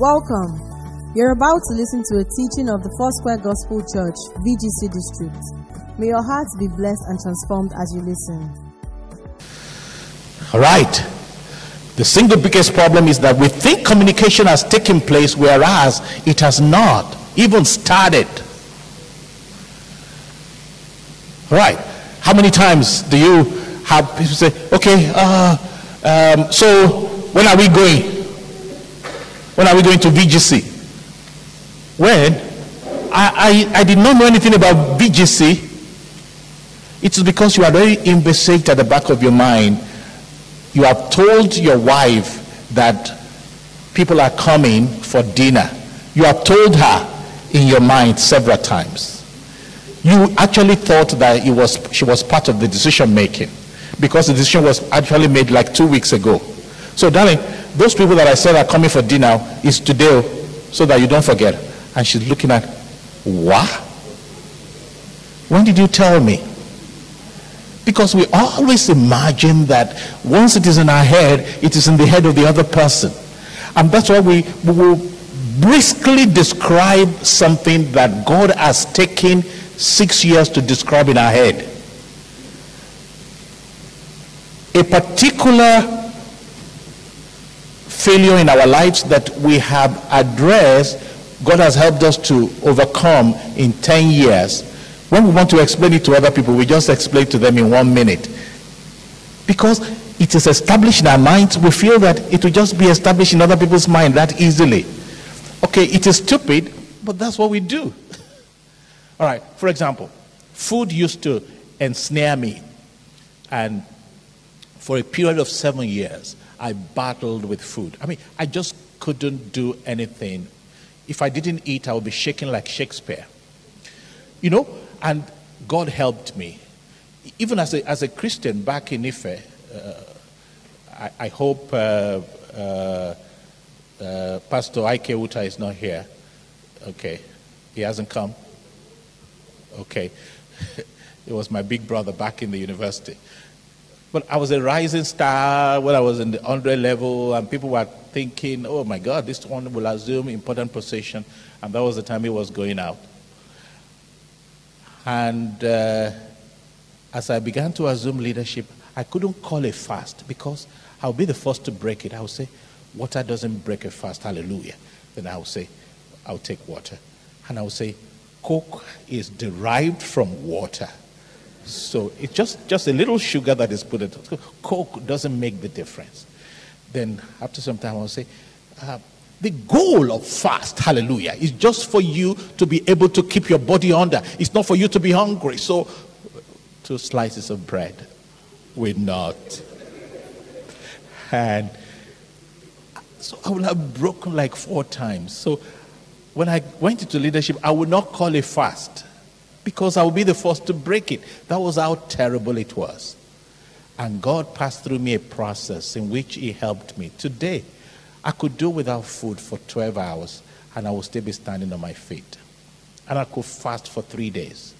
Welcome. You're about to listen to a teaching of the Foursquare Gospel Church, VGC District. May your hearts be blessed and transformed as you listen. All right. The single biggest problem is that we think communication has taken place, whereas it has not even started. All right. How many times do you have people say, okay, uh, um, so when are we going? When are we going to VGC? When I, I, I did not know anything about VGC, it is because you are very imbecile at the back of your mind. You have told your wife that people are coming for dinner. You have told her in your mind several times. You actually thought that it was, she was part of the decision making because the decision was actually made like two weeks ago. So, darling, those people that I said are coming for dinner is today, oh, so that you don't forget. And she's looking at, what? When did you tell me? Because we always imagine that once it is in our head, it is in the head of the other person. And that's why we, we will briskly describe something that God has taken six years to describe in our head. A particular failure in our lives that we have addressed, God has helped us to overcome in 10 years. When we want to explain it to other people, we just explain to them in one minute. Because it is established in our minds, we feel that it will just be established in other people's mind that easily. Okay, it is stupid, but that's what we do. All right, for example, food used to ensnare me. And for a period of seven years, I battled with food. I mean, I just couldn't do anything. If I didn't eat, I would be shaking like Shakespeare. You know, and God helped me. Even as a, as a Christian back in Ife, uh, I, I, hope uh, uh, uh Pastor Ike Uta is not here. Okay, he hasn't come. Okay, it was my big brother back in the university. But I was a rising star when I was in the 100 level, and people were thinking, oh my God, this one will assume important position. And that was the time he was going out. And uh, as I began to assume leadership, I couldn't call a fast because I'll be the first to break it. I would say, water doesn't break a fast, hallelujah. Then I would say, I'll take water. And I would say, Coke is derived from water. So it's just, just a little sugar that is put in. Coke doesn't make the difference. Then after some time, I'll say, uh, the goal of fast, hallelujah, is just for you to be able to keep your body under. It's not for you to be hungry. So, two slices of bread with not. And so I will have broken like four times. So when I went into leadership, I would not call it fast because I will be the first to break it. That was how terrible it was. And God passed through me a process in which He helped me. Today, I could do without food for 12 hours and I would still be standing on my feet. And I could fast for three days.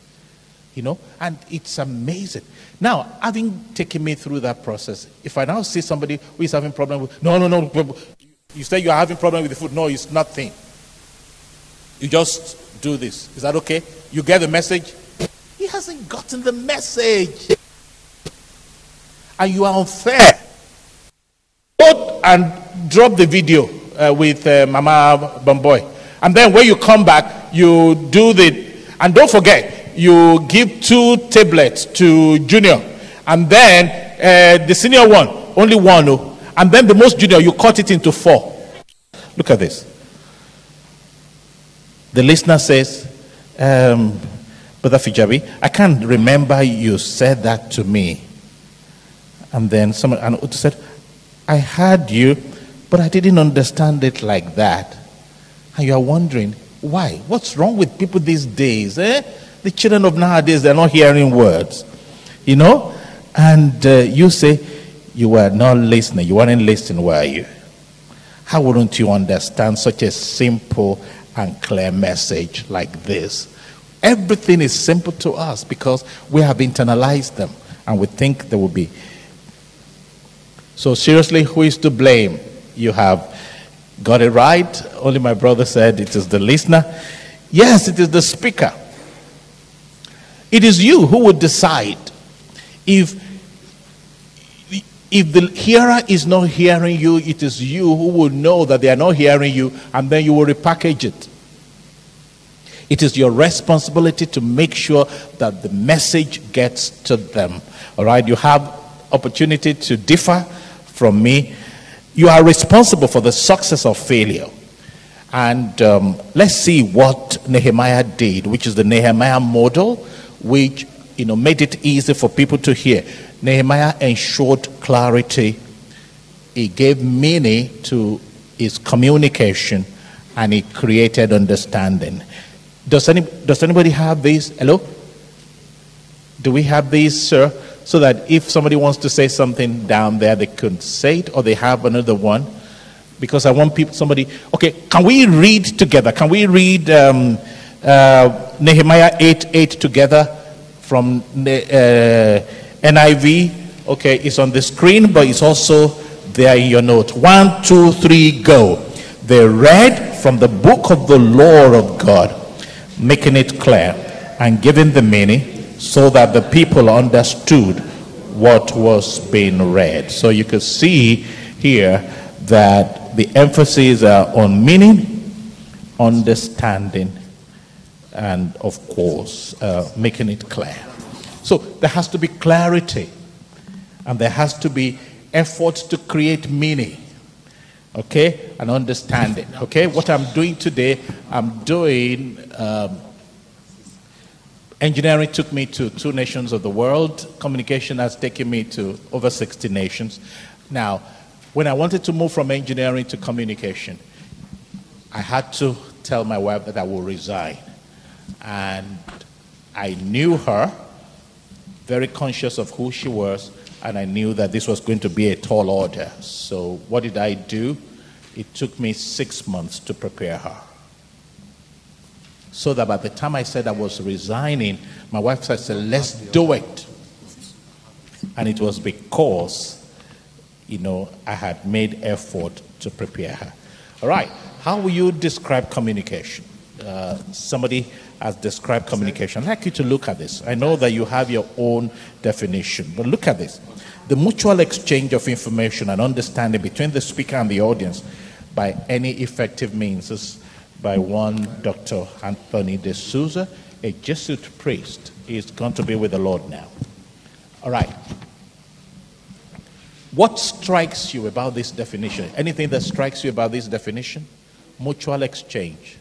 You know, and it's amazing. Now, having taken me through that process, if I now see somebody who is having problem with, no, no, no, you say you are having problem with the food. No, it's nothing. You just do this. Is that okay? You get the message? He hasn't gotten the message. And you are unfair. Go and drop the video uh, with uh, Mama Bamboy. And then when you come back, you do the, and don't forget, you give two tablets to Junior. And then uh, the senior one, only one. Oh. And then the most junior, you cut it into four. Look at this. The listener says, um, Brother Fijabi, I can't remember you said that to me. And then someone and said, I heard you, but I didn't understand it like that. And you are wondering, why? What's wrong with people these days? Eh? The children of nowadays, they're not hearing words. You know? And uh, you say, you were not listening. You weren't listening, were you? How wouldn't you understand such a simple and clear message like this. Everything is simple to us because we have internalized them and we think there will be. So, seriously, who is to blame? You have Got it right. Only my brother said it is the listener. Yes, it is the speaker. It is you who would decide if if the hearer is not hearing you, it is you who will know that they are not hearing you, and then you will repackage it. It is your responsibility to make sure that the message gets to them. All right, you have opportunity to differ from me. You are responsible for the success or failure. And um, let's see what Nehemiah did, which is the Nehemiah model, which you know made it easy for people to hear. Nehemiah ensured clarity. He gave meaning to his communication, and he created understanding. Does, any, does anybody have these? Hello? Do we have these, sir? So that if somebody wants to say something down there, they can say it, or they have another one. Because I want people, somebody. Okay, can we read together? Can we read um, uh, Nehemiah 8 8 together from uh, NIV? Okay, it's on the screen, but it's also there in your note. One, two, three, go. They read from the book of the law of God making it clear and giving the meaning so that the people understood what was being read. So you can see here that the emphasis are on meaning, understanding, and of course, uh, making it clear. So there has to be clarity and there has to be effort to create meaning okay, and understanding. Okay, what I'm doing today, I'm doing. Um, engineering took me to two nations of the world. Communication has taken me to over 60 nations. Now, when I wanted to move from engineering to communication, I had to tell my wife that I will resign. And I knew her, very conscious of who she was, and I knew that this was going to be a tall order. So, what did I do? It took me six months to prepare her. So that by the time I said I was resigning, my wife said, Let's do it. And it was because, you know, I had made effort to prepare her. All right. How will you describe communication? Uh, somebody has described communication. I'd like you to look at this. I know that you have your own definition, but look at this the mutual exchange of information and understanding between the speaker and the audience by any effective means is by one Dr. Anthony D'Souza, a Jesuit priest. He's going to be with the Lord now. All right. What strikes you about this definition? Anything that strikes you about this definition? Mutual exchange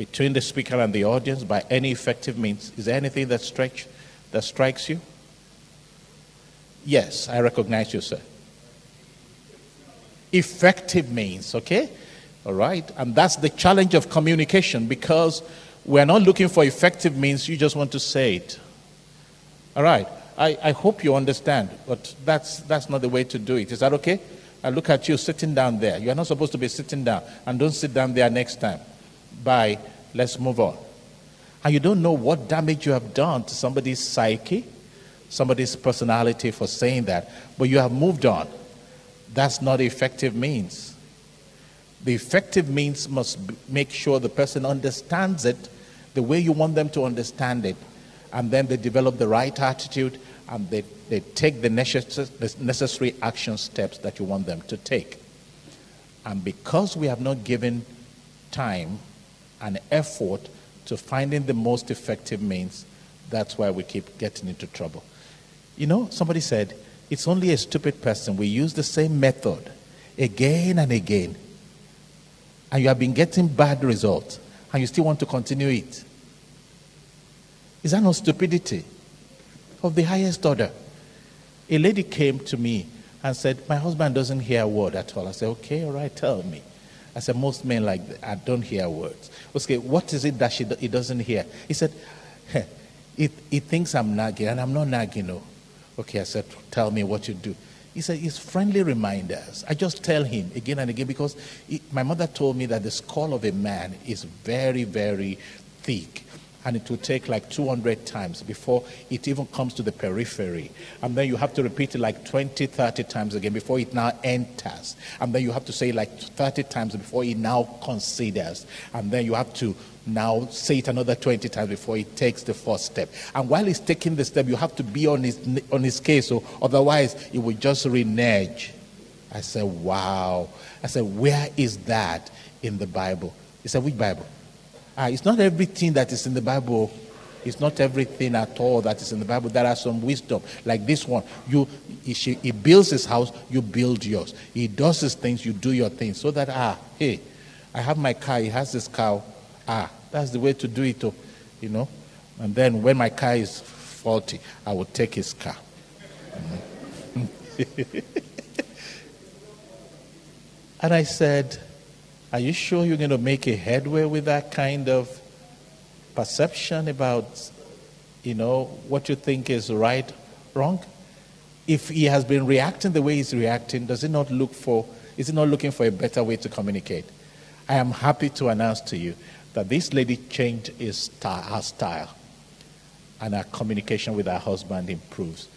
between the speaker and the audience by any effective means. Is there anything that strikes, that strikes you? Yes, I recognize you, sir. Effective means, okay? All right? And that's the challenge of communication because we're not looking for effective means, you just want to say it. All right? I, I hope you understand, but that's, that's not the way to do it. Is that okay? I look at you sitting down there. You're not supposed to be sitting down, and don't sit down there next time. Bye. Let's move on. And you don't know what damage you have done to somebody's psyche somebody's personality for saying that, but you have moved on. That's not effective means. The effective means must make sure the person understands it the way you want them to understand it, and then they develop the right attitude and they, they take the necessary action steps that you want them to take. And because we have not given time and effort to finding the most effective means, that's why we keep getting into trouble. You know, somebody said, it's only a stupid person. We use the same method again and again. And you have been getting bad results, and you still want to continue it. Is that not stupidity? Of the highest order. A lady came to me and said, My husband doesn't hear a word at all. I said, Okay, all right, tell me. I said, Most men like that. I don't hear words. Okay, what is it that she, he doesn't hear? He said, he, he thinks I'm nagging, and I'm not nagging, no. Okay, I said, tell me what you do. He said, it's friendly reminders. I just tell him again and again because my mother told me that the skull of a man is very, very thick. And it will take like 200 times before it even comes to the periphery. And then you have to repeat it like 20, 30 times again before it now enters. And then you have to say it like 30 times before it now considers. And then you have to now say it another 20 times before he takes the first step. And while he's taking the step, you have to be on his, on his case, so otherwise it will just renege. I said, wow. I said, where is that in the Bible? He said, which Bible? Ah, it's not everything that is in the Bible. It's not everything at all that is in the Bible. There are some wisdom, like this one. You, he, builds his house, you build yours. He does his things, you do your things. So that ah, hey, I have my car. He has his car. Ah, that's the way to do it. Oh, you know. And then when my car is faulty, I will take his car. and I said, are you sure you're going to make a headway with that kind of perception about, you know, what you think is right, wrong? If he has been reacting the way he's reacting, does he not look for, is he not looking for a better way to communicate? I am happy to announce to you that this lady changed his her style and her communication with her husband improves.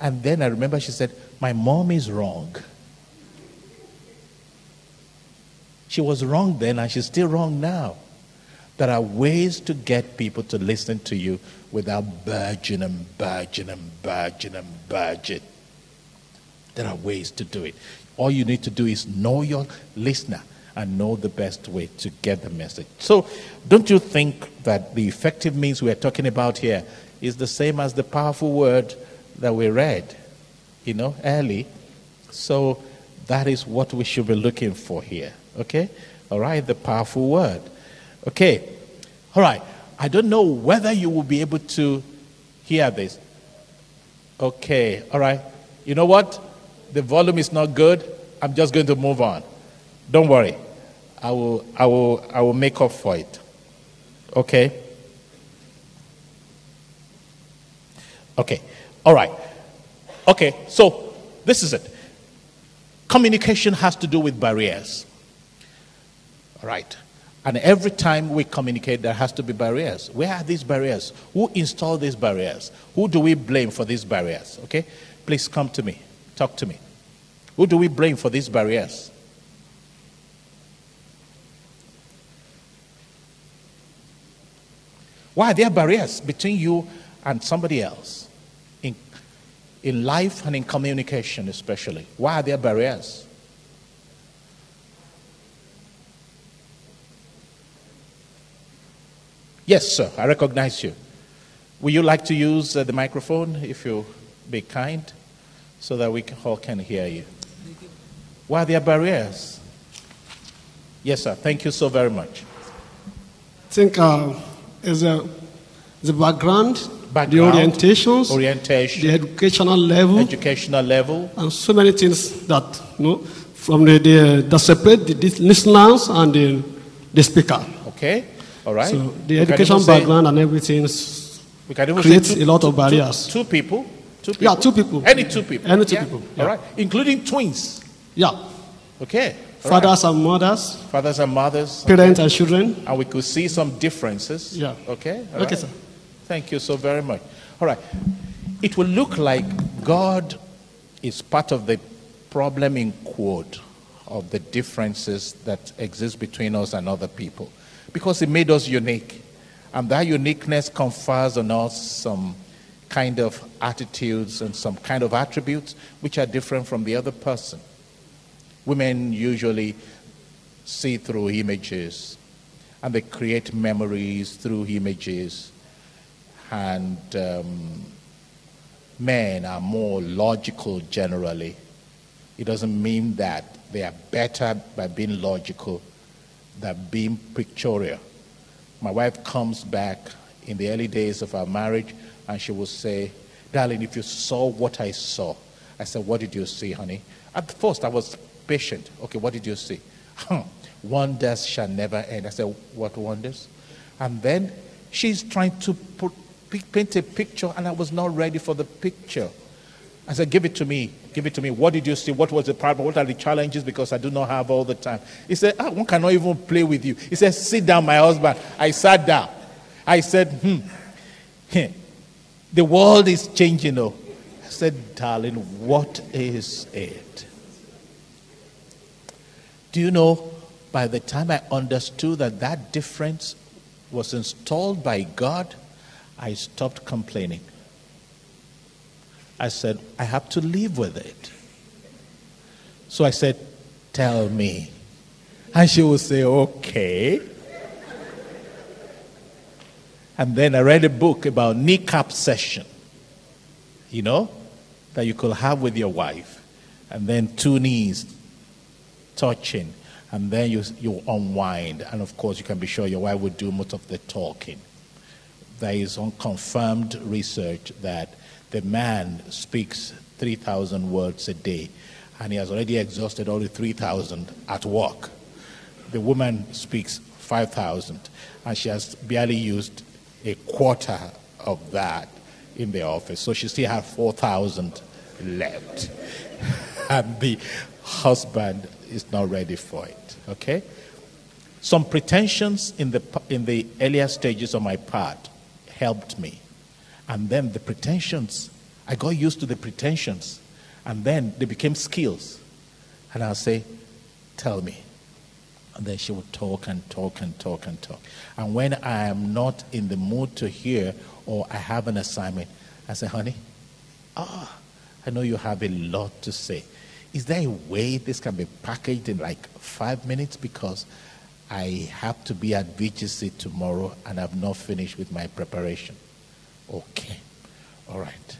And then I remember she said, My mom is wrong. She was wrong then and she's still wrong now. There are ways to get people to listen to you without burgeoning and burgeoning and burgeoning and burgeoning. There are ways to do it. All you need to do is know your listener and know the best way to get the message. So, don't you think that the effective means we are talking about here is the same as the powerful word that we read, you know, early? So, that is what we should be looking for here. Okay? All right, the powerful word. Okay. All right. I don't know whether you will be able to hear this. Okay. All right. You know what? The volume is not good. I'm just going to move on. Don't worry. I will I will I will make up for it. Okay? Okay. All right. Okay. So, this is it. Communication has to do with barriers. Right. And every time we communicate, there has to be barriers. Where are these barriers? Who installed these barriers? Who do we blame for these barriers? Okay? Please come to me. Talk to me. Who do we blame for these barriers? Why are there barriers between you and somebody else? In, in life and in communication, especially. Why are there barriers? Yes, sir, I recognize you. Would you like to use uh, the microphone if you be kind so that we can, all can hear you? Why are there barriers? Yes, sir. Thank you so very much. I think uh, as a, the background, background, the orientations, orientation, the educational level, educational level, and so many things that you know, from the, the that separate the listeners and the, the speaker. Okay. All right. So the education background and everything creates two, a lot of barriers. Two, two, people. Two people. Yeah, two people. Any two people. Any two yeah. people. Yeah. All right. Including twins. Yeah. Okay. All Fathers right. and mothers. Fathers and mothers. Parents okay. and children. And we could see some differences. Yeah. Okay. All okay, right. sir. Thank you so very much. All right. It will look like God is part of the problem in quote of the differences that exist between us and other people because He made us unique. And that uniqueness confers on us some kind of attitudes and some kind of attributes which are different from the other person. Women usually see through images and they create memories through images. And um, men are more logical generally. It doesn't mean that they are better by being logical that being pictorial. My wife comes back in the early days of our marriage and she will say, Darling, if you saw what I saw. I said, What did you see, honey? At first, I was patient. Okay, what did you see? Huh. wonders shall never end. I said, What wonders? And then she's trying to put, paint a picture, and I was not ready for the picture. I said, Give it to me. Give it to me. What did you see? What was the problem? What are the challenges? Because I do not have all the time. He said, ah, One cannot even play with you. He said, Sit down, my husband. I sat down. I said, hmm, the world is changing. Oh. I said, darling, what is it? Do you know, by the time I understood that that difference was installed by God, I stopped complaining. I said, I have to live with it. So I said, Tell me. And she would say, Okay. And then I read a book about kneecap session, you know, that you could have with your wife. And then two knees touching. And then you, you unwind. And of course, you can be sure your wife would do most of the talking. There is unconfirmed research that the man speaks 3,000 words a day, and he has already exhausted all the 3,000 at work. The woman speaks 5,000, and she has barely used a quarter of that in the office. So she still has 4,000 left. and the husband is not ready for it. Okay? Some pretensions in the, in the earlier stages of my part helped me. And then the pretensions, I got used to the pretensions. And then they became skills. And I'll say, Tell me. And then she would talk and talk and talk and talk. And when I am not in the mood to hear or I have an assignment, I say, honey, ah, I know you have a lot to say. Is there a way this can be packaged in like five minutes? Because I have to be at VGC tomorrow and I've not finished with my preparation. Okay. All right.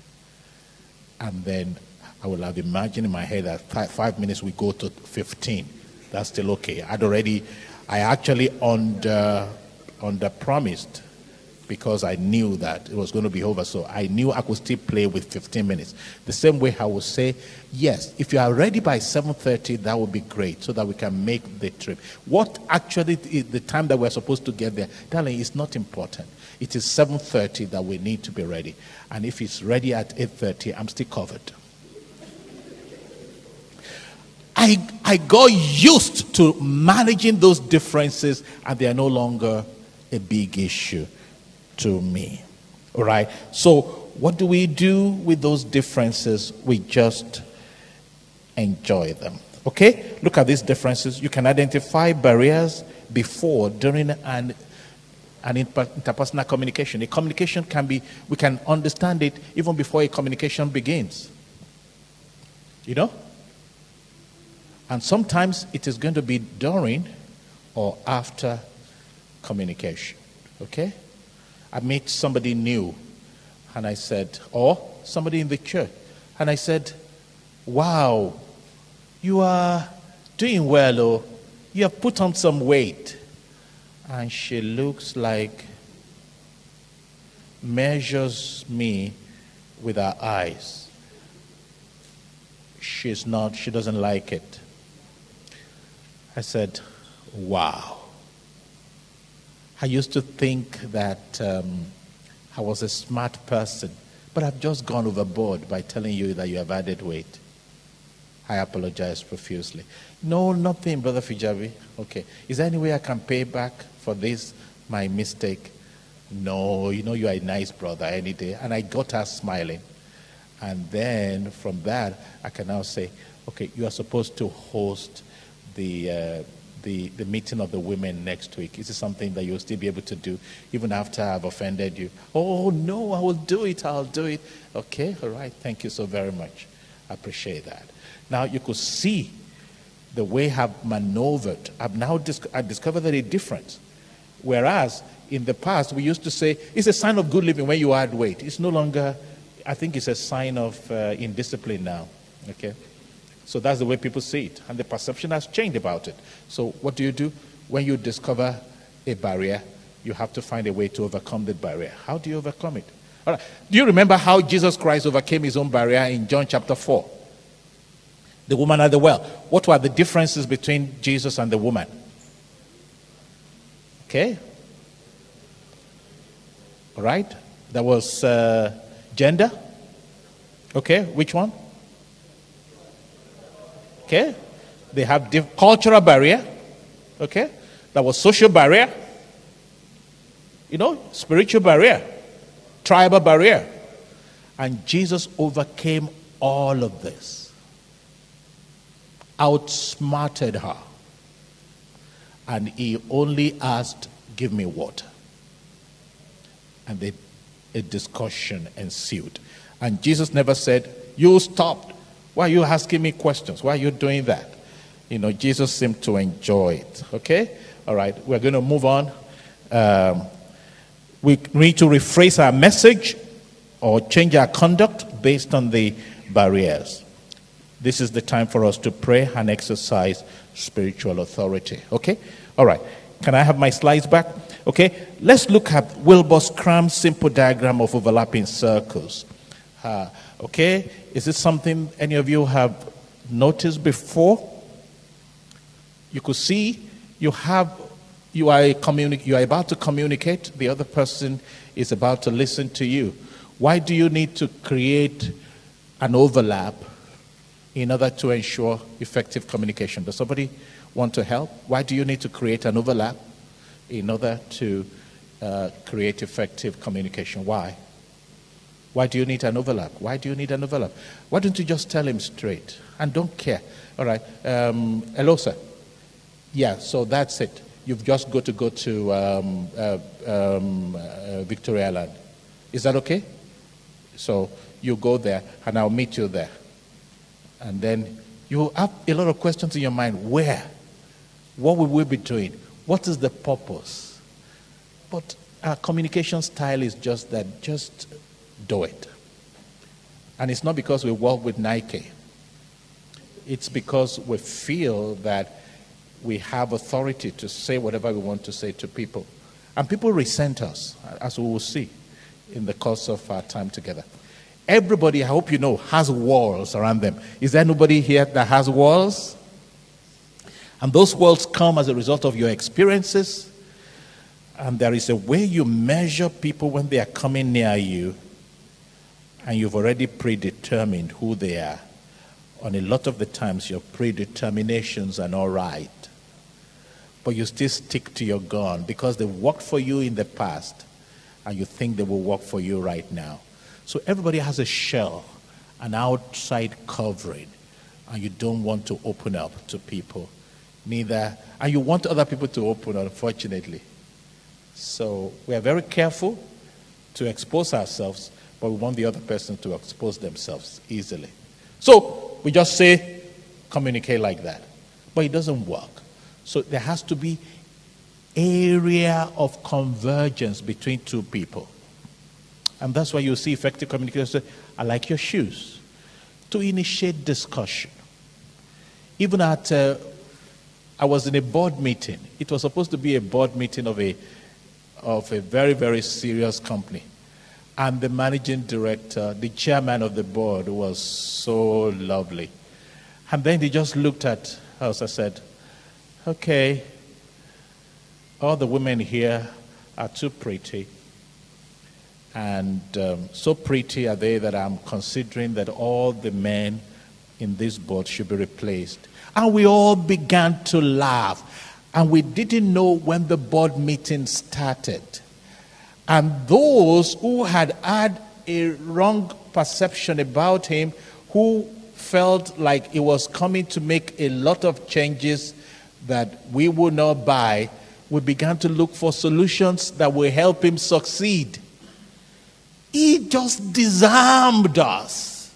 And then I will have imagined in my head that five, five minutes we go to 15 that's still okay. I'd already, I actually under, under promised because I knew that it was going to be over. So I knew I could still play with 15 minutes. The same way I would say, yes, if you are ready by 7.30, that would be great so that we can make the trip. What actually is the time that we're supposed to get there, darling, is not important. It is 7.30 that we need to be ready. And if it's ready at 8.30, I'm still covered. I, I got used to managing those differences, and they are no longer a big issue to me. All right? So, what do we do with those differences? We just enjoy them. Okay? Look at these differences. You can identify barriers before, during, and an interpersonal communication. A communication can be, we can understand it even before a communication begins. You know? And sometimes it is going to be during or after communication. Okay? I meet somebody new and I said, or somebody in the church, and I said, Wow, you are doing well, or you have put on some weight. And she looks like, measures me with her eyes. She's not, she doesn't like it. I said, wow. I used to think that um, I was a smart person, but I've just gone overboard by telling you that you have added weight. I apologize profusely. No, nothing, Brother Fijabi. Okay. Is there any way I can pay back for this, my mistake? No, you know you are a nice brother any day. And I got her smiling. And then from that, I can now say, okay, you are supposed to host the, uh, the, the meeting of the women next week? Is it something that you'll still be able to do even after I've offended you? Oh, no, I will do it. I'll do it. Okay, all right. Thank you so very much. I appreciate that. Now, you could see the way I've maneuvered. I've now dis- I discovered that a difference. Whereas in the past, we used to say it's a sign of good living when you add weight. It's no longer, I think it's a sign of uh, indiscipline now. Okay? So that's the way people see it. And the perception has changed about it. So what do you do? When you discover a barrier, you have to find a way to overcome that barrier. How do you overcome it? All right. Do you remember how Jesus Christ overcame his own barrier in John chapter 4? The woman at the well. What were the differences between Jesus and the woman? Okay. All right. There was uh, gender. Okay. Which one? Okay? They have diff- cultural barrier. Okay? That was social barrier. You know, spiritual barrier, tribal barrier. And Jesus overcame all of this, outsmarted her. And he only asked, Give me water. And they, a discussion ensued. And Jesus never said, You stopped. Why are you asking me questions? Why are you doing that? You know, Jesus seemed to enjoy it. Okay? All right, we're going to move on. Um, we need to rephrase our message or change our conduct based on the barriers. This is the time for us to pray and exercise spiritual authority. Okay? All right. Can I have my slides back? Okay? Let's look at Wilbur Schramm's simple diagram of overlapping circles. Uh, okay? Is this something any of you have noticed before? You could see you have you are, communi- you are about to communicate, the other person is about to listen to you. Why do you need to create an overlap in order to ensure effective communication? Does somebody want to help? Why do you need to create an overlap in order to uh, create effective communication? Why? Why do you need an overlap? Why do you need an overlap? Why don't you just tell him straight and don't care? All right. Um, hello, sir. Yeah, so that's it. You've just got to go to um, uh, um, uh, Victoria Island. Is that okay? So you go there, and I'll meet you there. And then you have a lot of questions in your mind. Where? What will we be doing? What is the purpose? But our communication style is just that just do it. And it's not because we work with Nike, it's because we feel that we have authority to say whatever we want to say to people. And people resent us, as we will see in the course of our time together. Everybody, I hope you know, has walls around them. Is there anybody here that has walls? And those walls come as a result of your experiences. And there is a way you measure people when they are coming near you, and you've already predetermined who they are. On a lot of the times, your predeterminations are not right but you still stick to your gun because they worked for you in the past and you think they will work for you right now. So everybody has a shell, an outside covering, and you don't want to open up to people. Neither, and you want other people to open, unfortunately. So we are very careful to expose ourselves, but we want the other person to expose themselves easily. So we just say, communicate like that. But it doesn't work. So there has to be area of convergence between two people. And that's why you see effective communication I like your shoes. To initiate discussion. Even at, uh, I was in a board meeting. It was supposed to be a board meeting of a, of a very, very serious company. And the managing director, the chairman of the board, was so lovely. And then he just looked at us and said, Okay, all the women here are too pretty. And um, so pretty are they that I'm considering that all the men in this boat should be replaced. And we all began to laugh. And we didn't know when the board meeting started. And those who had had a wrong perception about him, who felt like he was coming to make a lot of changes that we would not buy, we began to look for solutions that will help him succeed. He just disarmed us.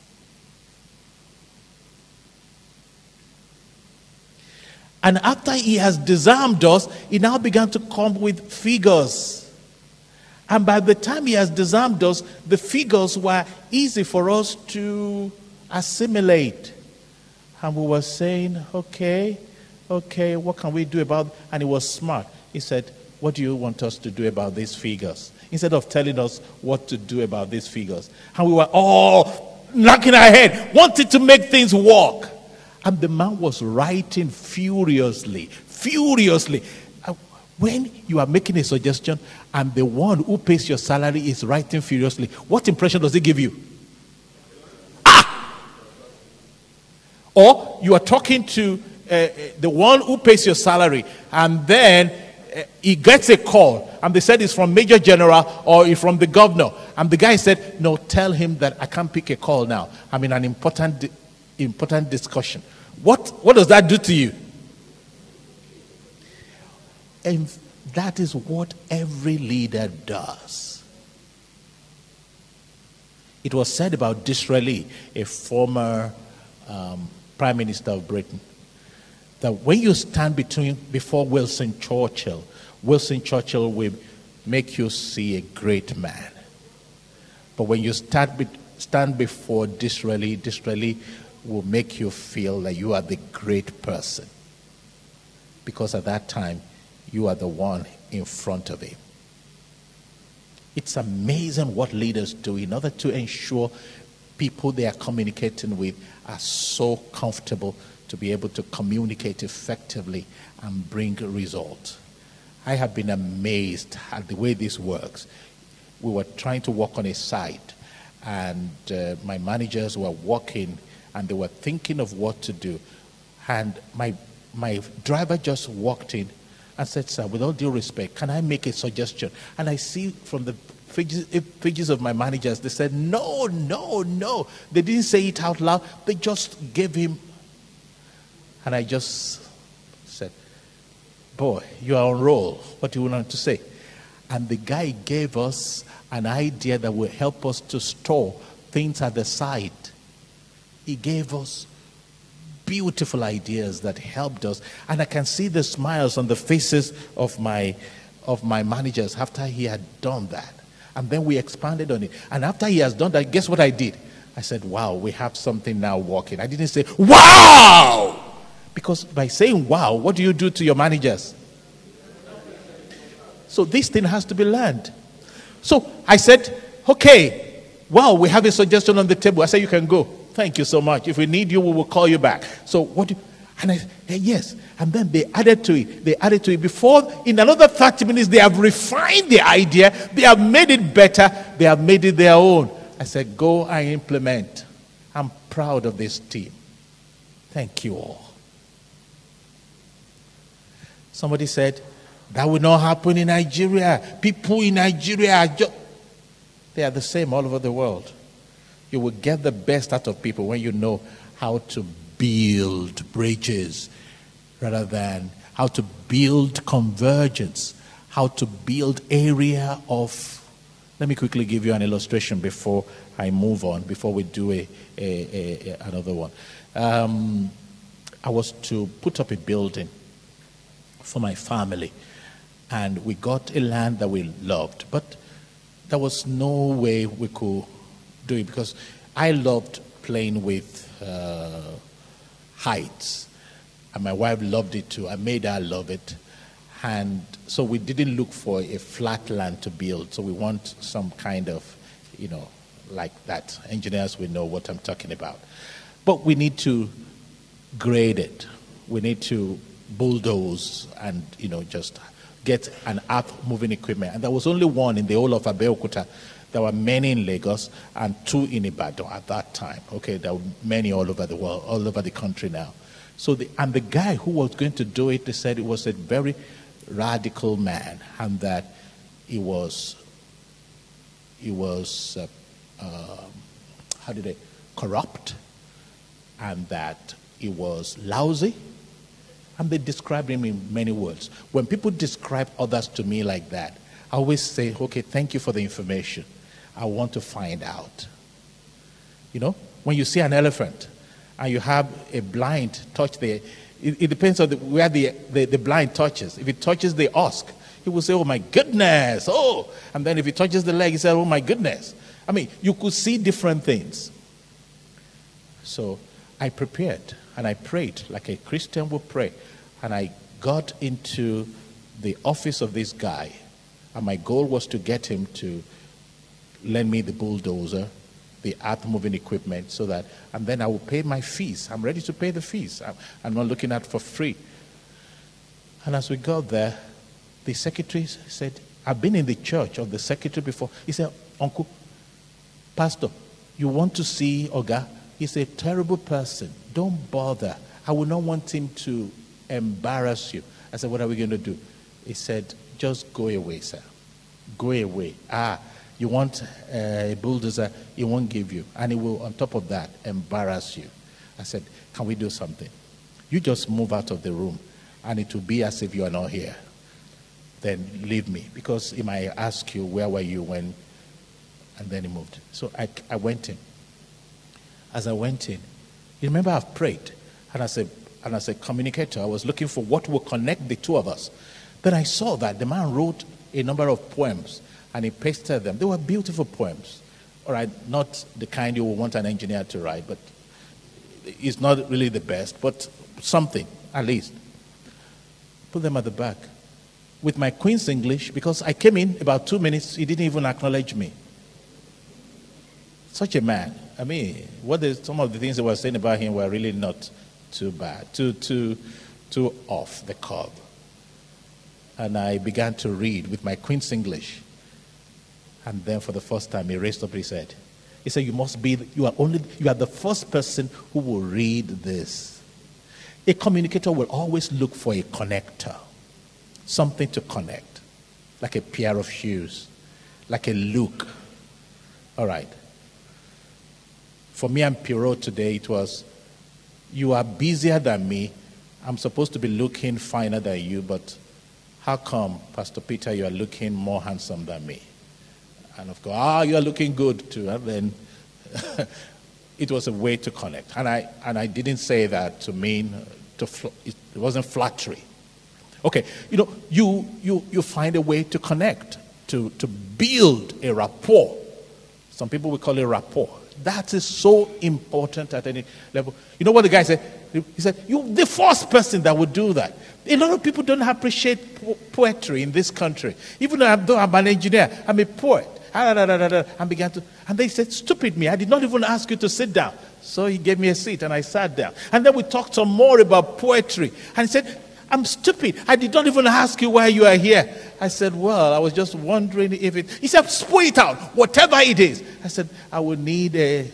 And after he has disarmed us, he now began to come with figures. And by the time he has disarmed us, the figures were easy for us to assimilate. And we were saying, okay, okay, what can we do about And he was smart. He said, what do you want us to do about these figures? Instead of telling us what to do about these figures. And we were all knocking our head, wanting to make things work. And the man was writing furiously, furiously. Uh, when you are making a suggestion and the one who pays your salary is writing furiously, what impression does it give you? Ah! Or you are talking to uh, the one who pays your salary, and then he gets a call and they said it's from Major General or from the governor. And the guy said, No, tell him that I can't pick a call now. I'm in an important, important discussion. What, what does that do to you? And that is what every leader does. It was said about Disraeli, a former um, prime minister of Britain, that when you stand between before Wilson Churchill, Wilson Churchill will make you see a great man. But when you stand, be, stand before Disraeli, Disraeli will make you feel that you are the great person. Because at that time, you are the one in front of him. It's amazing what leaders do in order to ensure people they are communicating with are so comfortable to be able to communicate effectively and bring results. I have been amazed at the way this works. We were trying to work on a site, and uh, my managers were working and they were thinking of what to do. And my, my driver just walked in and said, Sir, with all due respect, can I make a suggestion? And I see from the pages, pages of my managers, they said, No, no, no. They didn't say it out loud, they just gave him. And I just said, Boy, you are on roll. What do you want to say? And the guy gave us an idea that will help us to store things at the site. He gave us beautiful ideas that helped us. And I can see the smiles on the faces of my, of my managers after he had done that. And then we expanded on it. And after he has done that, guess what I did? I said, Wow, we have something now working. I didn't say, Wow! Because by saying wow, what do you do to your managers? So this thing has to be learned. So I said, Okay, wow, we have a suggestion on the table. I said, You can go. Thank you so much. If we need you, we will call you back. So what do you, and I said, yes. And then they added to it. They added to it. Before, in another 30 minutes, they have refined the idea. They have made it better. They have made it their own. I said, go and implement. I'm proud of this team. Thank you all. Somebody said, that will not happen in Nigeria. People in Nigeria are just, they are the same all over the world. You will get the best out of people when you know how to build bridges rather than how to build convergence, how to build area of. Let me quickly give you an illustration before I move on, before we do a, a, a another one. Um, I was to put up a building for my family, and we got a land that we loved, but there was no way we could do it because I loved playing with uh, heights, and my wife loved it too. I made her love it, and so we didn't look for a flat land to build. So we want some kind of, you know, like that. Engineers will know what I'm talking about, but we need to grade it. We need to bulldoze and you know just get an earth moving equipment. And there was only one in the whole of Abeokuta there were many in Lagos and two in Ibadan at that time. Okay, there were many all over the world, all over the country now. So, the, and the guy who was going to do it, they said it was a very radical man, and that he was, he was, uh, uh, how did they, corrupt, and that he was lousy, and they described him in many words. When people describe others to me like that, I always say, okay, thank you for the information. I want to find out. You know, when you see an elephant and you have a blind touch the, it, it depends on the, where the, the, the blind touches. If it touches the husk, he will say, oh my goodness, oh. And then if he touches the leg, he said, oh my goodness. I mean, you could see different things. So I prepared and I prayed like a Christian would pray. And I got into the office of this guy. And my goal was to get him to lend me the bulldozer, the earth moving equipment, so that, and then I will pay my fees. I'm ready to pay the fees. I'm, I'm not looking at for free. And as we got there, the secretary said, I've been in the church of the secretary before. He said, Uncle, Pastor, you want to see Oga? He's a terrible person. Don't bother. I will not want him to embarrass you. I said, What are we going to do? He said, Just go away, sir. Go away. Ah, you want uh, a bulldozer, he won't give you. And he will, on top of that, embarrass you. I said, Can we do something? You just move out of the room, and it will be as if you are not here. Then leave me, because he might ask you, Where were you when? And then he moved. So I, I went in. As I went in, you remember I've prayed, and as a, and as a communicator, I was looking for what will connect the two of us. Then I saw that the man wrote a number of poems and he pasted them. They were beautiful poems. All right, not the kind you would want an engineer to write, but it's not really the best, but something at least. Put them at the back. With my Queen's English, because I came in about two minutes, he didn't even acknowledge me. Such a man. I mean, what is, some of the things they were saying about him were really not too bad, too, too, too off the curb. And I began to read with my Queen's English. And then for the first time, he raised up his head. He said, You must be, you are only, you are the first person who will read this. A communicator will always look for a connector, something to connect, like a pair of shoes, like a look. All right. For me and Pierrot today, it was, You are busier than me. I'm supposed to be looking finer than you, but how come, Pastor Peter, you are looking more handsome than me? And of course, ah, you are looking good too. And then it was a way to connect. And I, and I didn't say that to mean, to fl- it wasn't flattery. Okay, you know, you, you, you find a way to connect, to, to build a rapport. Some people will call it rapport. That is so important at any level. You know what the guy said? He said, You're the first person that would do that. A lot of people don't appreciate po- poetry in this country. Even though I'm an engineer, I'm a poet. Ah, and began to, and they said, Stupid me, I did not even ask you to sit down. So he gave me a seat and I sat down. And then we talked some more about poetry. And he said, I'm stupid. I did not even ask you why you are here. I said, Well, I was just wondering if it. He said, Spoil it out, whatever it is. I said, I will need a,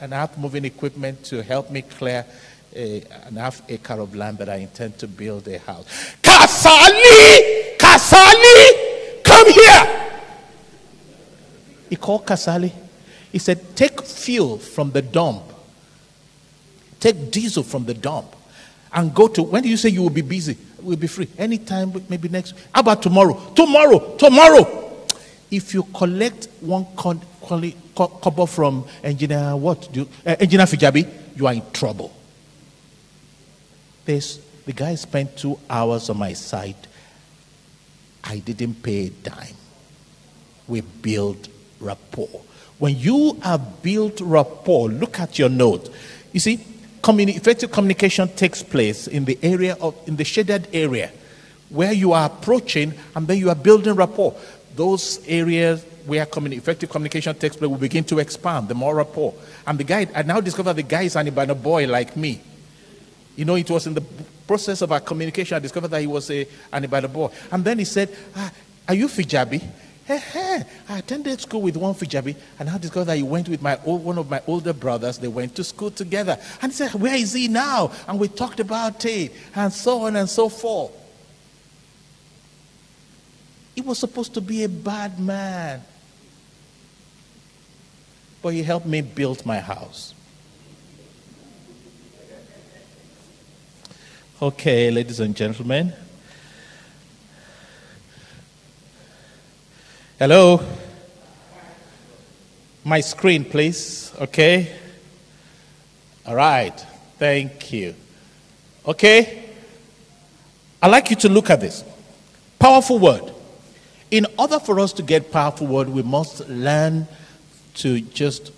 an earth moving equipment to help me clear a, an half acre of land that I intend to build a house. Kasali! Kasali! Come here! He called Kasali. He said, Take fuel from the dump, take diesel from the dump, and go to. When do you say you will be busy? We'll be free. Anytime, maybe next. How about tomorrow? Tomorrow! Tomorrow! If you collect one couple from engineer, what? Do you, uh, engineer Fijabi, you are in trouble. This, the guy spent two hours on my site. I didn't pay a dime. We build rapport. When you have built rapport, look at your note. You see, communi- effective communication takes place in the area of, in the shaded area where you are approaching and then you are building rapport. Those areas where communi- effective communication takes place will begin to expand, the more rapport. And the guy, I now discover the guy is an Ibadan boy like me. You know, it was in the process of our communication, I discovered that he was a, an boy. And then he said, ah, Are you Fijabi? Hey, hey, I attended school with one Fijabi, and I discovered that he went with my old, one of my older brothers. They went to school together. And he said, Where is he now? And we talked about it, and so on and so forth. He was supposed to be a bad man. But he helped me build my house. Okay, ladies and gentlemen. Hello? My screen, please. Okay? All right. Thank you. Okay? I'd like you to look at this. Powerful word. In order for us to get powerful word, we must learn to just,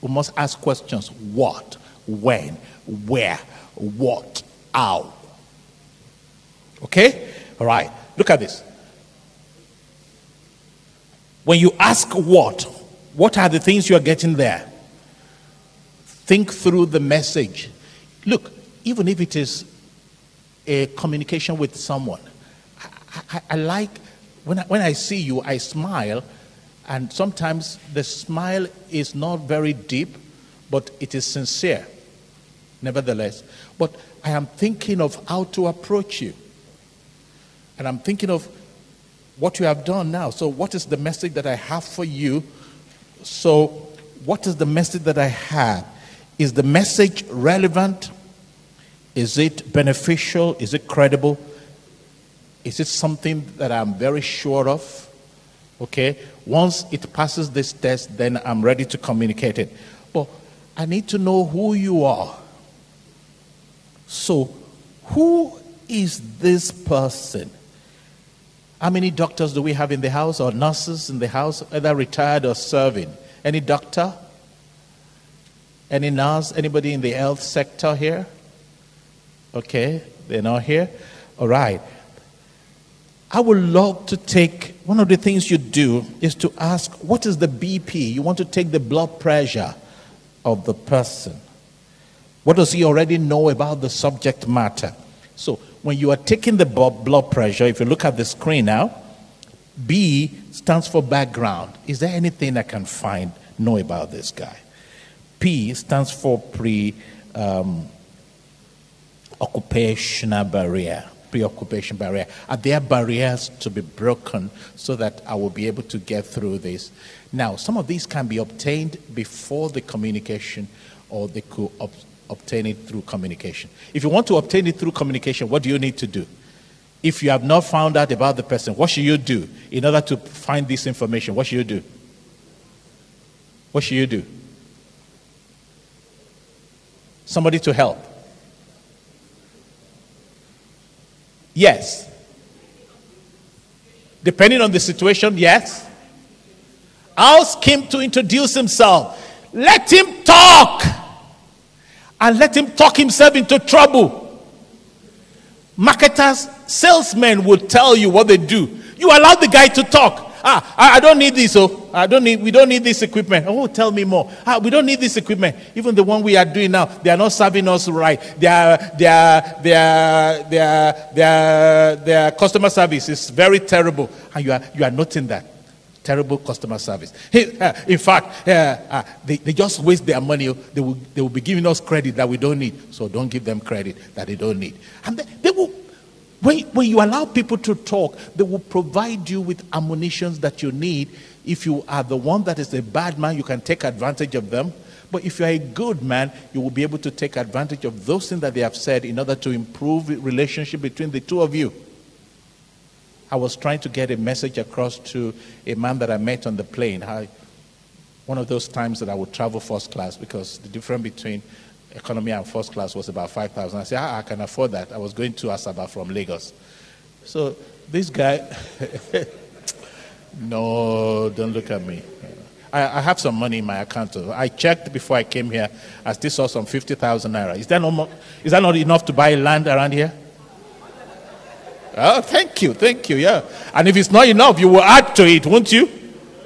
we must ask questions. What? When? Where? What? How? Okay? All right. Look at this. When you ask what, what are the things you are getting there? Think through the message. Look, even if it is a communication with someone, I, I, I like when I, when I see you, I smile, and sometimes the smile is not very deep, but it is sincere, nevertheless. But I am thinking of how to approach you. And I'm thinking of what you have done now. So, what is the message that I have for you? So, what is the message that I have? Is the message relevant? Is it beneficial? Is it credible? Is it something that I'm very sure of? Okay. Once it passes this test, then I'm ready to communicate it. But I need to know who you are. So, who is this person? How many doctors do we have in the house or nurses in the house, either retired or serving? Any doctor? Any nurse? Anybody in the health sector here? Okay, they're not here. All right. I would love to take one of the things you do is to ask, what is the BP? You want to take the blood pressure of the person. What does he already know about the subject matter? So, when you are taking the blood pressure, if you look at the screen now, B stands for background. Is there anything I can find, know about this guy? P stands for pre um, occupational barrier. Preoccupation barrier. Are there barriers to be broken so that I will be able to get through this? Now, some of these can be obtained before the communication, or they could obtain it through communication. If you want to obtain it through communication, what do you need to do? If you have not found out about the person, what should you do in order to find this information? What should you do? What should you do? Somebody to help. Yes. Depending on the situation, yes. Ask him to introduce himself. Let him talk. And let him talk himself into trouble. Marketers, salesmen will tell you what they do. You allow the guy to talk. Ah, I, I don't need this. Oh, I don't need. We don't need this equipment. Oh, tell me more. Ah, we don't need this equipment. Even the one we are doing now, they are not serving us right. Their their their their their their customer service is very terrible, and you are you are noting that terrible customer service. Uh, in fact, uh, uh, they, they just waste their money. They will, they will be giving us credit that we don't need. So don't give them credit that they don't need. And they, will when, when you allow people to talk, they will provide you with ammunitions that you need. If you are the one that is a bad man, you can take advantage of them. But if you are a good man, you will be able to take advantage of those things that they have said in order to improve relationship between the two of you. I was trying to get a message across to a man that I met on the plane. I, one of those times that I would travel first class because the difference between economy and first class was about 5,000. I said, ah, I can afford that. I was going to Asaba from Lagos. So this guy, no, don't look at me. I, I, have some money in my account. I checked before I came here. I still saw some 50,000 naira. Is that, no is that not enough to buy land around here? Oh, thank you, thank you, yeah. And if it's not enough, you will add to it, won't you?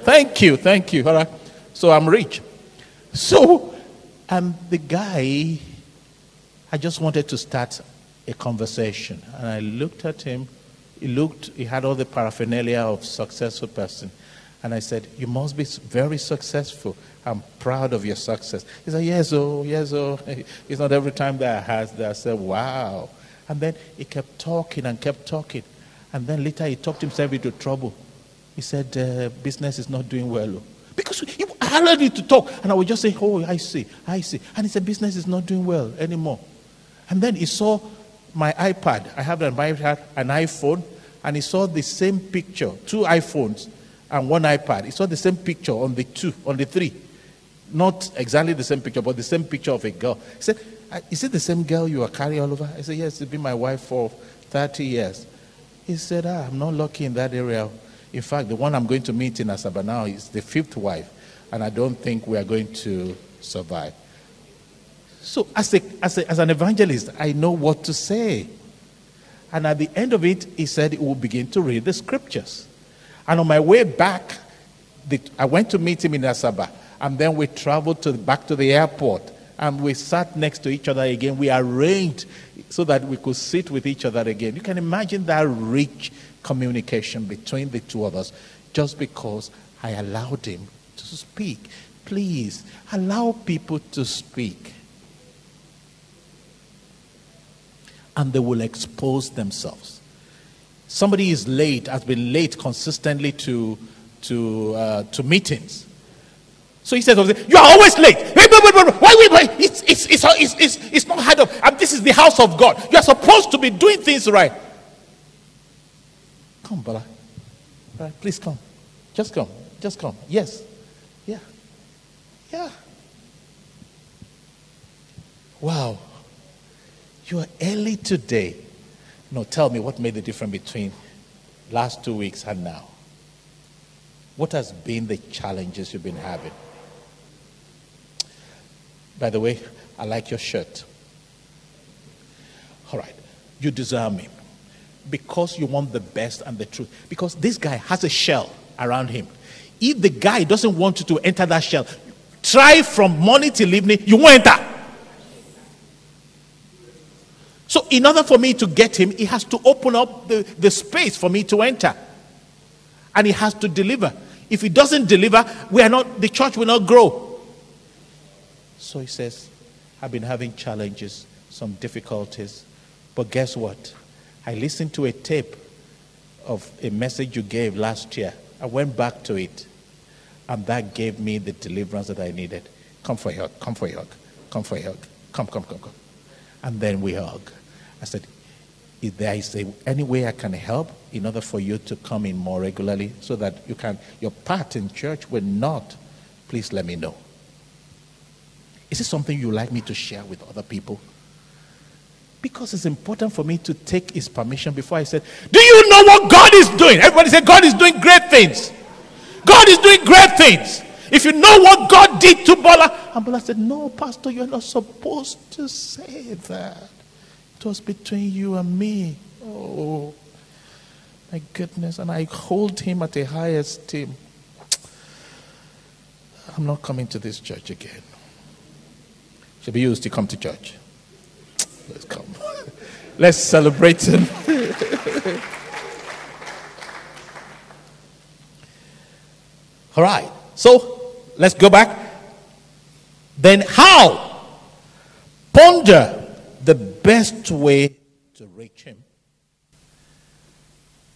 Thank you, thank you. All right. So I'm rich. So and the guy, I just wanted to start a conversation. And I looked at him. He looked, he had all the paraphernalia of successful person. And I said, You must be very successful. I'm proud of your success. He said, Yes, oh, yes, oh. It's not every time that I has that. I said, Wow. And then he kept talking and kept talking. And then later he talked himself into trouble. He said, uh, Business is not doing well. Oh. Because he allowed you to talk. And I would just say, Oh, I see, I see. And he said, Business is not doing well anymore. And then he saw my iPad. I have an iPad, an iPhone, and he saw the same picture, two iPhones and one iPad. He saw the same picture on the two, on the three. Not exactly the same picture, but the same picture of a girl. He said, Is it the same girl you are carrying all over? I said, Yes, it's been my wife for 30 years. He said, ah, I'm not lucky in that area. In fact, the one I'm going to meet in Asaba now is the fifth wife and I don't think we are going to survive. So, as, a, as, a, as an evangelist, I know what to say. And at the end of it, he said he will begin to read the scriptures. And on my way back, the, I went to meet him in Asaba. And then we traveled to, back to the airport. And we sat next to each other again. We arranged so that we could sit with each other again. You can imagine that rich communication between the two of us just because I allowed him to speak. Please allow people to speak. And they will expose themselves. Somebody is late, has been late consistently to, to, uh, to meetings. So he says, You are always late. Why, wait. It's, it's, it's, it's, it's, not hard up. And this is the house of God. You are supposed to be doing things right. Come, Bala. Right, please come. Just come. Just come. Yes. Yeah. Yeah. Wow. You are early today. No, tell me what made the difference between last two weeks and now. What has been the challenges you've been having? By the way, I like your shirt. All right. You deserve me because you want the best and the truth. Because this guy has a shell around him. If the guy doesn't want you to enter that shell, try from morning till evening, you won't enter. So, in order for me to get him, he has to open up the, the space for me to enter. And he has to deliver. If he doesn't deliver, we are not, the church will not grow. So he says, I've been having challenges, some difficulties. But guess what? I listened to a tape of a message you gave last year. I went back to it, and that gave me the deliverance that I needed. Come for a hug, come for a hug, come for a hug, come, come, come, come. And then we hug. I said, if there is any way I can help in order for you to come in more regularly so that you can, your part in church will not, please let me know. Is it something you like me to share with other people? Because it's important for me to take his permission before I said, Do you know what God is doing? Everybody said, God is doing great things. God is doing great things. If you know what God did to Bola, and Bola said, No, Pastor, you're not supposed to say that. It was between you and me. Oh, my goodness. And I hold him at a high esteem. I'm not coming to this church again. Should be used to come to church. Let's come. Let's celebrate him. All right. So let's go back. Then how? Ponder the best way to reach him.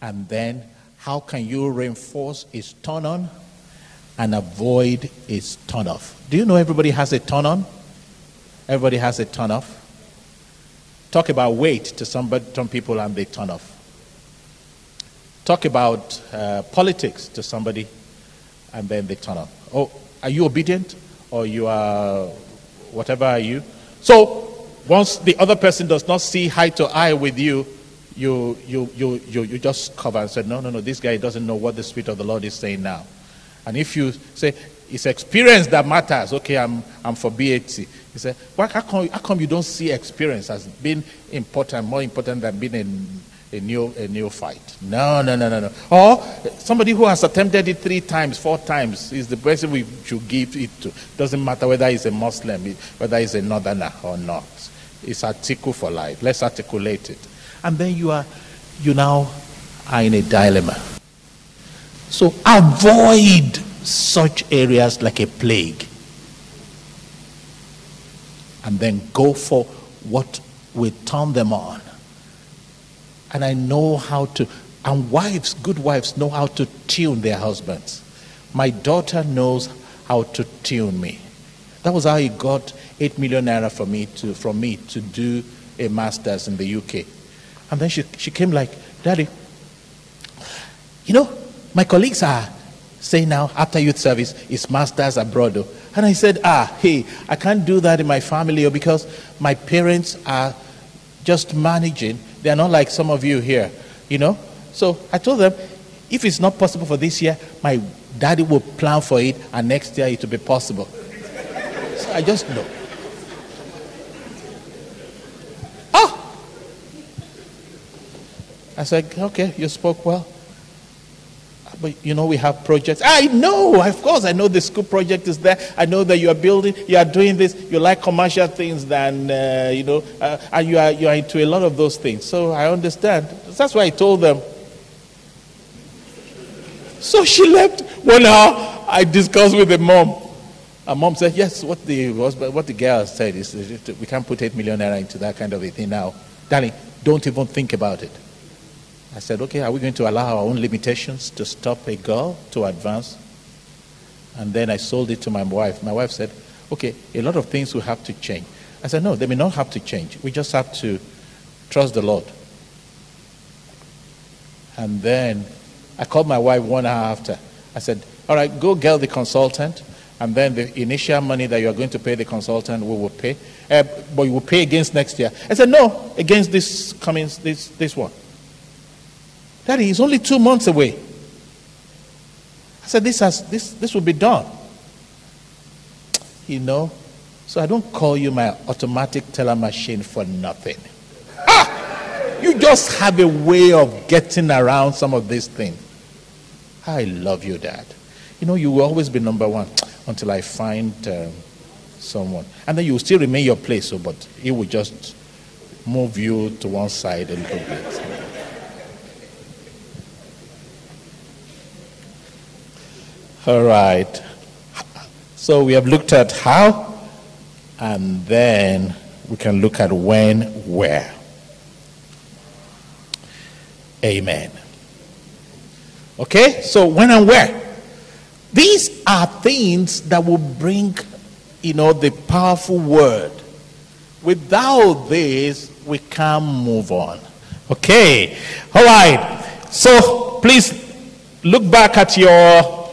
And then, how can you reinforce his turn on and avoid his turn off? Do you know everybody has a turn on? Everybody has a turn off. Talk about weight to somebody, some people and they turn off. Talk about uh, politics to somebody and then they turn off. Oh, are you obedient or you are whatever are you? So once the other person does not see eye to eye with you, you, you, you, you, you just cover and say, no, no, no, this guy doesn't know what the Spirit of the Lord is saying now. And if you say, it's experience that matters, okay, I'm, I'm for BAT. You said, well, how come, how come you don't see experience as being important, more important than being a, a, new, a fight? No, no, no, no, no. Or somebody who has attempted it three times, four times is the person we should give it to. Doesn't matter whether he's a Muslim, whether he's a northerner or not. It's article for life. Let's articulate it. And then you are, you now are in a dilemma. So avoid such areas like a plague. And then go for what will turn them on. And I know how to, and wives, good wives, know how to tune their husbands. My daughter knows how to tune me. That was how he got 8 million naira from me to, from me to do a master's in the UK. And then she, she came like, Daddy, you know, my colleagues are saying now after youth service is masters abroad. And I said, ah, hey, I can't do that in my family because my parents are just managing. They are not like some of you here, you know. So I told them, if it's not possible for this year, my daddy will plan for it, and next year it will be possible. so I just know. Oh! I said, okay, you spoke well. But you know, we have projects. I know, of course, I know the school project is there. I know that you are building, you are doing this. You like commercial things than, uh, you know, uh, and you are, you are into a lot of those things. So I understand. That's why I told them. So she left. One hour, I discussed with the mom. Her mom said, Yes, what the, what the girl said is we can't put 8 million naira into that kind of a thing now. Darling, don't even think about it. I said, okay, are we going to allow our own limitations to stop a girl to advance? And then I sold it to my wife. My wife said, okay, a lot of things will have to change. I said, no, they may not have to change. We just have to trust the Lord. And then I called my wife one hour after. I said, all right, go get the consultant. And then the initial money that you are going to pay the consultant, we will pay. Uh, but you will pay against next year. I said, no, against this coming, this, this one. Daddy, it's only two months away. I said, this, has, this, this will be done. You know, so I don't call you my automatic teller machine for nothing. Ah! You just have a way of getting around some of these things. I love you, Dad. You know, you will always be number one until I find uh, someone. And then you will still remain your place, so, but he will just move you to one side a little bit. All right. So we have looked at how, and then we can look at when, where. Amen. Okay? So when and where. These are things that will bring, you know, the powerful word. Without this, we can't move on. Okay? All right. So please look back at your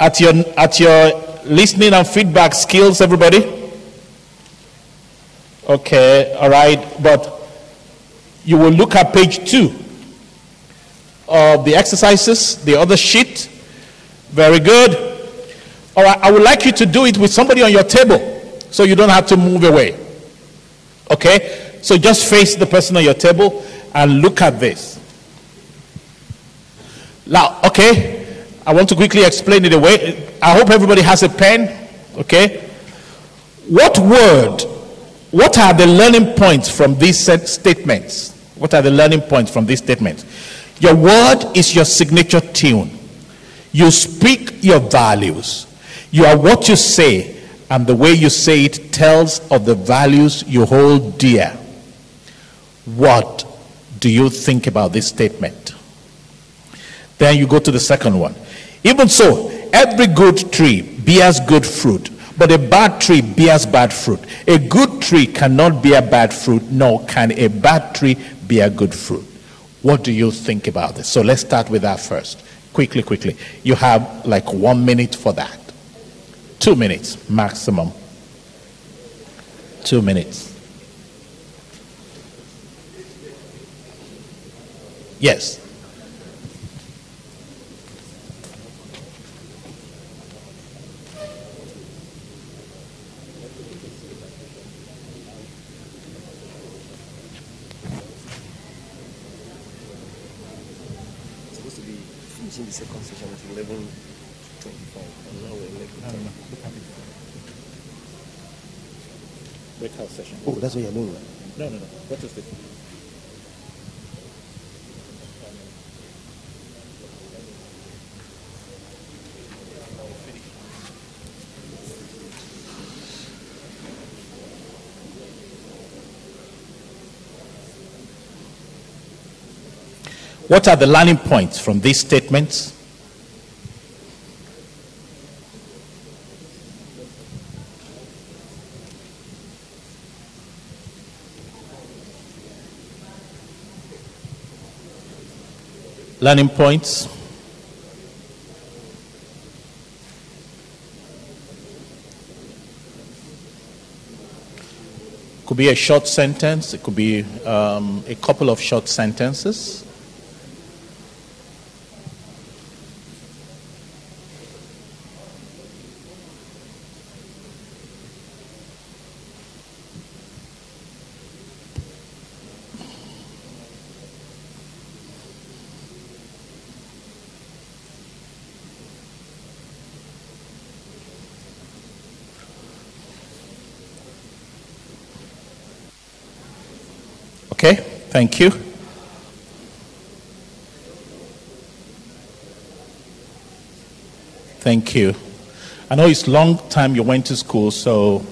at your at your listening and feedback skills everybody? Okay all right but you will look at page 2 of the exercises the other sheet. Very good. All right i would like you to do it with somebody on your table so you don't have to move away. Okay? So just face the person on your table and look at this. Now okay I want to quickly explain it away. I hope everybody has a pen. Okay? What word, what are the learning points from these statements? What are the learning points from these statements? Your word is your signature tune. You speak your values. You are what you say, and the way you say it tells of the values you hold dear. What do you think about this statement? Then you go to the second one. Even so, every good tree bears good fruit, but a bad tree bears bad fruit. A good tree cannot bear bad fruit, nor can a bad tree bear good fruit. What do you think about this? So let's start with that first. Quickly, quickly. You have like one minute for that. Two minutes maximum. Two minutes. Yes. the second session at 11 25 and now we're like No, no, no. Look at it. Breakout session. oh that's what you're doing right? No, no, no. What is it? What are the learning points from these statements? Learning points. Could be a short sentence, it could be um, a couple of short sentences. Okay, thank you. Thank you. I know it's long time you went to school, so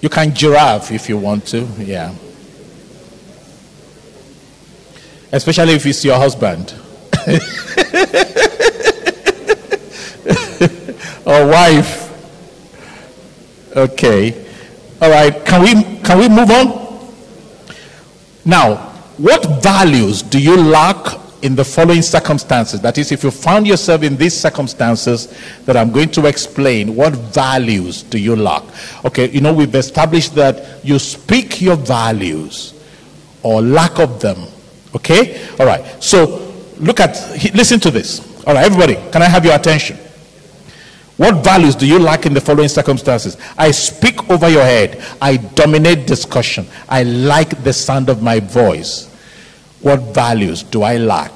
you can giraffe if you want to, yeah. Especially if it's your husband or wife. Okay. All right. Can we can we move on? Now, what values do you lack in the following circumstances? That is, if you found yourself in these circumstances that I'm going to explain, what values do you lack? Okay, you know, we've established that you speak your values or lack of them. Okay? All right. So look at, listen to this. All right, everybody, can I have your attention? What values do you lack in the following circumstances? I speak over your head. I dominate discussion. I like the sound of my voice. What values do I lack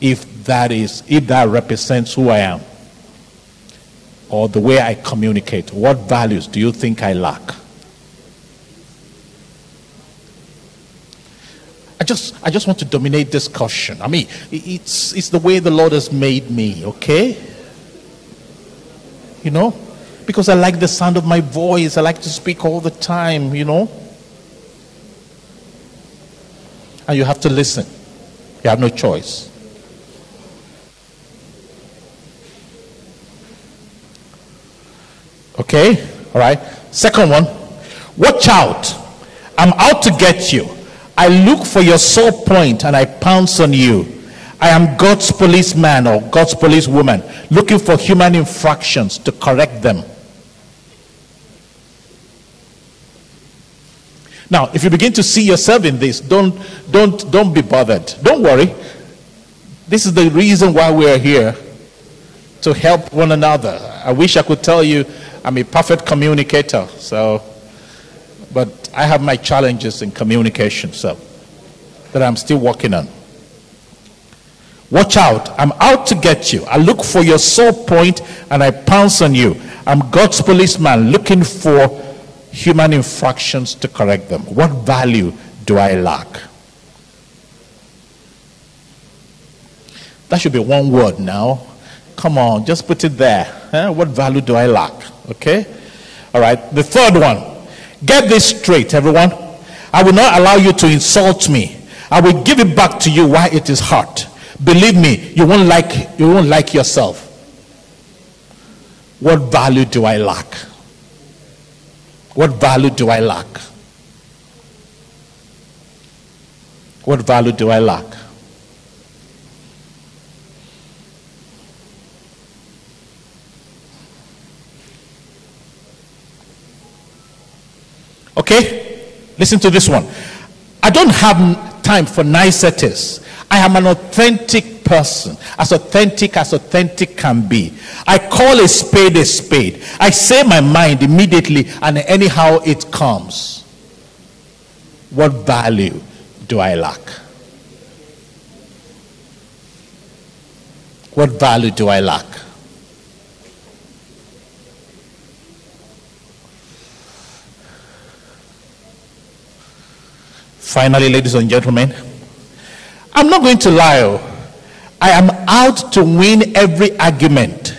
if that is if that represents who I am or the way I communicate? What values do you think I lack? I just I just want to dominate discussion. I mean, it's it's the way the Lord has made me, okay? You know, because I like the sound of my voice. I like to speak all the time, you know. And you have to listen. You have no choice. Okay? All right. Second one. Watch out. I'm out to get you. I look for your sore point and I pounce on you. I am God's policeman or God's policewoman looking for human infractions to correct them. Now, if you begin to see yourself in this, don't, don't, don't be bothered. Don't worry. This is the reason why we are here to help one another. I wish I could tell you I'm a perfect communicator, so, but I have my challenges in communication, so that I'm still working on. Watch out. I'm out to get you. I look for your sore point and I pounce on you. I'm God's policeman looking for human infractions to correct them. What value do I lack? That should be one word now. Come on, just put it there. What value do I lack? Okay? All right. The third one. Get this straight, everyone. I will not allow you to insult me. I will give it back to you while it is hot. Believe me, you won't like you won't like yourself. What value do I lack? What value do I lack? What value do I lack? Okay? Listen to this one. I don't have time for niceties. I am an authentic person, as authentic as authentic can be. I call a spade a spade. I say my mind immediately, and anyhow it comes. What value do I lack? What value do I lack? Finally, ladies and gentlemen, I'm not going to lie. Oh. I am out to win every argument.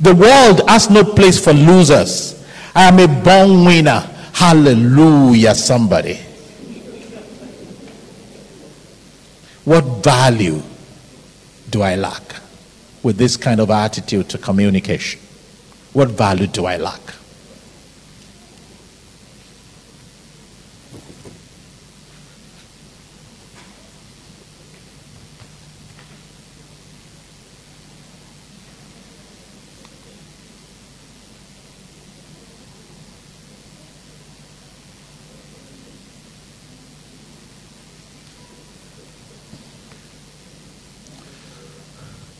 The world has no place for losers. I am a born winner. Hallelujah, somebody. What value do I lack with this kind of attitude to communication? What value do I lack?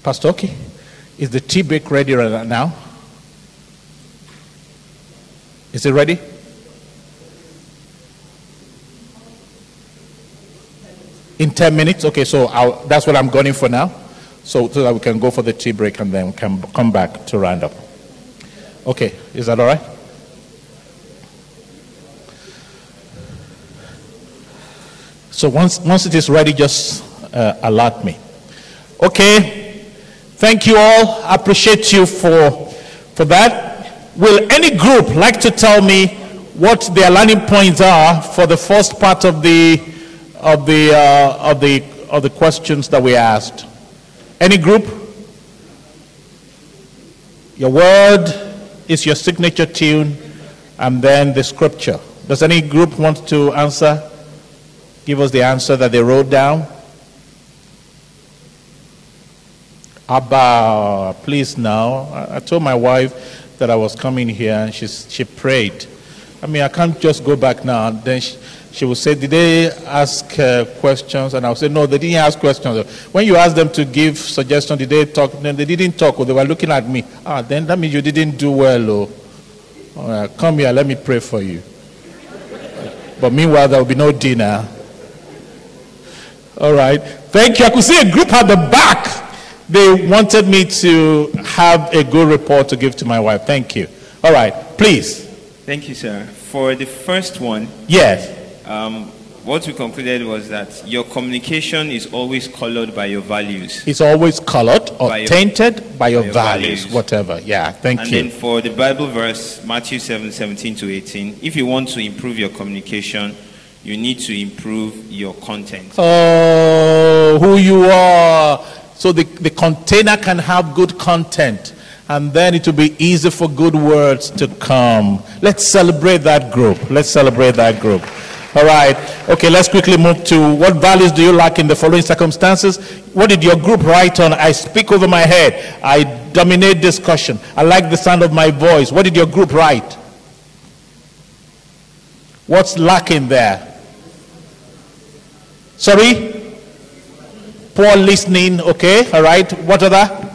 Pastor Oki, is the tea break ready right now? Is it ready? In 10 minutes? Okay, so I'll, that's what I'm going for now. So, so that we can go for the tea break and then can come back to round up. Okay, is that all right? So once, once it is ready, just uh, alert me. Okay. Thank you all. I appreciate you for, for that. Will any group like to tell me what their learning points are for the first part of the of the uh, of the of the questions that we asked. Any group? Your word is your signature tune, and then the scripture. Does any group want to answer? Give us the answer that they wrote down. Abba, please now. I, told my wife that I was coming here, and she she prayed. I mean, I can't just go back now. Then she, she will say, Did they ask uh, questions? And I'll say, No, they didn't ask questions. When you ask them to give suggestions, did they talk? Then they didn't talk, or they were looking at me. Ah, then that means you didn't do well. Oh. Come here, let me pray for you. But meanwhile, there will be no dinner. All right. Thank you. I could see a group at the back. They wanted me to have a good report to give to my wife. Thank you. All right. Please. Thank you, sir. For the first one, Yes. um, what we concluded was that your communication is always colored by your values. It's always colored or By your- tainted by your, by your values, values. whatever. Yeah. Thank And you. And then for the Bible verse, Matthew 7 17 to 18, if you want to improve your communication, you need to improve your content. Oh, who you are. So the, the container can have good content. And then it will be easy for good words to come. Let's celebrate that group. Let's celebrate that group. All right. Okay, let's quickly move to what values do you lack in the following circumstances? What did your group write on? I speak over my head. I dominate discussion. I like the sound of my voice. What did your group write? What's lacking there? Sorry? Poor listening, okay, all right. What other?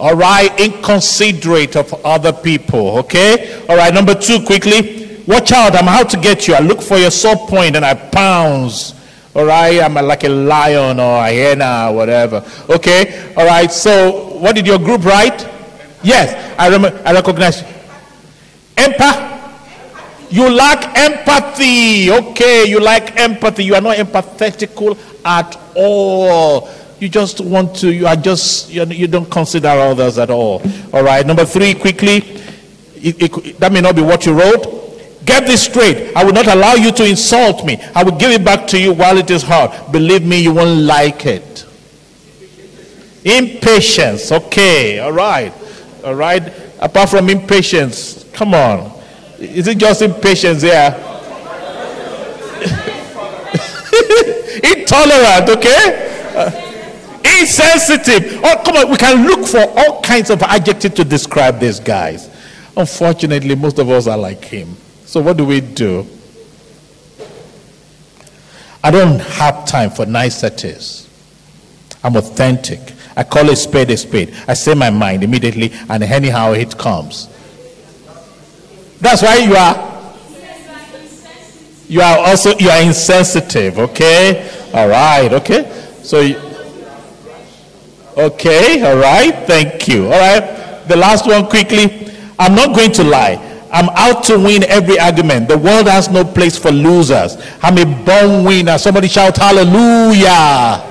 All right, inconsiderate of other people, okay? All right, number two, quickly. Watch out, I'm out to get you. I look for your sore point and I pounce. All right, I'm like a lion or a hyena or whatever. Okay, all right, so what did your group write? Yes, I, rem- I recognize. Empath. You lack empathy. Okay, you lack empathy. You are not empathetical at all. You just want to, you are just, you, don't consider others at all. All right, number three, quickly. It- it- that may not be what you wrote. Get this straight. I will not allow you to insult me. I will give it back to you while it is hot. Believe me, you won't like it. Impatience. Okay, all right. All right. Apart from impatience, come on. Is it just impatience here? Intolerant, okay? Uh, insensitive. Oh, come on. We can look for all kinds of adjectives to describe these guys. Unfortunately, most of us are like him. So, what do we do? I don't have time for niceties. I'm authentic. I call a spade a spade. I say my mind immediately, and anyhow it comes. That's why you are. You are also you are insensitive. Okay. All right. Okay. So. Okay. All right. Thank you. All right. The last one quickly. I'm not going to lie. I'm out to win every argument. The world has no place for losers. I'm a born winner. Somebody shout hallelujah.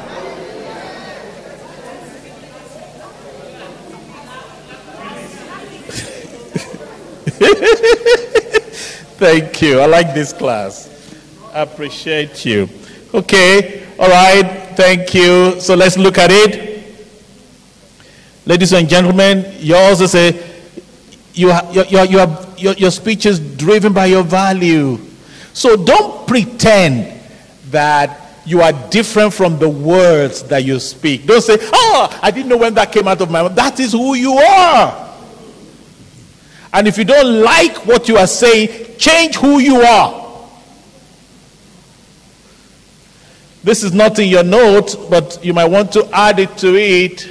Thank you. I like this class. I appreciate you. Okay. All right. Thank you. So let's look at it. Ladies and gentlemen, yours is a you your, your, your, your, your speech is driven by your value. So don't pretend that you are different from the words that you speak. Don't say, Oh, I didn't know when that came out of my mouth. That is who you are. And if you don't like what you are saying, change who you are. This is not in your note, but you might want to add it to it.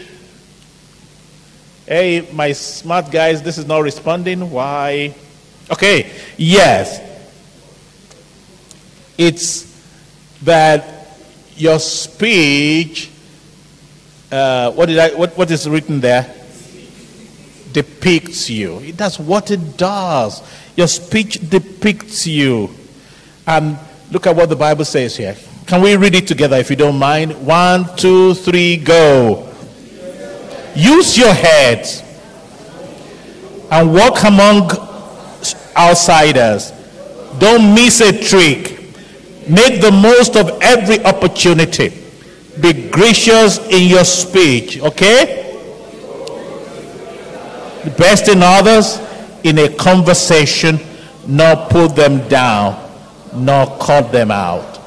Hey, my smart guys, this is not responding. Why? Okay, yes. It's that your speech, uh, what, did I, what, what is written there? Depicts you. That's what it does. Your speech depicts you. And look at what the Bible says here. Can we read it together if you don't mind? One, two, three, go. Use your head and walk among outsiders. Don't miss a trick. Make the most of every opportunity. Be gracious in your speech, okay? Best in others in a conversation, not put them down, nor cut them out.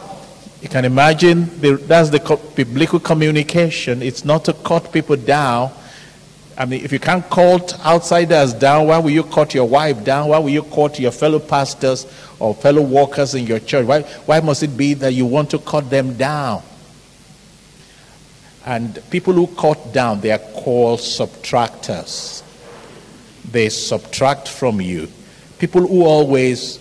You can imagine the, that's the biblical communication. It's not to cut people down. I mean, if you can't cut outsiders down, why will you cut your wife down? Why will you cut your fellow pastors or fellow workers in your church? Why, why must it be that you want to cut them down? And people who cut down, they are called subtractors. They subtract from you. People who always,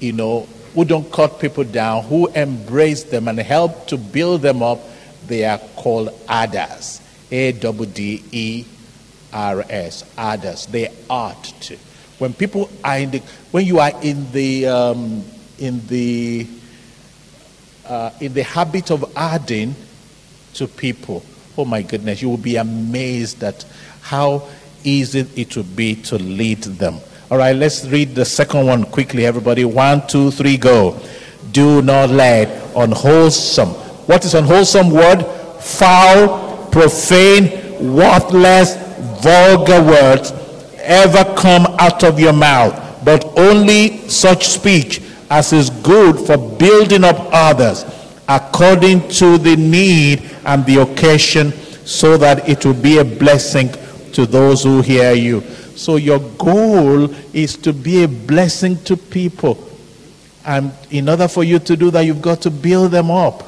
you know, who don't cut people down, who embrace them and help to build them up, they are called adders. A W D E R S. Adders. They ought to. When people are in the, when you are in the, um, in the, uh, in the habit of adding to people, oh my goodness, you will be amazed at how easy it will be to lead them. All right, let's read the second one quickly, everybody. One, two, three, go. Do not let unwholesome. What is unwholesome word? Foul, profane, worthless, vulgar words ever come out of your mouth, but only such speech as is good for building up others according to the need and the occasion, so that it will be a blessing to those who hear you. So your goal is to be a blessing to people. And in order for you to do that, you've got to build them up.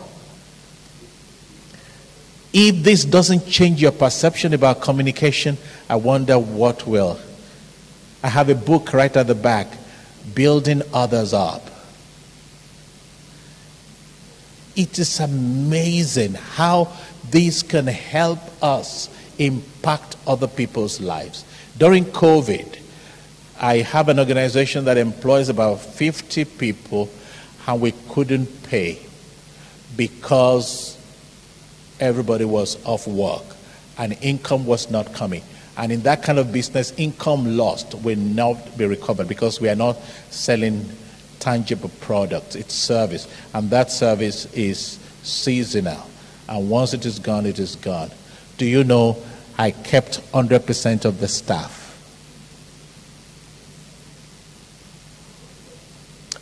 If this doesn't change your perception about communication, I wonder what will. I have a book right at the back Building Others Up. It is amazing how this can help us impact other people's lives. During COVID, I have an organization that employs about 50 people, and we couldn't pay because everybody was off work and income was not coming. And in that kind of business, income lost will not be recovered because we are not selling tangible products, it's service. And that service is seasonal. And once it is gone, it is gone. Do you know I kept 100% of the staff?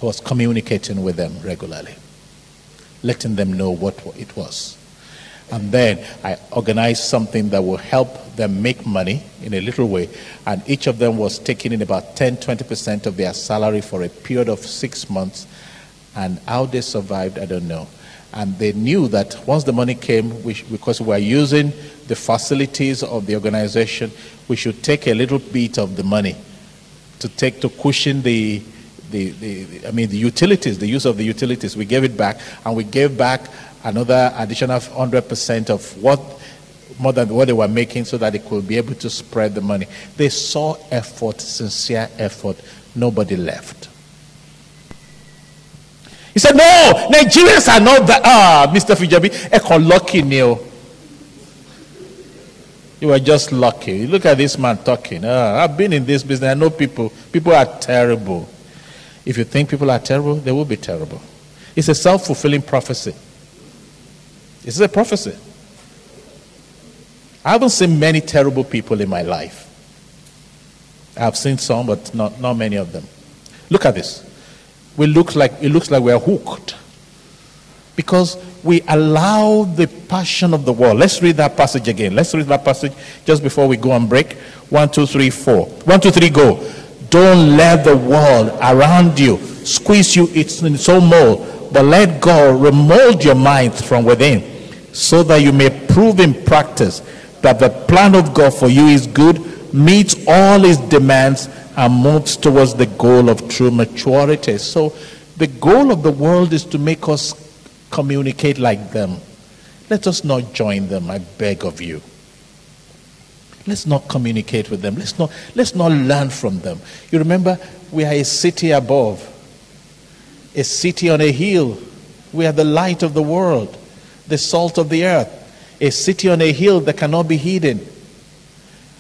I was communicating with them regularly, letting them know what it was. And then I organized something that will help them make money in a little way. And each of them was taking in about 10, 20% of their salary for a period of six months. And how they survived, I don't know. And they knew that once the money came, we, because we were using the facilities of the organization, we should take a little bit of the money to take to cushion the, the, the, I mean, the utilities, the use of the utilities. We gave it back, and we gave back another additional 100% of what more than what they were making so that they could be able to spread the money. They saw effort, sincere effort. Nobody left. He said, No, Nigerians are not that. Ah, Mr. Fijabi, Eko lucky Neil. You were just lucky. Look at this man talking. Ah, I've been in this business. I know people. People are terrible. If you think people are terrible, they will be terrible. It's a self fulfilling prophecy. Is a prophecy. I haven't seen many terrible people in my life. I've seen some, but not, not many of them. Look at this. We look like it looks like we're hooked. Because we allow the passion of the world. Let's read that passage again. Let's read that passage just before we go on break. One, two, three, four. One, two, three, go. Don't let the world around you squeeze you in its own mold, but let God remold your mind from within so that you may prove in practice that the plan of God for you is good, meets all his demands, and moves towards the goal of true maturity. So, the goal of the world is to make us communicate like them. Let us not join them, I beg of you. Let's not communicate with them. Let's not, let's not learn from them. You remember, we are a city above, a city on a hill. We are the light of the world, the salt of the earth, a city on a hill that cannot be hidden.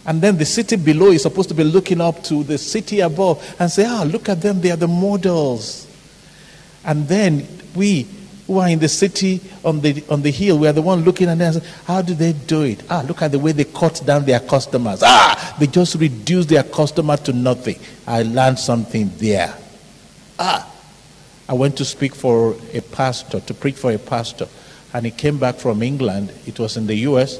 And then the city below is supposed to be looking up to the city above and say, ah, look at them, they are the models. And then we who are in the city on the, on the hill, we are the one looking at them how do they do it? Ah, look at the way they cut down their customers. Ah, they just reduce their customer to nothing. I learned something there. Ah, I went to speak for a pastor, to preach for a pastor. And he came back from England. It was in the US.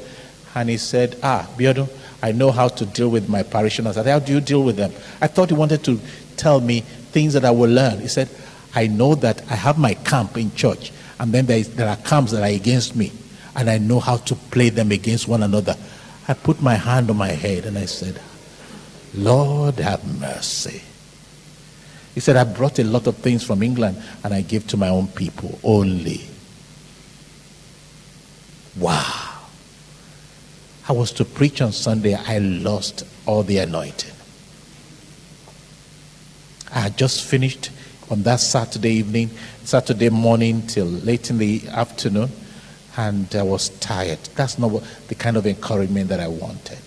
And he said, Ah, Biodo, I know how to deal with my parishioners. I said, How do you deal with them? I thought he wanted to tell me things that I will learn. He said, I know that I have my camp in church, and then there, is, there are camps that are against me, and I know how to play them against one another. I put my hand on my head and I said, Lord, have mercy. He said, I brought a lot of things from England and I gave to my own people only. Wow. I was to preach on Sunday, I lost all the anointing. I had just finished on that Saturday evening, Saturday morning till late in the afternoon, and I was tired. That's not what, the kind of encouragement that I wanted.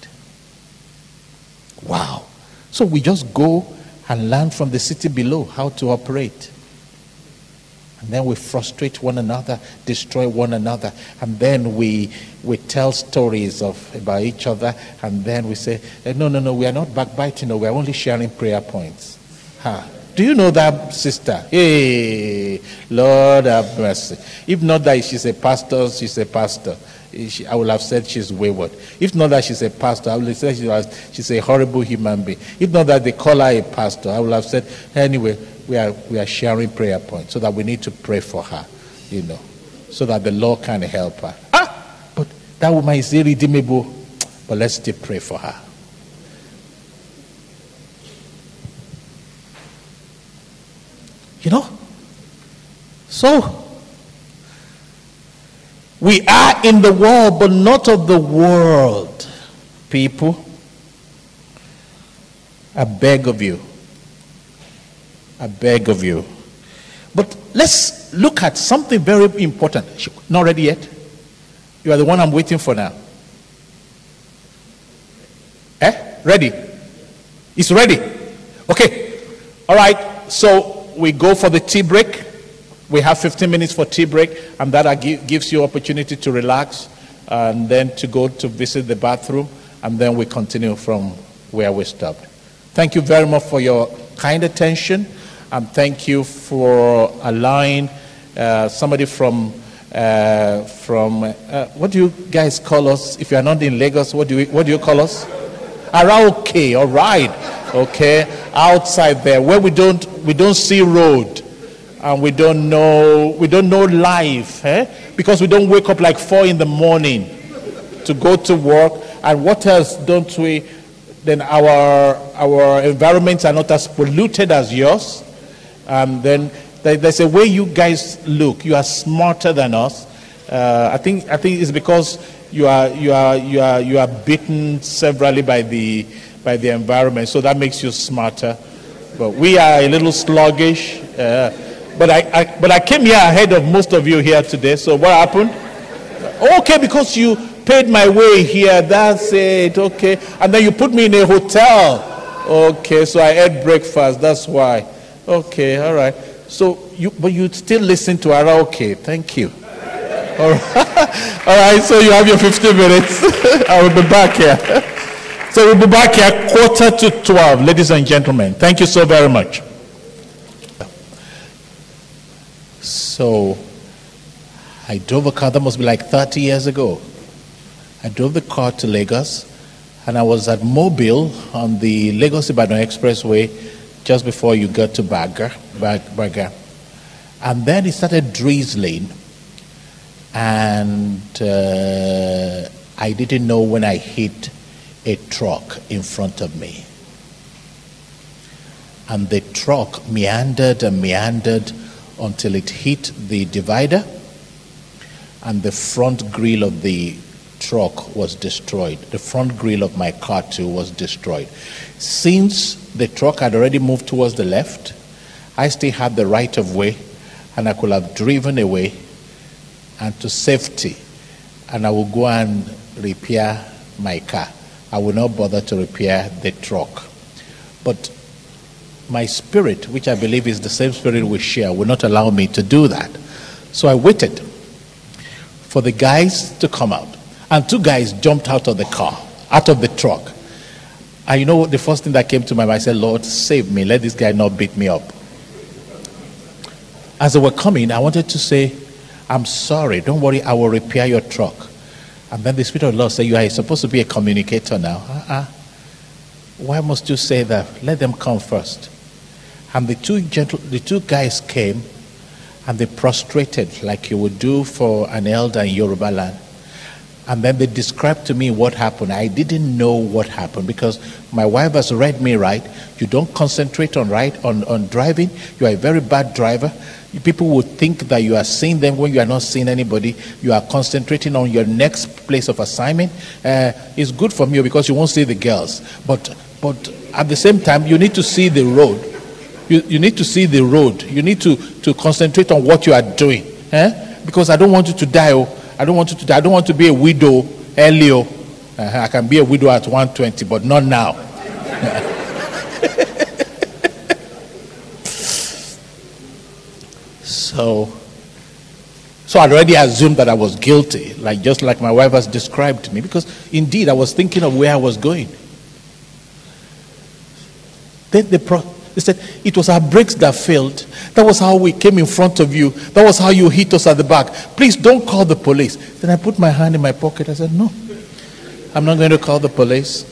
Wow. So we just go and learn from the city below how to operate. And then we frustrate one another, destroy one another, and then we we tell stories of about each other, and then we say, eh, no, no, no, we are not backbiting, no, we are only sharing prayer points. Huh. Do you know that sister? Hey, Lord have mercy. If not that she's a pastor, she's a pastor. I would have said she's wayward. If not that she's a pastor, I would have said she she's a horrible human being. If not that they call her a pastor, I would have said, anyway, we are, we are sharing prayer points so that we need to pray for her, you know, so that the Lord can help her. Ah, but that woman is irredeemable. But let's still pray for her. You know? So, we are in the world, but not of the world. People, I beg of you. I beg of you. But let's look at something very important. Not ready yet? You are the one I'm waiting for now. Eh? Ready? It's ready. Okay. All right. So we go for the tea break. We have 15 minutes for tea break, and that gives you opportunity to relax and then to go to visit the bathroom, and then we continue from where we stopped. Thank you very much for your kind attention, and thank you for allowing uh, somebody from uh, from uh, what do you guys call us? If you are not in Lagos, what do we, what do you call us? Arauke. All right. Okay. Outside there, where we don't we don't see road and we don't know we don't know life eh? because we don't wake up like four in the morning to go to work and what else don't we then our our environments are not as polluted as yours and then there's a way you guys look you are smarter than us uh, i think i think it's because you are you are you are you are beaten severally by the by the environment so that makes you smarter but we are a little sluggish uh, but I, I, but I came here ahead of most of you here today. So what happened? Okay, because you paid my way here. That's it. Okay, and then you put me in a hotel. Okay, so I ate breakfast. That's why. Okay, all right. So you, but you still listen to Ara. Okay, thank you. All right. all right. So you have your 15 minutes. I will be back here. So we'll be back here quarter to 12, ladies and gentlemen. Thank you so very much. So I drove a car that must be like 30 years ago. I drove the car to Lagos and I was at Mobile on the Lagos Ibadan Expressway just before you got to Baga. Baga. And then it started drizzling and uh, I didn't know when I hit a truck in front of me. And the truck meandered and meandered until it hit the divider and the front grille of the truck was destroyed. The front grille of my car, too, was destroyed. Since the truck had already moved towards the left, I still had the right of way and I could have driven away and to safety and I will go and repair my car. I will not bother to repair the truck. But my spirit, which I believe is the same spirit we share, will not allow me to do that. So I waited for the guys to come out. And two guys jumped out of the car, out of the truck. And you know what? The first thing that came to my mind, I said, Lord, save me. Let this guy not beat me up. As they were coming, I wanted to say, I'm sorry. Don't worry. I will repair your truck. And then the Spirit of the Lord said, You are supposed to be a communicator now. Uh-uh. Why must you say that? Let them come first. And the two gentle, the two guys came and they prostrated like you would do for an elder in Yoruba land. And then they described to me what happened. I didn't know what happened because my wife has read me right. You don't concentrate on right on, on driving. You are a very bad driver. People would think that you are seeing them when you are not seeing anybody. You are concentrating on your next place of assignment. Uh, it's good for me because you won't see the girls. But but at the same time, you need to see the road. You, you need to see the road. You need to, to concentrate on what you are doing. Eh? Because I don't want you to die. Oh. I don't want to. I don't want to be a widow earlier. Uh, I can be a widow at 120, but not now. so, so I already assumed that I was guilty, like just like my wife has described to me, because indeed I was thinking of where I was going. Then the pro- they said, It was our brakes that failed. That was how we came in front of you. That was how you hit us at the back. Please don't call the police. Then I put my hand in my pocket. I said, No, I'm not going to call the police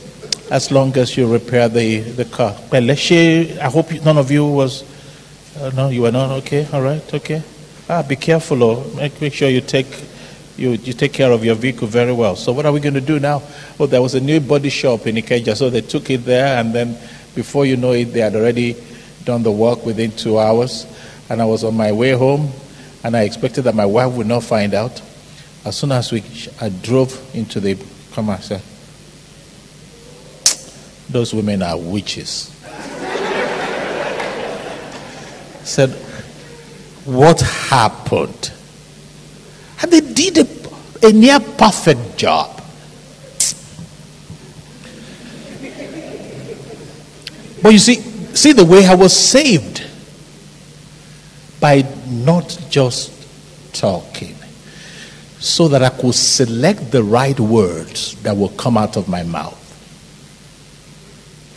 as long as you repair the, the car. Well. I hope none of you was. Uh, no, you were not okay. All right, okay. Ah, be careful. Oh, make, make sure you take you, you take care of your vehicle very well. So what are we going to do now? Oh, there was a new body shop in Ikeja, so they took it there, and then before you know it, they had already done the work within two hours. And I was on my way home, and I expected that my wife would not find out. As soon as we, I drove into the said, those women are witches. said, what happened? And they did a, a near perfect job. But you see, see the way I was saved by not just talking, so that I could select the right words that will come out of my mouth.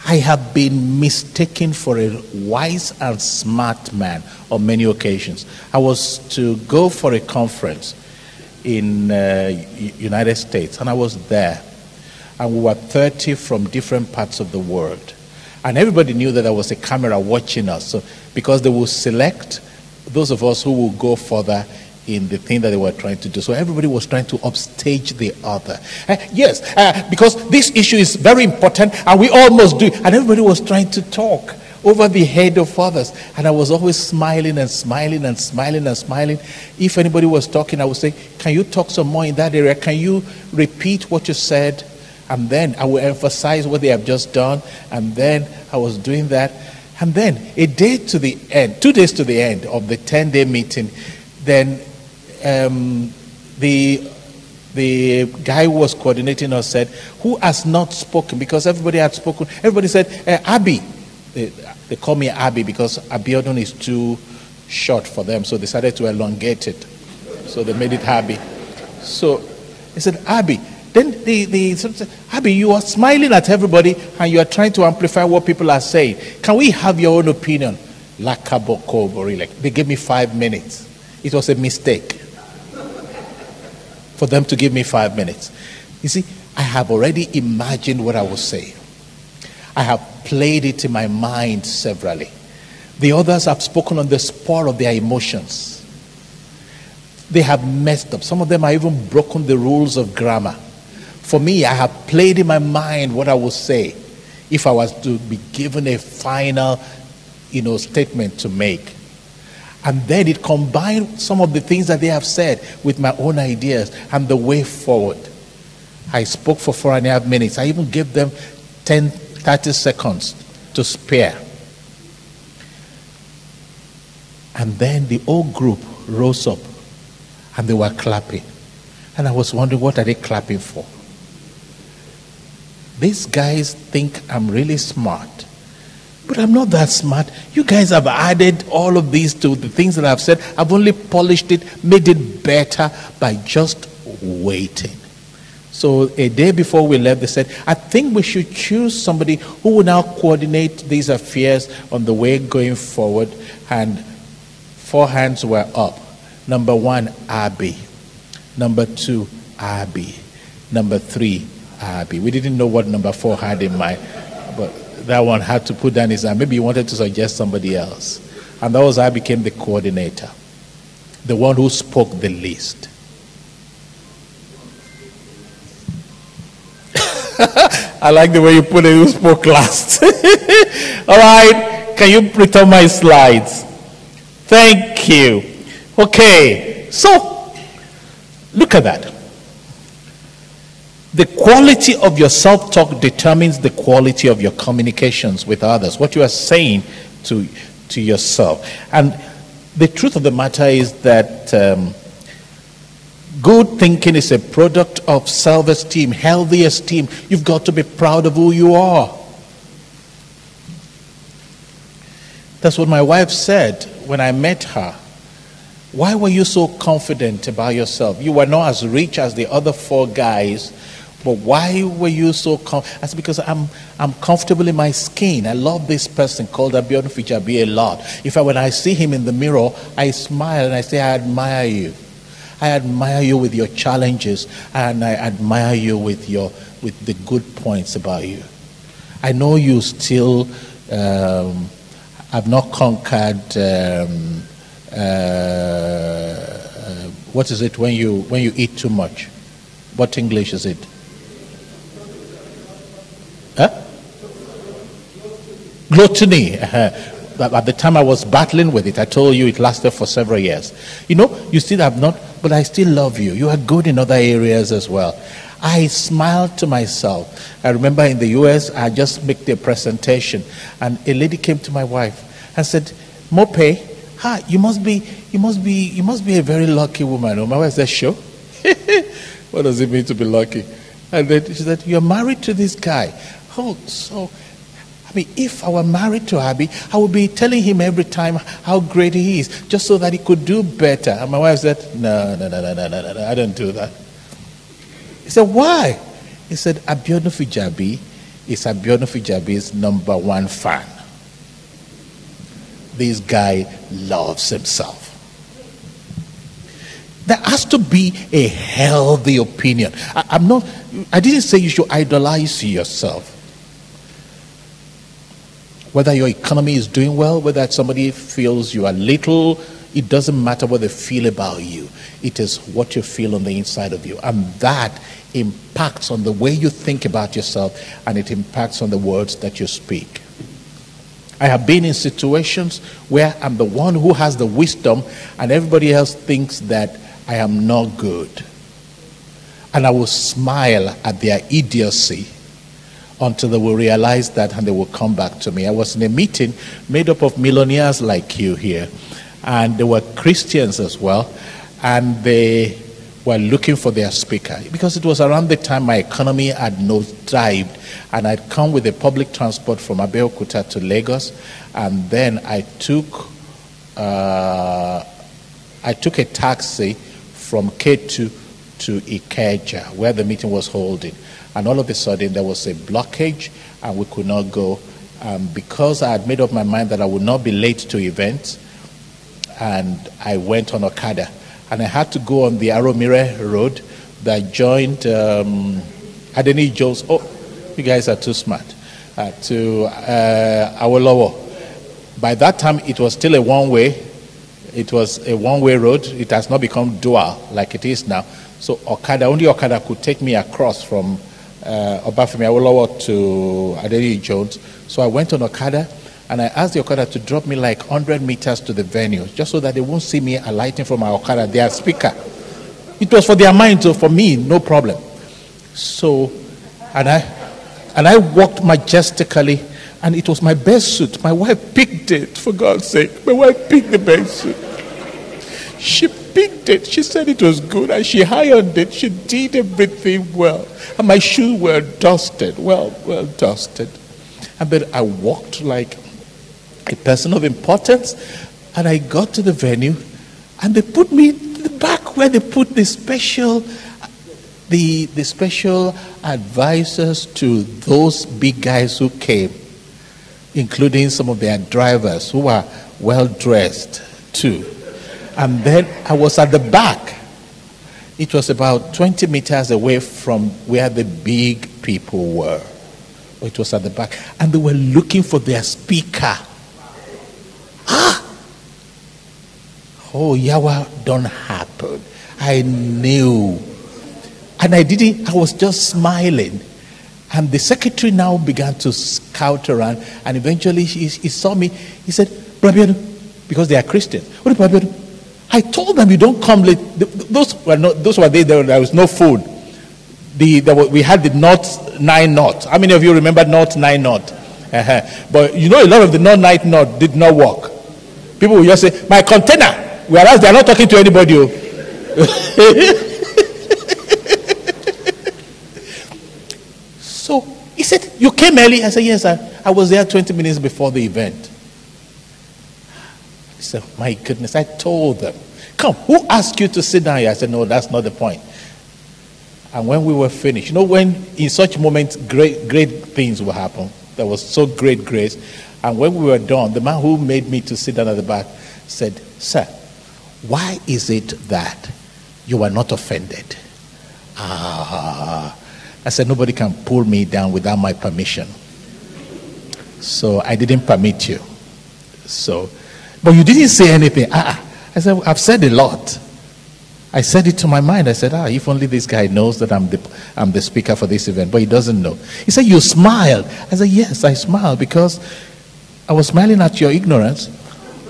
I have been mistaken for a wise and smart man on many occasions. I was to go for a conference in uh, United States, and I was there, and we were 30 from different parts of the world. And everybody knew that there was a camera watching us. So, because they will select those of us who will go further in the thing that they were trying to do. So everybody was trying to upstage the other. Uh, yes, uh, because this issue is very important and we all must do it. And everybody was trying to talk over the head of others. And I was always smiling and smiling and smiling and smiling. If anybody was talking, I would say, Can you talk some more in that area? Can you repeat what you said? And then I will emphasize what they have just done. And then I was doing that. And then a day to the end, two days to the end of the 10 day meeting, then um, the the guy who was coordinating us said, Who has not spoken? Because everybody had spoken. Everybody said, uh, Abby. They, they call me Abby because Abiodun is too short for them. So they decided to elongate it. So they made it Abby. So he said, Abby. Then the, the Abby, you are smiling at everybody and you are trying to amplify what people are saying. Can we have your own opinion? They gave me five minutes. It was a mistake for them to give me five minutes. You see, I have already imagined what I will say. I have played it in my mind severally. The others have spoken on the spur of their emotions. They have messed up. Some of them have even broken the rules of grammar. For me, I have played in my mind what I will say if I was to be given a final, you know, statement to make. And then it combined some of the things that they have said with my own ideas and the way forward. I spoke for four and a half minutes. I even gave them 10, 30 seconds to spare. And then the whole group rose up and they were clapping. And I was wondering, what are they clapping for? These guys think I'm really smart. But I'm not that smart. You guys have added all of these to the things that I've said. I've only polished it, made it better by just waiting. So a day before we left, they said, I think we should choose somebody who will now coordinate these affairs on the way going forward. And four hands were up. Number one, Abby. Number two, Abby. Number three, We didn't know what number four had in mind, but that one had to put down his hand. Maybe he wanted to suggest somebody else. And that was I became the coordinator, the one who spoke the least. I like the way you put it, who spoke last. All right, can you return my slides? Thank you. Okay, so look at that. The quality of your self talk determines the quality of your communications with others, what you are saying to, to yourself. And the truth of the matter is that um, good thinking is a product of self esteem, healthy esteem. You've got to be proud of who you are. That's what my wife said when I met her. Why were you so confident about yourself? You were not as rich as the other four guys but why were you so com-? That's because I'm, I'm comfortable in my skin. I love this person called Abiodun Fijabi a lot. If I, when I see him in the mirror, I smile and I say, I admire you. I admire you with your challenges and I admire you with, your, with the good points about you. I know you still um, have not conquered. Um, uh, uh, what is it when you when you eat too much? What English is it? Huh? Gluttony. Uh-huh. At the time I was battling with it, I told you it lasted for several years. You know, you still have not, but I still love you. You are good in other areas as well. I smiled to myself. I remember in the US, I just made a presentation, and a lady came to my wife and said, Mope, hi, you must be, you must be, you must be a very lucky woman. Oh, my wife said, sure. what does it mean to be lucky? And then she said, You're married to this guy. Oh, so, I mean, if I were married to Abby, I would be telling him every time how great he is, just so that he could do better. And my wife said, No, no, no, no, no, no, no, I don't do that. He said, Why? He said, Abiodun Fijabi is Abiodun Fijabi's number one fan. This guy loves himself. There has to be a healthy opinion. I, am not, I didn't say you should idolize yourself. Whether your economy is doing well, whether somebody feels you are little, it doesn't matter what they feel about you. It is what you feel on the inside of you. And that impacts on the way you think about yourself and it impacts on the words that you speak. I have been in situations where I'm the one who has the wisdom and everybody else thinks that I am not good. And I will smile at their idiocy until they will realize that and they will come back to me. I was in a meeting made up of millionaires like you here, and they were Christians as well, and they were looking for their speaker because it was around the time my economy had nosedived, and I'd come with a public transport from Abeokuta to Lagos, and then I took uh, I took a taxi from Ketu to Ikeja, where the meeting was holding. And all of a sudden, there was a blockage, and we could not go. Um, because I had made up my mind that I would not be late to events, and I went on Okada. And I had to go on the Aromire Road that joined um, Adeniyi Jones. Oh, you guys are too smart. Uh, to uh, Awolowo. By that time, it was still a one way. It was a one way road. It has not become dual like it is now. So Okada, only Okada could take me across from uh, Obafemi Awolowo to Adeniyi Jones. So I went on Okada and I asked the Okada to drop me like 100 meters to the venue just so that they won't see me alighting from my Okada, their speaker. It was for their mind, so for me, no problem. So, and I, and I walked majestically, and it was my best suit. My wife picked it, for God's sake. My wife picked the best suit. She picked it. She said it was good and she ironed it. She did everything well. And my shoes were dusted, well, well dusted. And then I walked like a person of importance and I got to the venue and they put me the back where they put the special the, the special advisors to those big guys who came, including some of their drivers who were well dressed too. And then I was at the back. It was about 20 meters away from where the big people were. It was at the back. And they were looking for their speaker. Ah! Oh, Yawa don't happen. I knew. And I didn't, I was just smiling. And the secretary now began to scout around. And eventually he, he saw me. He said, Brabiano, because they are Christians. What Brabiano? I told them you don't come late. Those were not, those were there, there was no food. The, we had the North 9 North. How many of you remember North 9 North? Uh-huh. But you know, a lot of the North 9 North did not work. People will just say, My container. Whereas they are not talking to anybody. oh. so he said, You came early? I said, Yes, I, I was there 20 minutes before the event. Said, My goodness, I told them. Come, who asked you to sit down here? I said, No, that's not the point. And when we were finished, you know, when in such moments great, great things will happen. There was so great grace. And when we were done, the man who made me to sit down at the back said, Sir, why is it that you are not offended? Ah. I said, Nobody can pull me down without my permission. So I didn't permit you. So, but you didn't say anything. Ah, I said, I've said a lot. I said it to my mind. I said, ah, if only this guy knows that I'm the, I'm the speaker for this event, but he doesn't know. He said, You smiled. I said, Yes, I smiled because I was smiling at your ignorance,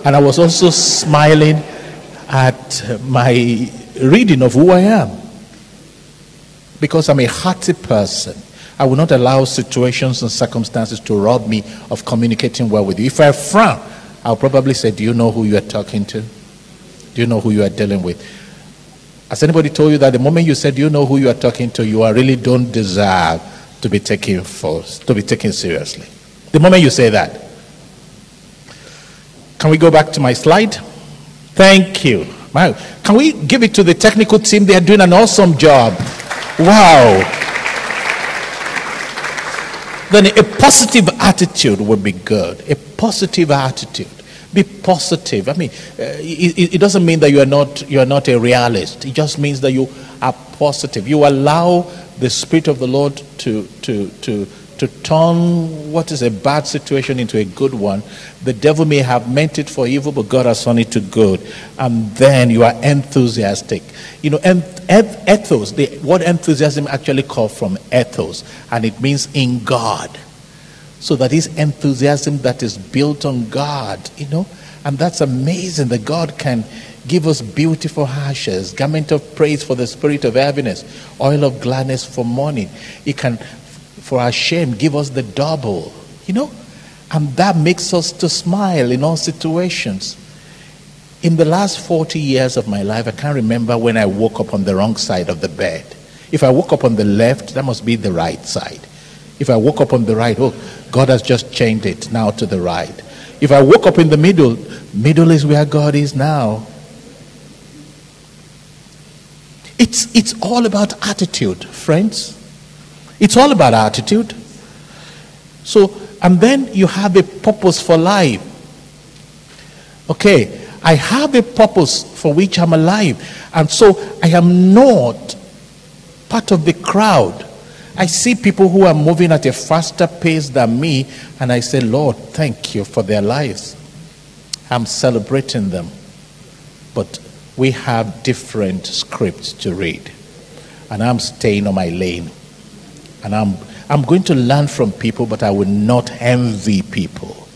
and I was also smiling at my reading of who I am. Because I'm a hearty person. I will not allow situations and circumstances to rob me of communicating well with you. If I frown, I'll probably say, Do you know who you are talking to? Do you know who you are dealing with? Has anybody told you that the moment you said you know who you are talking to, you are really don't deserve to be taken first, to be taken seriously? The moment you say that. Can we go back to my slide? Thank you. Wow. Can we give it to the technical team? They are doing an awesome job. Wow. Then a positive attitude would be good. A positive attitude. Be positive. I mean, uh, it, it, doesn't mean that you are not you are not a realist. It just means that you are positive. You allow the spirit of the Lord to to to to turn what is a bad situation into a good one. The devil may have meant it for evil, but God has turned it to good. And then you are enthusiastic. You know, ethos, the word enthusiasm actually comes from ethos, and it means in God. So that is enthusiasm that is built on God, you know, and that's amazing that God can give us beautiful ashes, garment of praise for the spirit of heaviness, oil of gladness for mourning. He can, for our shame, give us the double, you know, and that makes us to smile in all situations. In the last 40 years of my life, I can't remember when I woke up on the wrong side of the bed. If I woke up on the left, that must be the right side. If I woke up on the right, oh, God has just changed it now to the right. If I woke up in the middle, middle is where God is now. It's, it's all about attitude, friends. It's all about attitude. So, and then you have a purpose for life. Okay, I have a purpose for which I'm alive. And so I am not part of the crowd. I see people who are moving at a faster pace than me, and I say, Lord, thank you for their lives. I'm celebrating them. But we have different scripts to read. And I'm staying on my lane. And I'm, I'm going to learn from people, but I will not envy people.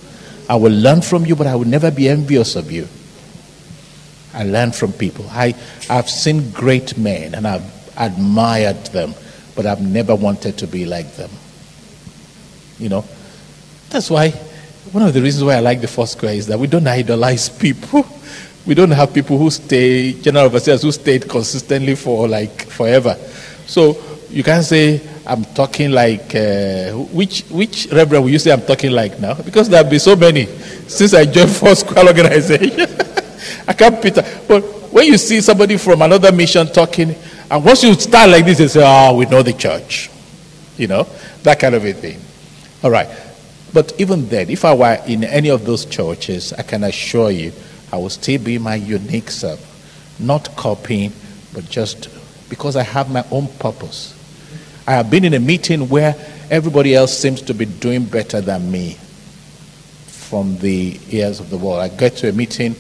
I will learn from you, but I will never be envious of you. I learn from people. I, I've seen great men and I've admired them but I've never wanted to be like them. You know, that's why one of the reasons why I like the Foursquare is that we don't idolize people. We don't have people who stay, general overseers who stayed consistently for like forever. So you can't say, I'm talking like, uh, which, which reverend will you say I'm talking like now? Because there have been so many since I joined Foursquare Organization. I can't picture. But when you see somebody from another mission talking, and once you start like this, you say, oh, we know the church. You know, that kind of a thing. All right. But even then, if I were in any of those churches, I can assure you, I will still be my unique self. Not copying, but just because I have my own purpose. I have been in a meeting where everybody else seems to be doing better than me from the ears of the world. I get to a meeting,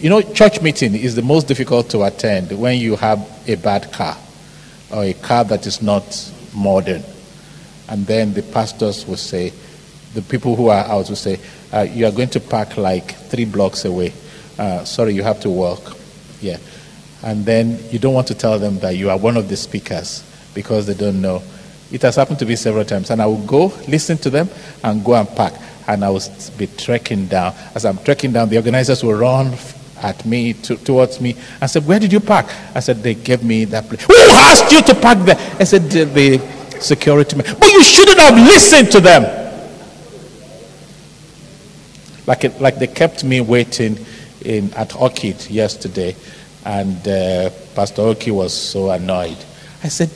you know, church meeting is the most difficult to attend when you have a bad car or a car that is not modern. And then the pastors will say, the people who are out will say, uh, You are going to park like three blocks away. Uh, sorry, you have to walk. Yeah. And then you don't want to tell them that you are one of the speakers because they don't know. It has happened to me several times. And I will go, listen to them, and go and park. And I will be trekking down. As I'm trekking down, the organizers will run at me, to, towards me, and said, Where did you park? I said, They gave me that place. Who asked you to park there? I said, The, security man. But you shouldn't have listened to them. Like, it, like they kept me waiting in, at Orchid yesterday, and uh, Pastor Oki was so annoyed. I said,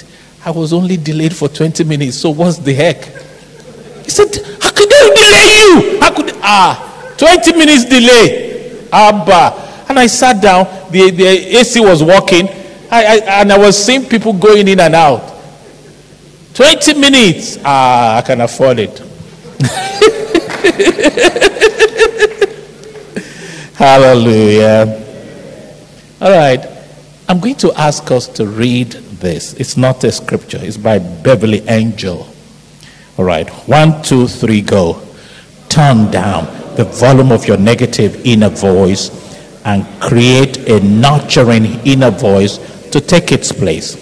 I was only delayed for 20 minutes, so what's the heck? He said, How could they delay you? How could ah 20 minutes delay? Abba. And I sat down, the, the AC was working, I, I, and I was seeing people going in and out. 20 minutes. Ah, I can afford it. Hallelujah. All right. I'm going to ask us to read this. It's not a scripture, it's by Beverly Engel. All right. One, two, three, go. Turn down the volume of your negative inner voice and create a nurturing inner voice to take its place.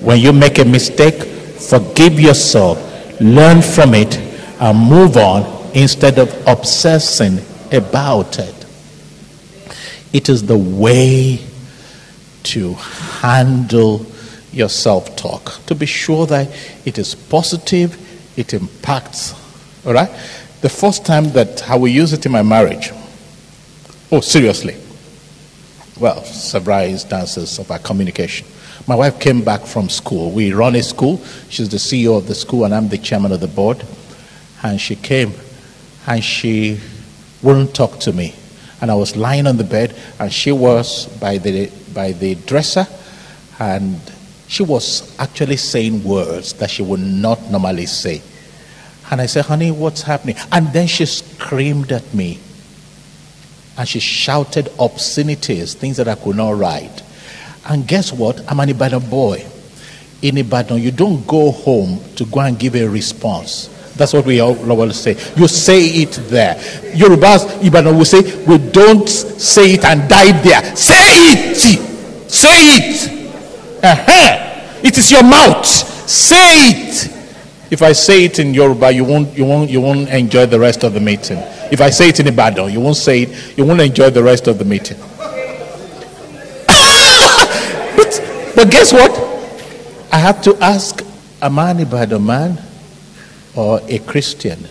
When you make a mistake, forgive yourself, learn from it, and move on instead of obsessing about it. It is the way to handle your self talk, to be sure that it is positive, it impacts. All right? The first time that I will use it in my marriage, oh, seriously. Well, several instances of our communication. My wife came back from school. We run a school. She's the CEO of the school, and I'm the chairman of the board. And she came and she wouldn't talk to me. And I was lying on the bed, and she was by the, by the dresser, and she was actually saying words that she would not normally say. And I said, Honey, what's happening? And then she screamed at me. And she shouted obscenities, things that I could not write. And guess what? I'm an Ibadan boy. In Ibadan, you don't go home to go and give a response. That's what we all will say. You say it there. Yorubas, Ibadan will say, we don't say it and die there. Say it. Say it. Uh-huh. It is your mouth. Say it. If I say it in Yoruba, you won't, you won't, you won't enjoy the rest of the meeting. If I say it in Ibadan, you won't say it, you won't enjoy the rest of the meeting. Ah! but, but guess what? I have to ask a man Ibadan man or a Christian.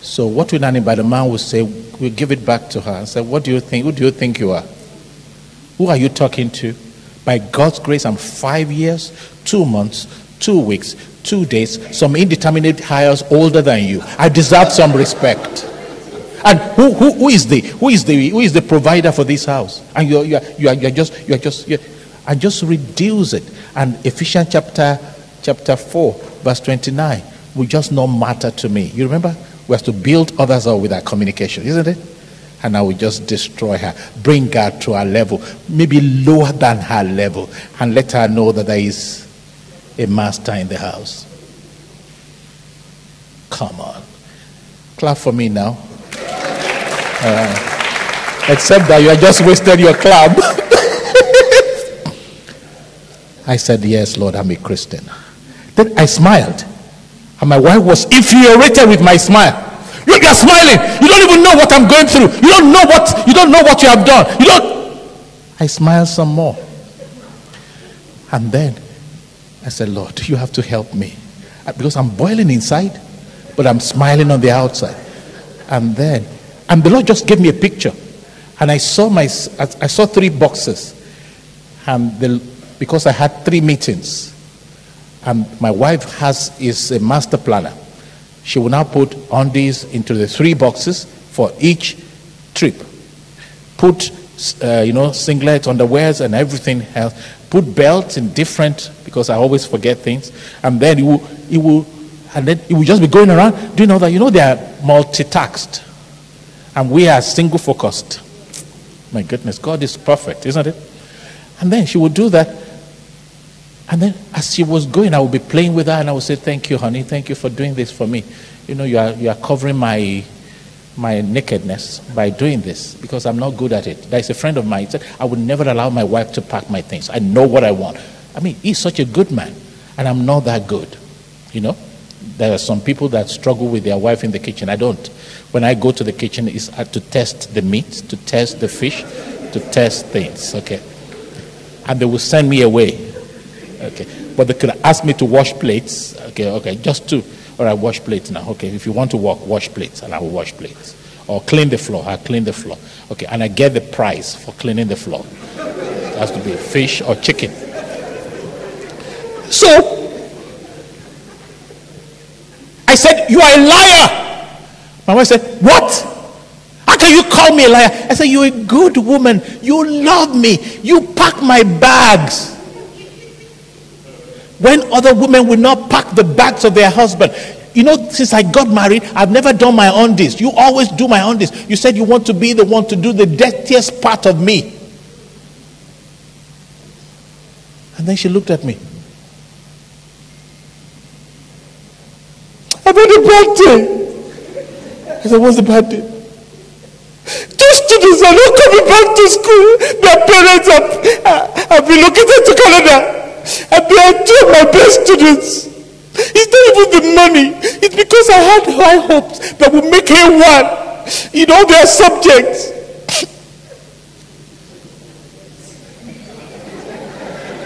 So what will an Ibadan man will say, we'll give it back to her and say, what do you think? Who do you think you are? Who are you talking to? By God's grace, I'm five years, two months, two weeks, two days, some indeterminate hires older than you. I deserve some respect. And who, who, who is the who is the who is the provider for this house? And you are, you are, you are, you are just you are just you and just reduce it. And Ephesians chapter chapter four, verse twenty-nine will just not matter to me. You remember? We have to build others up with our communication, isn't it? And I will just destroy her, bring her to her level, maybe lower than her level, and let her know that there is a master in the house. Come on. Clap for me now. Uh, except that you have just wasted your clap. I said, Yes, Lord, I'm a Christian. Then I smiled. And my wife was infuriated with my smile. You are smiling. You don't even know what I'm going through. You don't know what you don't know what you have done. You don't. I smiled some more. And then I said, Lord, you have to help me. Uh, Because I'm boiling inside, but I'm smiling on the outside. And then, and the Lord just gave me a picture. And I saw my, I saw three boxes. And the, because I had three meetings, and my wife has is a master planner. She will now put undies into the three boxes for each trip. Put uh, you know singlets, underwears, and everything else. Put belts in different because I always forget things. And then it will, it will, and then it will just be going around. Do you know that? You know they are multitasked, and we are single focused. My goodness, God is perfect, isn't it? And then she would do that. And then as she was going, I would be playing with her and I would say, Thank you, honey. Thank you for doing this for me. You know, you are, you are covering my, my nakedness by doing this because I'm not good at it. There's a friend of mine said, I would never allow my wife to pack my things. I know what I want. I mean, he's such a good man, and I'm not that good. You know? There are some people that struggle with their wife in the kitchen. I don't. When I go to the kitchen, it's uh, to test the meat, to test the fish, to test things. Okay. And they will send me away. Okay. But they could ask me to wash plates. Okay, okay, just two. All right, wash plates now. Okay, if you want to walk, wash plates, and I will wash plates. Or clean the floor, I clean the floor. Okay, and I get the price for cleaning the floor. It has to be fish or chicken. So, I said, You are a liar. My wife said, What? How can you call me a liar? I said, You're a good woman. You love me. You pack my bags. When other women will not pack the bags of their husband. You know, since I got married, I've never done my own this. You always do my own this. You said you want to be the one to do the dirtiest part of me. And then she looked at me. I've a bad day. I said, What's the bad day? Two students are not coming back to school. Their parents have, uh, have relocated to Canada. And they are two of my best students. It's not even the money. It's because I had high hopes that would make her one in all their subjects.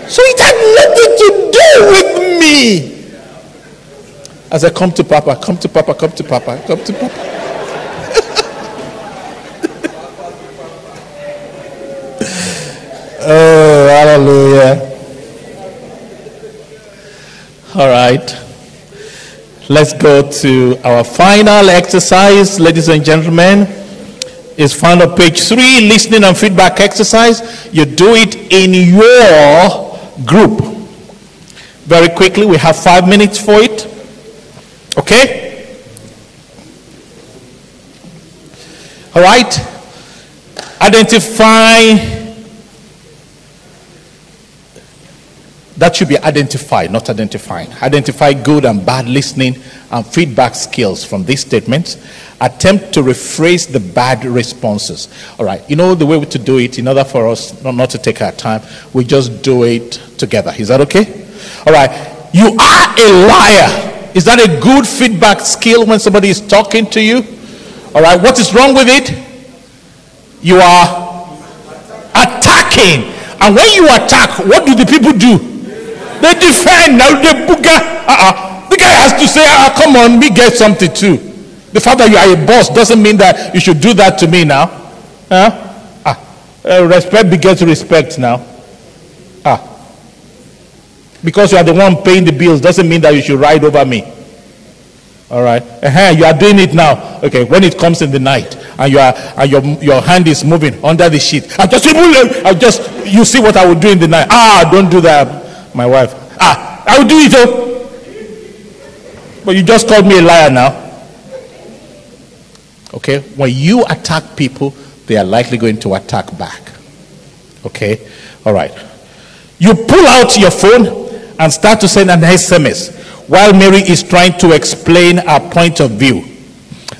So it had nothing to do with me. As I come to Papa, come to Papa, come to Papa, come to Papa. oh, hallelujah. All right. Let's go to our final exercise, ladies and gentlemen. It's found on page three, listening and feedback exercise. You do it in your group. Very quickly, we have five minutes for it. Okay? All right. Identify. That should be identified, not identifying. Identify good and bad listening and feedback skills from these statements. Attempt to rephrase the bad responses. All right. You know the way to do it, in order for us not, not to take our time, we just do it together. Is that okay? All right. You are a liar. Is that a good feedback skill when somebody is talking to you? All right. What is wrong with it? You are attacking. And when you attack, what do the people do? They defend. Now they booga. Uh-uh. The guy has to say, ah, come on, me get something too. The fact that you are a boss doesn't mean that you should do that to me now. Huh? Ah. Uh, respect begets respect now. Because you are the one paying the bills doesn't mean that you should ride over me. All right. Uh-huh, you are doing it now. Okay. When it comes in the night and you are and your your hand is moving under the sheet, I just I just you see what I will do in the night. Ah, don't do that, my wife. Ah, I will do it. Oh. But you just called me a liar now. Okay. When you attack people, they are likely going to attack back. Okay. All right. You pull out your phone and start to send an SMS while Mary is trying to explain her point of view.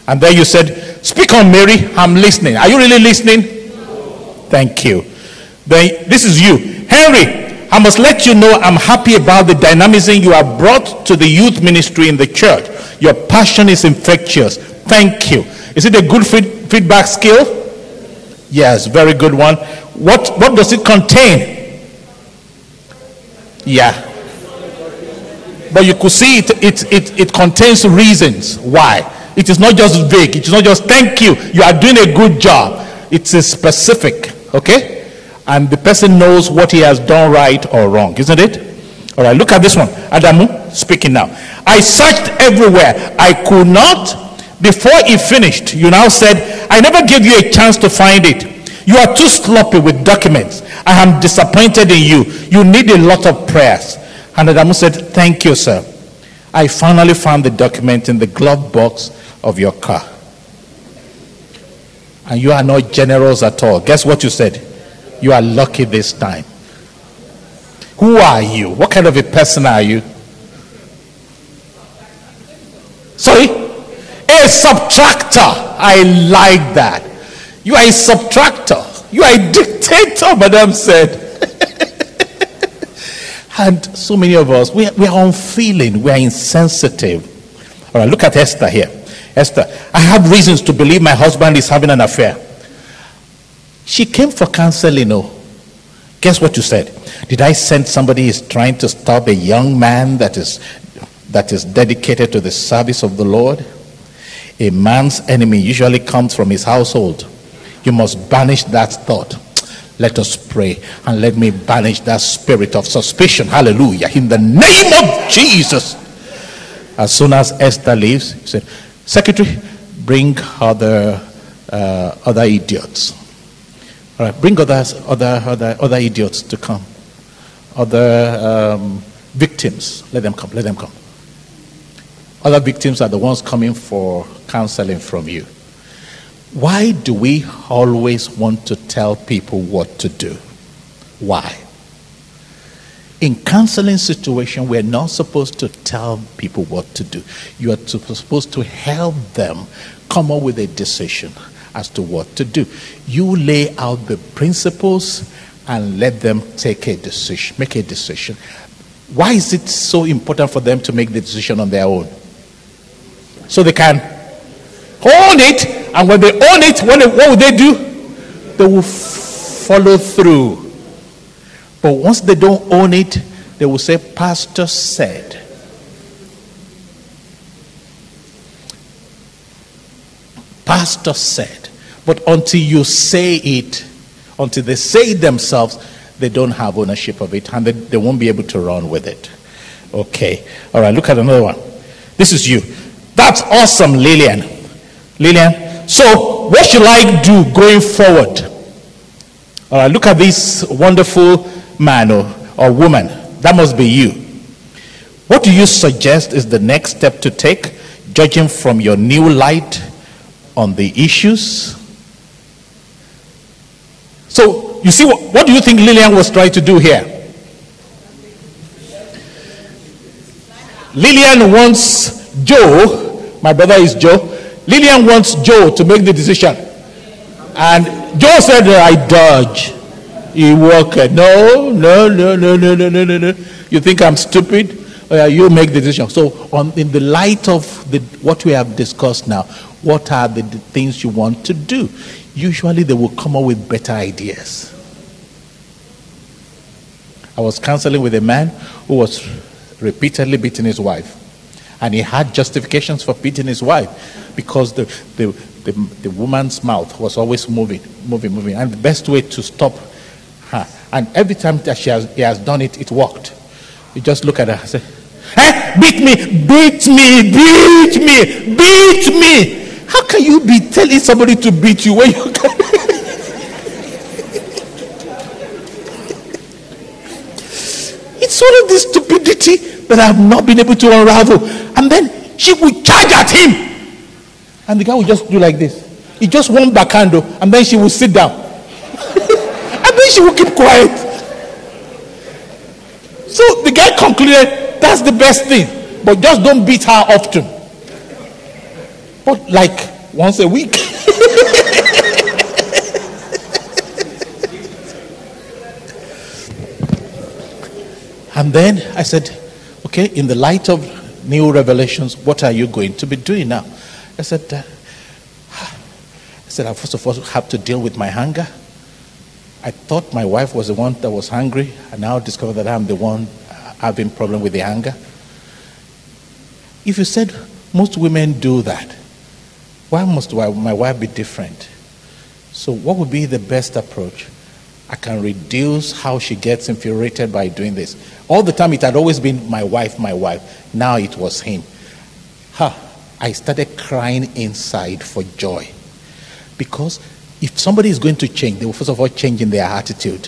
And then you said, Speak on, Mary. I'm listening. Are you really listening? Thank you. Then this is you. Henry, I must let you know I'm happy about the dynamism you have brought to the youth ministry in the church. Your passion is infectious. Thank you. Is it a good feed- feedback skill? Yes, very good one. What, what does it contain? Yeah. But you could see it, it, it, it contains reasons why. It is not just vague. It is not just thank you. You are doing a good job. It's a specific. Okay? And the person knows what he has done right or wrong, isn't it? All right, look at this one. Adamu speaking now. I searched everywhere. I could not. Before he finished, you now said, I never gave you a chance to find it. You are too sloppy with documents. I am disappointed in you. You need a lot of prayers. And Adamu said, Thank you, sir. I finally found the document in the glove box of your car. And you are not generous at all. Guess what you said? You are lucky this time. Who are you? What kind of a person are you? Sorry? A subtractor. I like that. You are a subtractor. You are a dictator, Madam said. And so many of us, we, we are unfeeling, we are insensitive. All right, look at Esther here. Esther, I have reasons to believe my husband is having an affair. She came for counseling, oh. Guess what you said? Did I send somebody is trying to stop a young man that is that is dedicated to the service of the Lord? A man's enemy usually comes from his household. You must banish that thought. Let us pray and let me banish that spirit of suspicion. Hallelujah. In the name of Jesus. As soon as Esther leaves, he said, Secretary, bring other uh, other idiots. All right, bring others, other, other, other idiots to come. Other um, victims, let them come, let them come. Other victims are the ones coming for counseling from you. Why do we always want to tell people what to do? Why? In counseling situation, we're not supposed to tell people what to do. You are supposed to help them come up with a decision as to what to do. You lay out the principles and let them take a decision, make a decision. Why is it so important for them to make the decision on their own? So they can own it, and when they own it, what, what will they do? They will follow through. But once they don't own it, they will say, Pastor said. Pastor said. But until you say it, until they say it themselves, they don't have ownership of it and they, they won't be able to run with it. Okay. All right, look at another one. This is you. That's awesome, Lillian. Lillian. So, what should I do going forward? All right, look at this wonderful man or, or woman. That must be you. What do you suggest is the next step to take, judging from your new light on the issues? So, you see, what, what do you think Lillian was trying to do here? Lillian wants Joe, my brother is Joe. Lillian wants Joe to make the decision. And Joe said, I dodge. He walked. No, no, no, no, no, no, no, no. You think I'm stupid? Uh, you make the decision. So, on, in the light of the, what we have discussed now, what are the, the things you want to do? Usually, they will come up with better ideas. I was counseling with a man who was repeatedly beating his wife. And he had justifications for beating his wife because the, the, the, the woman's mouth was always moving, moving, moving. And the best way to stop her. And every time that she has, he has done it, it worked. You just look at her and say, hey, beat me, beat me, beat me, beat me. How can you be telling somebody to beat you when you can? Of this stupidity that I have not been able to unravel. And then she would charge at him. And the guy would just do like this. He just one backhand, and then she would sit down. and then she would keep quiet. So the guy concluded that's the best thing. But just don't beat her often. But like once a week. And then I said, okay, in the light of new revelations, what are you going to be doing now? I said, uh, I said, I first of all have to deal with my hunger. I thought my wife was the one that was hungry. I now discover that I'm the one having problem with the hunger. If you said most women do that, why must my wife be different? So, what would be the best approach? I can reduce how she gets infuriated by doing this. All the time, it had always been my wife, my wife. Now it was him. Ha! I started crying inside for joy. Because if somebody is going to change, they will first of all change in their attitude,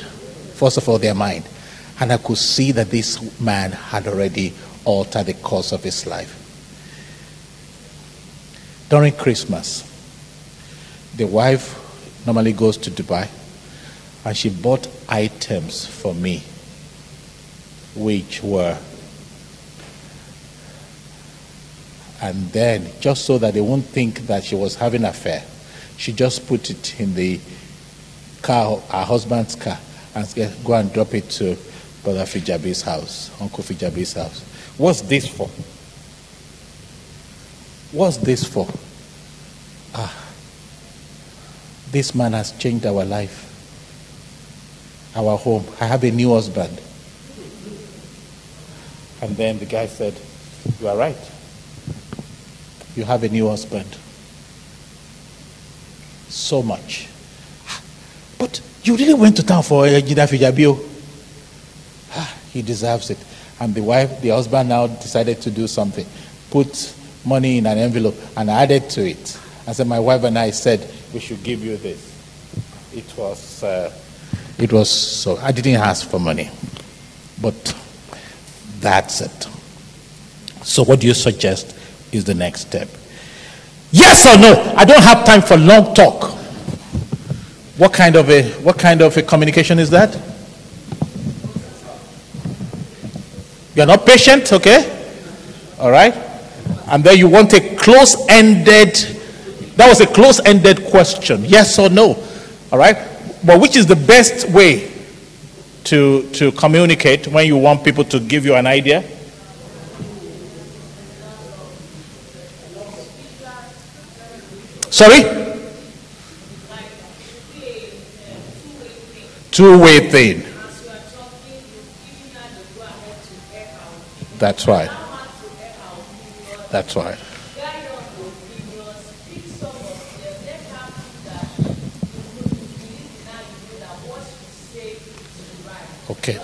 first of all, their mind. And I could see that this man had already altered the course of his life. During Christmas, the wife normally goes to Dubai and she bought items for me, which were, and then just so that they won't think that she was having an affair, she just put it in the car, her husband's car, and go and drop it to Brother Fijabi's house, Uncle Fijabi's house. What's this for? What's this for? Ah, this man has changed our life, our home. I have a new husband. And then the guy said, You are right. You have a new husband. So much. But you really went to town for Jida Fijabio. Ah, he deserves it. And the wife, the husband now decided to do something. Put money in an envelope and added to it. I said, my wife and I said, we should give you this. It was, uh, it was so, I didn't ask for money. But that's it. So what do you suggest is the next step? Yes or no? I don't have time for long talk. What kind of a, what kind of a communication is that? You're not patient, okay? All right? And then you want a close ended, that was a close ended question, yes or no? All right? But which is the best way to, to communicate when you want people to give you an idea? Sorry? Two way thing. That's right. That's right. Okay.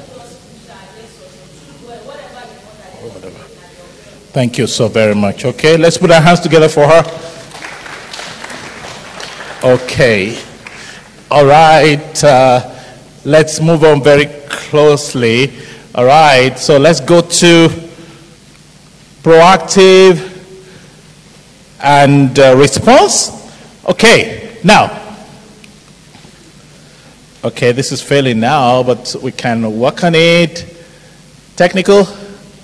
Thank you so very much. Okay, let's put our hands together for her. Okay. All right. Uh, let's move on very closely. All right. So let's go to proactive and uh, response. Okay. Now, Okay, this is failing now, but we can work on it. Technical?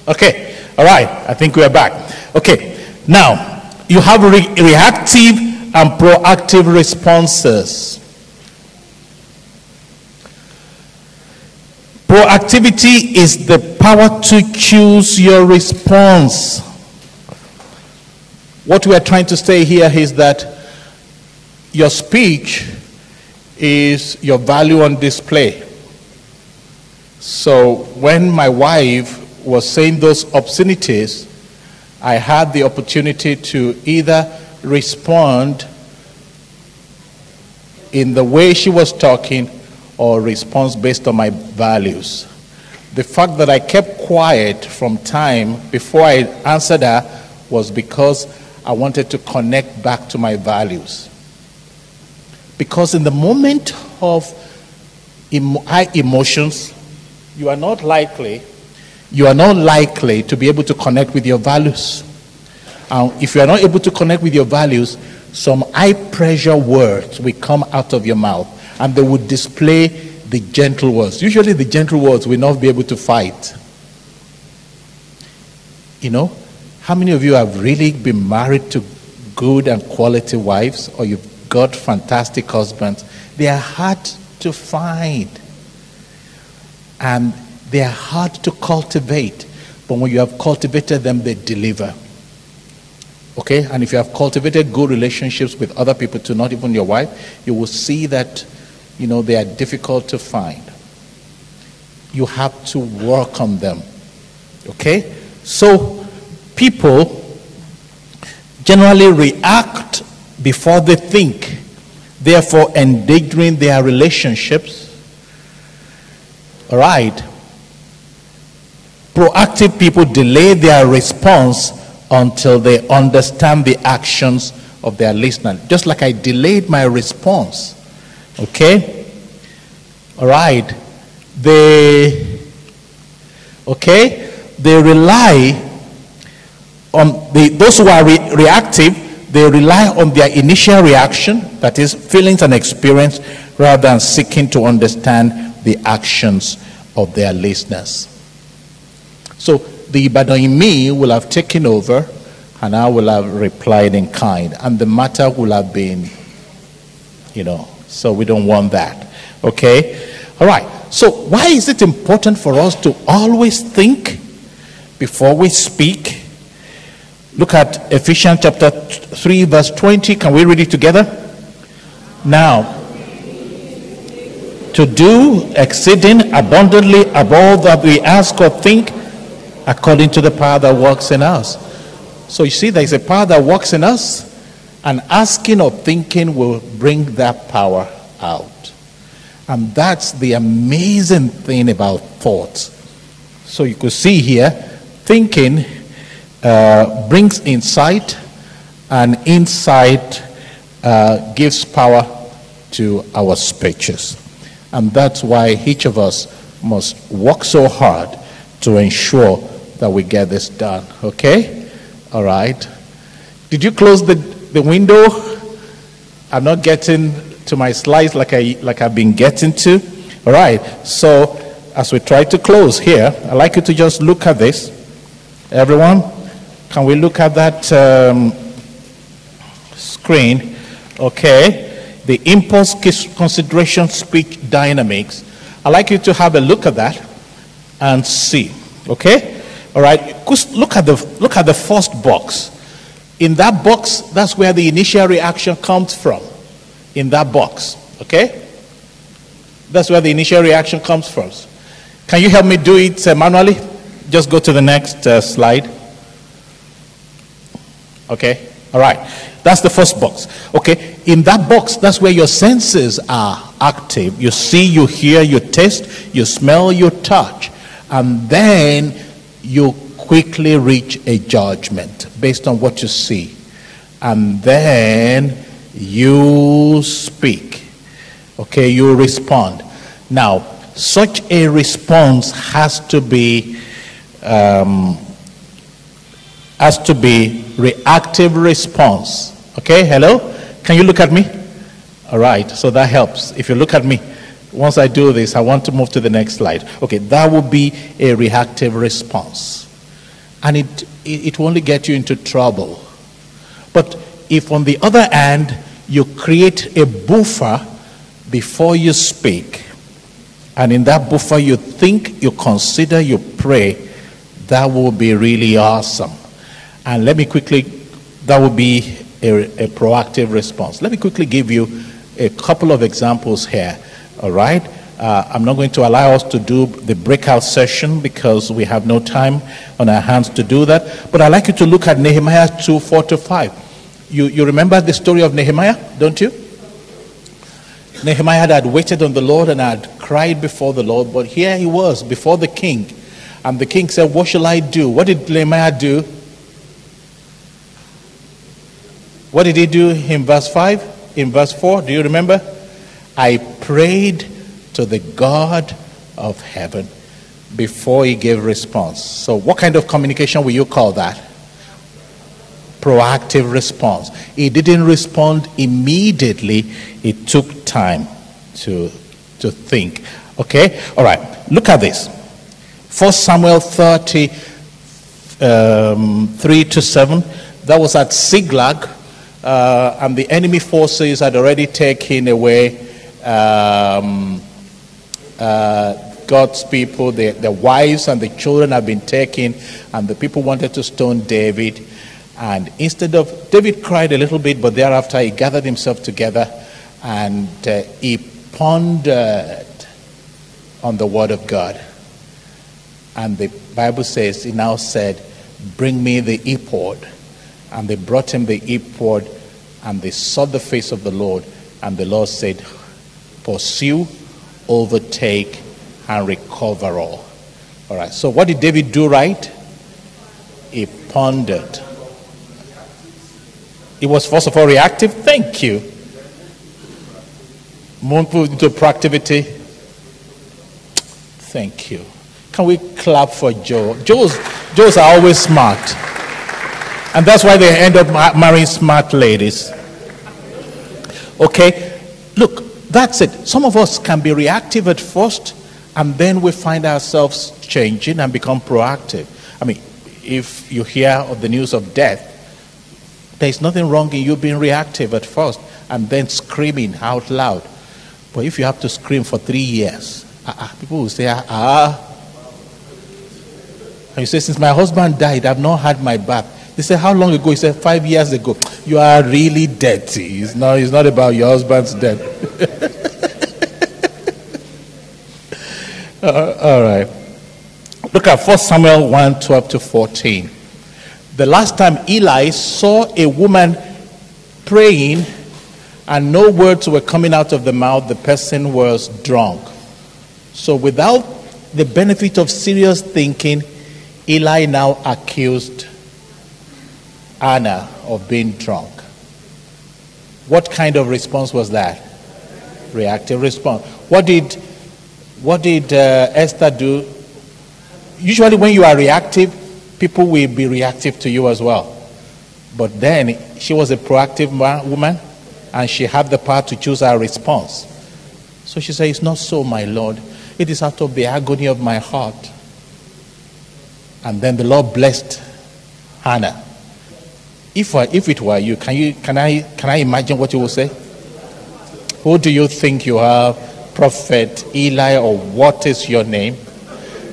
Okay, all right, I think we are back. Okay, now you have re- reactive and proactive responses. Proactivity is the power to choose your response. What we are trying to say here is that your speech is your value on display. So when my wife was saying those obscenities, I had the opportunity to either respond in the way she was talking or respond based on my values. The fact that I kept quiet from time before I answered her was because I wanted to connect back to my values. Because in the moment of high emotions, you are not likely, you are not likely to be able to connect with your values. And if you are not able to connect with your values, some high pressure words will come out of your mouth and they will display the gentle words. Usually, the gentle words will not be able to fight. You know, how many of you have really been married to good and quality wives, or you've got fantastic husbands, they are hard to find. And they are hard to cultivate. But when you have cultivated them, they deliver. Okay? And if you have cultivated good relationships with other people, to not even your wife, you will see that, you know, they are difficult to find. You have to work on them. Okay? So, people generally react before they think, therefore, endangering their relationships. All right? Proactive people delay their response until they understand the actions of their listener. Just like I delayed my response. Okay? All right. They, okay? They rely on the, those who are re- reactive, they rely on their initial reaction, that is, feelings and experience, rather than seeking to understand the actions of their listeners. So the me will have taken over and I will have replied in kind. And the matter will have been, you know, so we don't want that. Okay? All right. So why is it important for us to always think before we speak? Look at Ephesians chapter 3, verse 20. Can we read it together? Now, to do exceeding abundantly above that we ask or think according to the power that works in us. So you see, there is a power that works in us, and asking or thinking will bring that power out. And that's the amazing thing about thoughts. So you could see here, thinking uh, brings insight, and insight uh, gives power to our speeches. And that's why each of us must work so hard to ensure that we get this done. Okay? All right. Did you close the, the window? I'm not getting to my slides like, I, like I've been getting to. All right. So, as we try to close here, I'd like you to just look at this. Everyone, can we look at that um, screen? Okay. The impulse consideration speech dynamics. I'd like you to have a look at that and see. Okay? All right. Look at the look at the first box. In that box, that's where the initial reaction comes from. In that box. Okay? That's where the initial reaction comes from. Can you help me do it uh, manually? Just go to the next uh, slide. Okay? All right. That's the first box. Okay? In that box, that's where your senses are active. You see, you hear, you taste, you smell, you touch. And then you quickly reach a judgment based on what you see. And then you speak. Okay? You respond. Now, such a response has to be um, has to be reactive response. Okay, hello? Can you look at me? All right, so that helps. If you look at me, once I do this, I want to move to the next slide. Okay, that would be a reactive response. And it, it, it will only get you into trouble. But if, on the other hand, you create a buffer before you speak, and in that buffer you think, you consider, you pray, that will be really awesome. And let me quickly, that would be a, a, proactive response. Let me quickly give you a couple of examples here. All right? Uh, I'm not going to allow us to do the breakout session because we have no time on our hands to do that. But I'd like you to look at Nehemiah 2 4 to 5. You, you remember the story of Nehemiah, don't you? Nehemiah had waited on the Lord and had cried before the Lord, but here he was before the king. And the king said, What shall I do? What did Nehemiah do? What did he do in verse 5? In verse 4, do you remember? I prayed to the God of heaven before he gave response. So, what kind of communication will you call that? Proactive response. He didn't respond immediately, it took time to, to think. Okay? All right, look at this. 1 Samuel 30, um, 3 to 7. That was at Ziklag uh, and the enemy forces had already taken away um, uh, God's people, their, their wives and the children have been taken, and the people wanted to stone David. And instead of, David cried a little bit, but thereafter he gathered himself together and uh, he pondered on the word of God. And the Bible says, he now said, Bring me the ephod. And they brought him the ephod, and they saw the face of the Lord. And the Lord said, Pursue, overtake, and recover all. All right, so what did David do right? He pondered. He was first of all reactive. Thank you. Move into proactivity. Thank you. Can we clap for Joe? Joe's, Joe's are always smart. And that's why they end up marrying smart ladies. Okay? Look, that's it. Some of us can be reactive at first, and then we find ourselves changing and become proactive. I mean, if you hear of the news of death, there's nothing wrong in you being reactive at first and then screaming out loud. But if you have to scream for three years, uh-uh, people will say, ah. And you say, since my husband died, I've not had my bath. They said, how long ago? He said, five years ago. You are really dirty. It's not, it's not about your husband's death. uh, all right. Look at 1 Samuel 1 12 to 14. The last time Eli saw a woman praying and no words were coming out of the mouth, the person was drunk. So, without the benefit of serious thinking, Eli now accused Hannah of being drunk. What kind of response was that? Reactive response. What did, what did uh, Esther do? Usually, when you are reactive, people will be reactive to you as well. But then she was a proactive man, woman and she had the power to choose her response. So she said, It's not so, my Lord. It is out of the agony of my heart. And then the Lord blessed Hannah. If, if it were you, can, you can, I, can I imagine what you will say? Who do you think you are? Prophet Eli, or what is your name?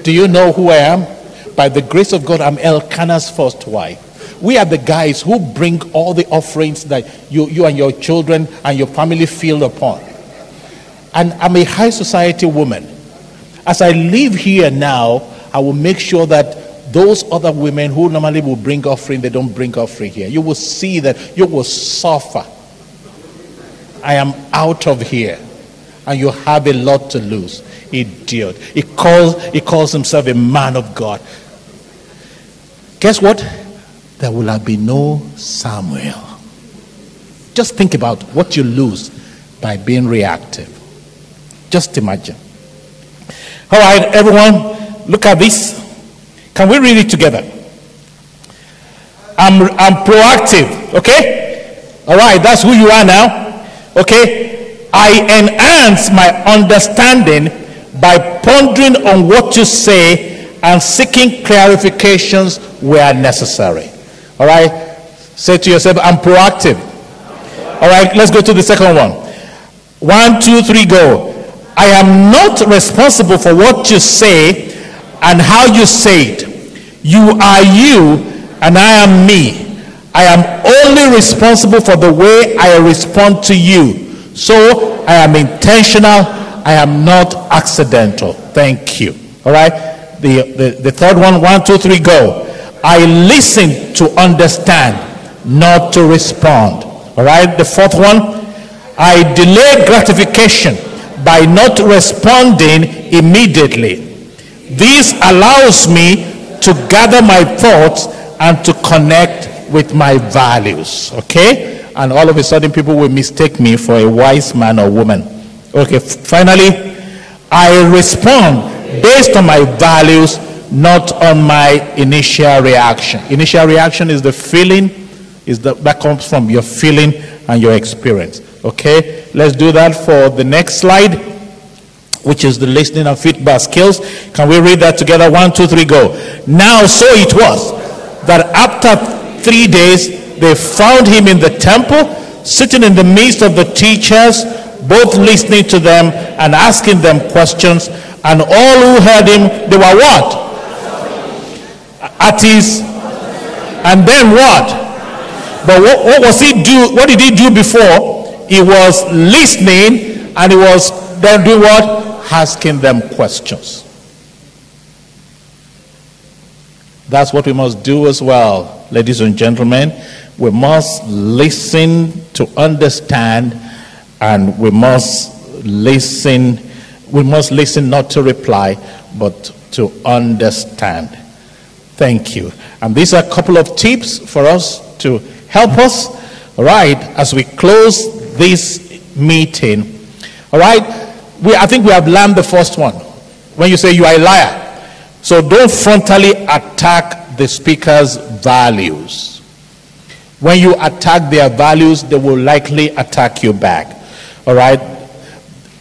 Do you know who I am? By the grace of God, I'm Elkanah's first wife. We are the guys who bring all the offerings that you, you and your children and your family feel upon. And I'm a high society woman. As I live here now, I will make sure that those other women who normally will bring offering, they don't bring offering here. You will see that you will suffer. I am out of here. And you have a lot to lose. Idiot. He calls, he calls himself a man of God. Guess what? There will have been no Samuel. Just think about what you lose by being reactive. Just imagine. All right, everyone, look at this. Can we read it together? I'm, I'm proactive, okay? All right, that's who you are now, okay? I enhance my understanding by pondering on what you say and seeking clarifications where necessary. All right? Say to yourself, I'm proactive. All right, let's go to the second one. One, two, three, go. I am not responsible for what you say and how you say it. You are you, and I am me. I am only responsible for the way I respond to you. So I am intentional. I am not accidental. Thank you. All right. The, the, the third one, one, two, three, go. I listen to understand, not to respond. All right. The fourth one, I delay gratification by not responding immediately. This allows me to gather my thoughts and to connect with my values. Okay? And all of a sudden, people will mistake me for a wise man or woman. Okay, finally, I respond based on my values, not on my initial reaction. Initial reaction is the feeling, is the, that comes from your feeling and your experience. Okay, let's do that for the next slide, which is the listening and feedback skills. Can we read that together? One, two, three, go. Now, so it was that after three days, they found him in the temple, sitting in the midst of the teachers, both listening to them and asking them questions. And all who heard him, they were what? At his. And then what? But what, what was he do? What did he do before? He was listening and he was then doing what? Asking them questions. That's what we must do as well, ladies and gentlemen. We must listen to understand, and we must listen. We must listen not to reply, but to understand. Thank you. And these are a couple of tips for us to help us, right, as we close this meeting. All right, we, I think we have learned the first one. When you say you are a liar, so don't frontally attack the speaker's values. When you attack their values, they will likely attack you back. All right?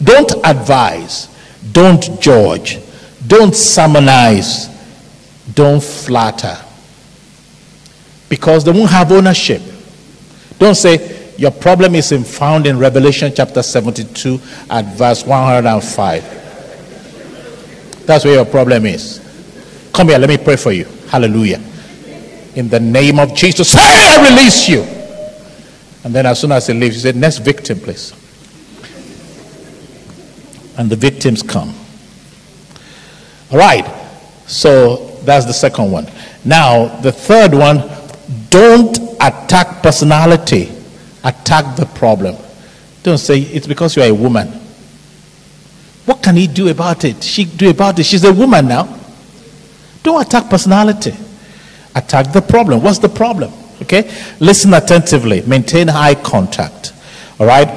Don't advise, don't judge, don't sermonize, don't flatter. Because they won't have ownership. Don't say, your problem is in, found in Revelation chapter 72 at verse 105. That's where your problem is. Come here, let me pray for you. Hallelujah. In the name of Jesus, say, I release you. And then as soon as he leaves, he said, Next victim, please. And the victims come. All right. So that's the second one. Now, the third one don't attack personality, attack the problem. Don't say it's because you're a woman. What can he do about it? She do about it. She's a woman now. Don't attack personality. Attack the problem. What's the problem? Okay? Listen attentively. Maintain eye contact. All right?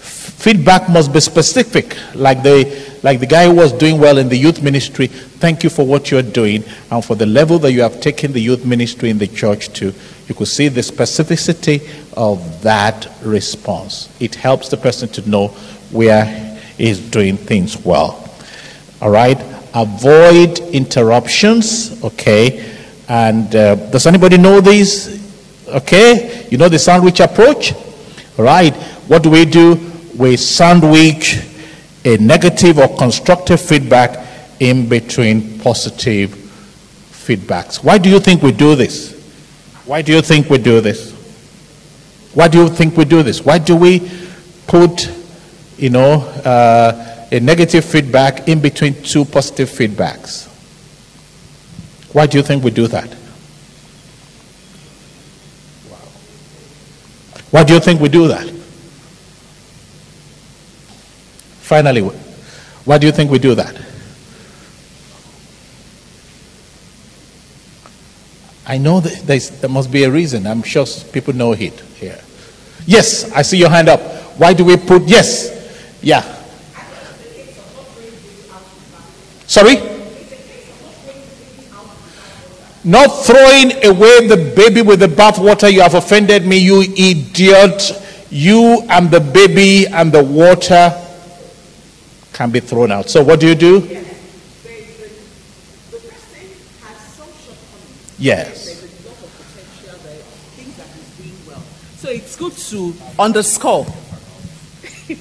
Feedback must be specific. Like the like the guy who was doing well in the youth ministry, thank you for what you're doing and for the level that you have taken the youth ministry in the church to. You could see the specificity of that response. It helps the person to know where he's doing things well. All right? Avoid interruptions, okay? And uh, does anybody know these? Okay? You know the sandwich approach? All right. What do we do? We sandwich a negative or constructive feedback in between positive feedbacks. Why do you think we do this? Why do you think we do this? Why do you think we do this? Why do we put, you know, uh, a negative feedback in between two positive feedbacks? Why do you think we do that? Why do you think we do that? Finally, why do you think we do that? I know there must be a reason. I'm sure people know it here. Yes, I see your hand up. Why do we put yes? Yeah. Sorry? Not throwing away the baby with the bathwater. You have offended me, you idiot. You and the baby and the water can be thrown out. So, what do you do? Yes. So it's good to underscore.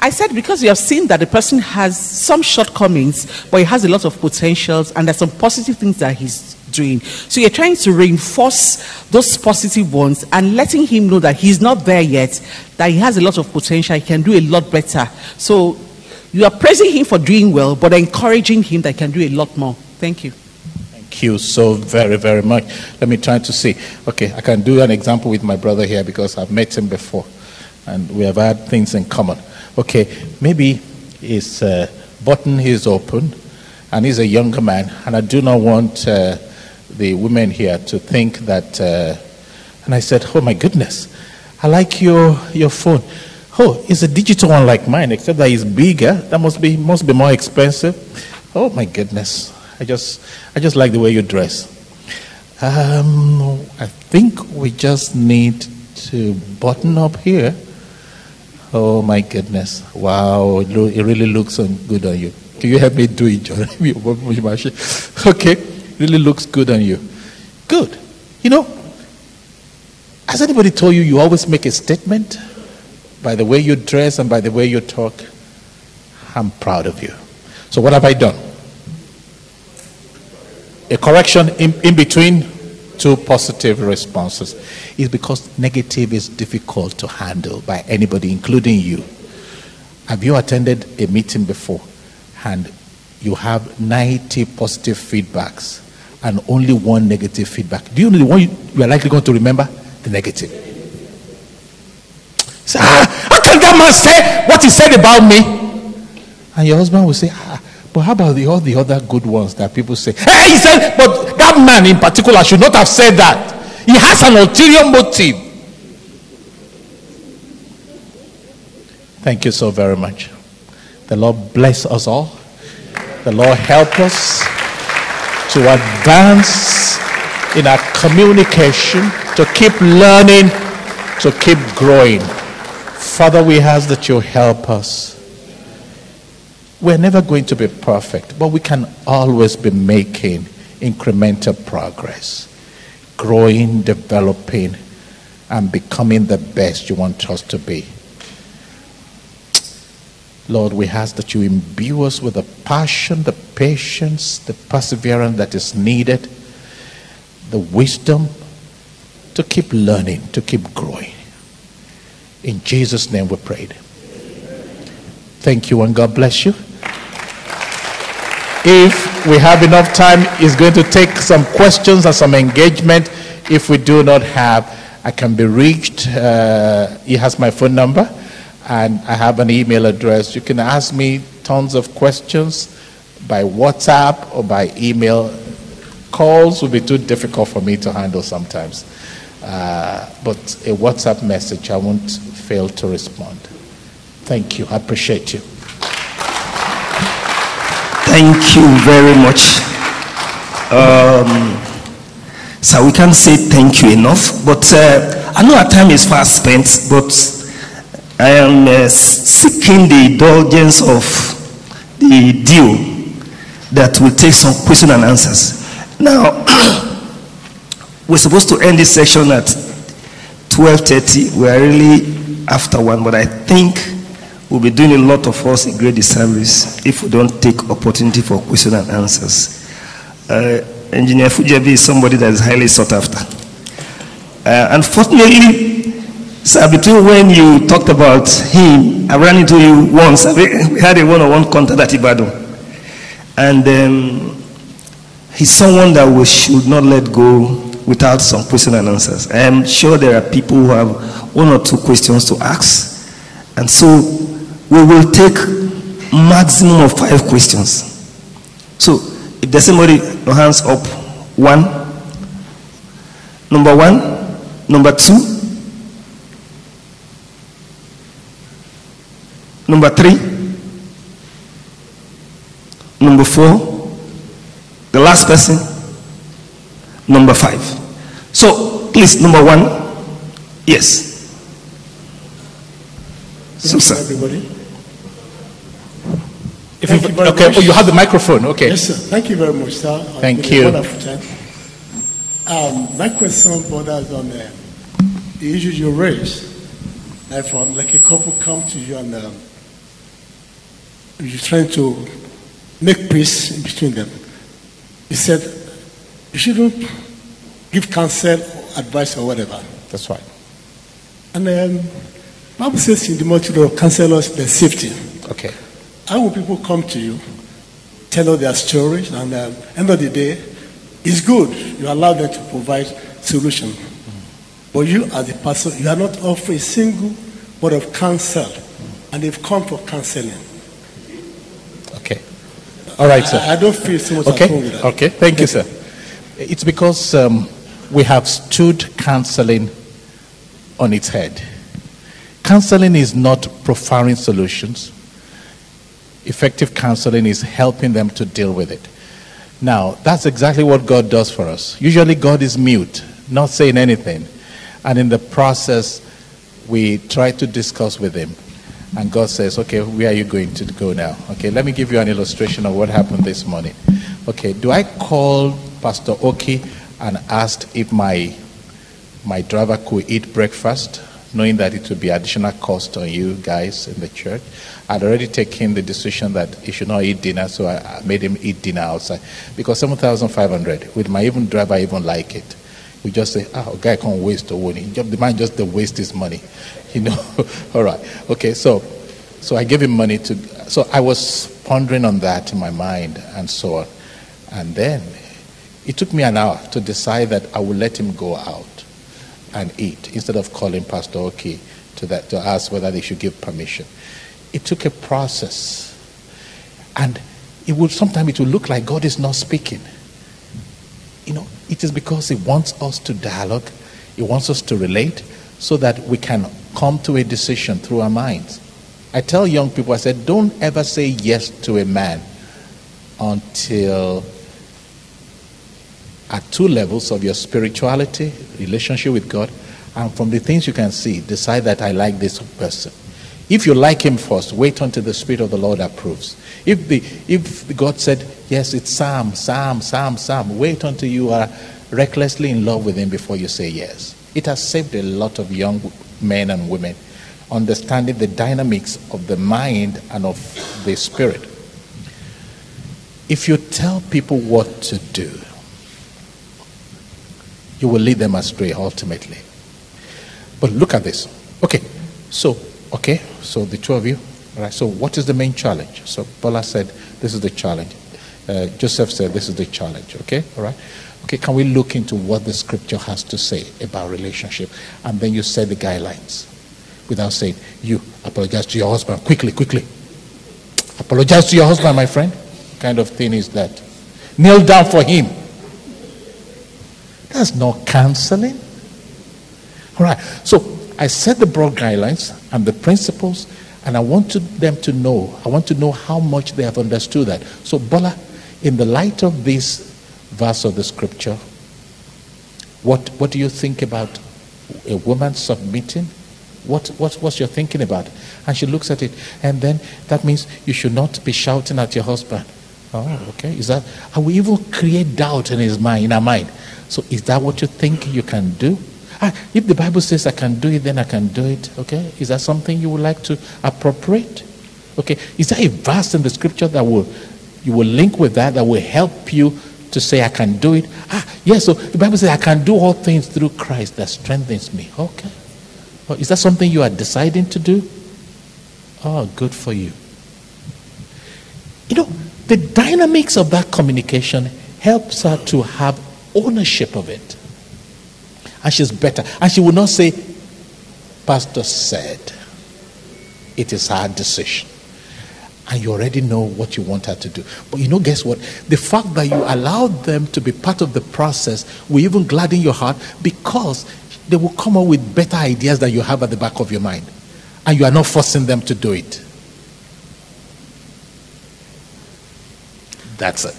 I said because you have seen that the person has some shortcomings, but he has a lot of potentials, and there's some positive things that he's doing. So you're trying to reinforce those positive ones and letting him know that he's not there yet, that he has a lot of potential, he can do a lot better. So you are praising him for doing well, but encouraging him that he can do a lot more. Thank you. You so very, very much. Let me try to see. Okay, I can do an example with my brother here because I've met him before and we have had things in common. Okay, maybe his uh, button is open and he's a younger man, and I do not want uh, the women here to think that. Uh, and I said, Oh my goodness, I like your, your phone. Oh, it's a digital one like mine, except that it's bigger. That must be must be more expensive. Oh my goodness. I just I just like the way you dress. Um, I think we just need to button up here. Oh my goodness. Wow, it, it really looks good on you. Can you help me do it, John? okay, really looks good on you. Good. You know, has anybody told you you always make a statement by the way you dress and by the way you talk, I'm proud of you. So, what have I done? A correction in, in between two positive responses is because negative is difficult to handle by anybody, including you. Have you attended a meeting before and you have 90 positive feedbacks and only one negative feedback? Do you know the one you, are likely going to remember? The negative. Say, ah, how can that man say what he said about me? And your husband will say, ah, but how about the, all the other good ones that people say? Hey, he said, but that man in particular should not have said that. He has an ulterior motive. Thank you so very much. The Lord bless us all. The Lord help us to advance in our communication, to keep learning, to keep growing. Father, we ask that you help us. We're never going to be perfect, but we can always be making incremental progress, growing, developing, and becoming the best you want us to be. Lord, we ask that you imbue us with the passion, the patience, the perseverance that is needed, the wisdom to keep learning, to keep growing. In Jesus' name we prayed. Thank you and God bless you. If we have enough time, is going to take some questions and some engagement. If we do not have, I can be reached. Uh, he has my phone number and I have an email address. You can ask me tons of questions by WhatsApp or by email. Calls will be too difficult for me to handle sometimes. Uh, but a WhatsApp message, I won't fail to respond. Thank you. I appreciate you. Thank you very much. Um, so we can't say thank you enough, but uh, I know our time is fast spent, but I am uh, seeking the indulgence of the deal that will take some question and answers. Now, we're supposed to end this section at 12.30. We are really after one, but I think we'll be doing a lot of us a great disservice if we don't take opportunity for question and answers. Uh, Engineer Fijabi is somebody that is highly sought after. Uh, unfortunately, sir, between when you talked about him, I ran into you once. We had a one-on-one contact at Ibadan. And um, he's someone that we should not let go without some question and answers. I am sure there are people who have one or two questions to ask. And so we will take maximum of five questions. So if there's somebody, no hands up. One. Number one. Number two. Number three. Number four. The last person. Number five. So please, number one. Yes. So, sir. everybody. If Thank you, very okay, much. oh, you have the microphone. Okay. Yes, sir. Thank you very much, sir. Thank you. Um, my question borders on uh, the issues you raised. Like, from, like a couple come to you and um, you're trying to make peace in between them. You said you shouldn't give counsel, or advice, or whatever. That's right. And um, Bible says in the multitude of counselors, there's safety. Okay. How will people come to you, tell all their stories, and um, end of the day, it's good. You allow them to provide solution. But you, as a pastor, you are not offering a single word of counsel, and they've come for counseling. Okay. All right, sir. I, don't feel so much at home with Okay. that. Okay. Thank you, sir. It's because um, we have stood counseling on its head. Counseling is not profiling solutions. Effective counseling is helping them to deal with it. Now, that's exactly what God does for us. Usually, God is mute, not saying anything. And in the process, we try to discuss with Him. And God says, Okay, where are you going to go now? Okay, let me give you an illustration of what happened this morning. Okay, do I call Pastor Oki and ask if my, my driver could eat breakfast? Knowing that it would be additional cost on you guys in the church. I'd already taken the decision that he should not eat dinner, so I, made him eat dinner outside. Because 7,500, with my even driver, even like it. We just say, ah, guy can't waste the money. The man just waste his money. You know? All right. Okay, so so I gave him money to so I was pondering on that in my mind and so on. And then it took me an hour to decide that I would let him go out and eat instead of calling Pastor Oki to that to ask whether they should give permission. It took a process. And it would sometimes it will look like God is not speaking. You know, it is because He wants us to dialogue, He wants us to relate so that we can come to a decision through our minds. I tell young people, I said, don't ever say yes to a man until at two levels of your spirituality, relationship with God, and from the things you can see, decide that I like this person. If you like him first, wait until the Spirit of the Lord approves. If the if God said, Yes, it's Sam, Sam, Sam, Sam, wait until you are recklessly in love with him before you say yes. It has saved a lot of young men and women understanding the dynamics of the mind and of the spirit. If you tell people what to do, you will lead them astray ultimately. But look at this. Okay, so, okay, so the two of you, right, so what is the main challenge? So Bola said, this is the challenge. Uh, Joseph said, this is the challenge, okay, all right? Okay, can we look into what the scripture has to say about relationship? And then you set the guidelines without saying, you apologize to your husband quickly, quickly. Apologize to your husband, my friend. kind of thing is that? Kneel down for him. That's not counseling. All right. So I set the broad guidelines and the principles, and I want to, them to know. I want to know how much they have understood that. So, Bola, in the light of this verse of the scripture, what, what do you think about a woman submitting? What, what, what's your thinking about? And she looks at it, and then that means you should not be shouting at your husband. Oh, okay. Is that? I will even create doubt in his mind, in our mind. So, is that what you think you can do? Ah, if the Bible says I can do it, then I can do it. Okay? Is that something you would like to appropriate? Okay? Is there a verse in the scripture that will you will link with that that will help you to say I can do it? Ah, yes. So the Bible says I can do all things through Christ that strengthens me. Okay. Oh, is that something you are deciding to do? Oh, good for you. You know, the dynamics of that communication helps her to have ownership of it. And she's better. And she will not say, Pastor said, it is her decision. And you already know what you want her to do. But you know, guess what? The fact that you allowed them to be part of the process will even gladden your heart because they will come up with better ideas that you have at the back of your mind. And you are not forcing them to do it. That's it.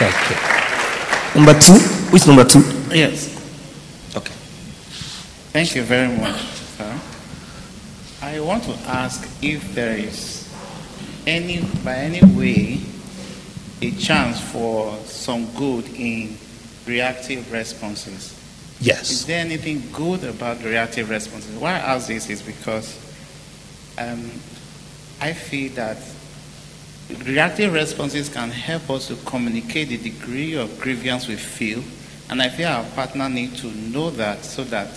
Thank you. Number two? Which number two? Yes. Okay. Thank you very much, sir. I want to ask if there is any, by any way, a chance for some good in reactive responses. Yes. Is there anything good about reactive responses? Why I ask this is because um, I feel that reactive responses can help us to communicate the degree of grievance we feel, and I feel our partner need to know that so that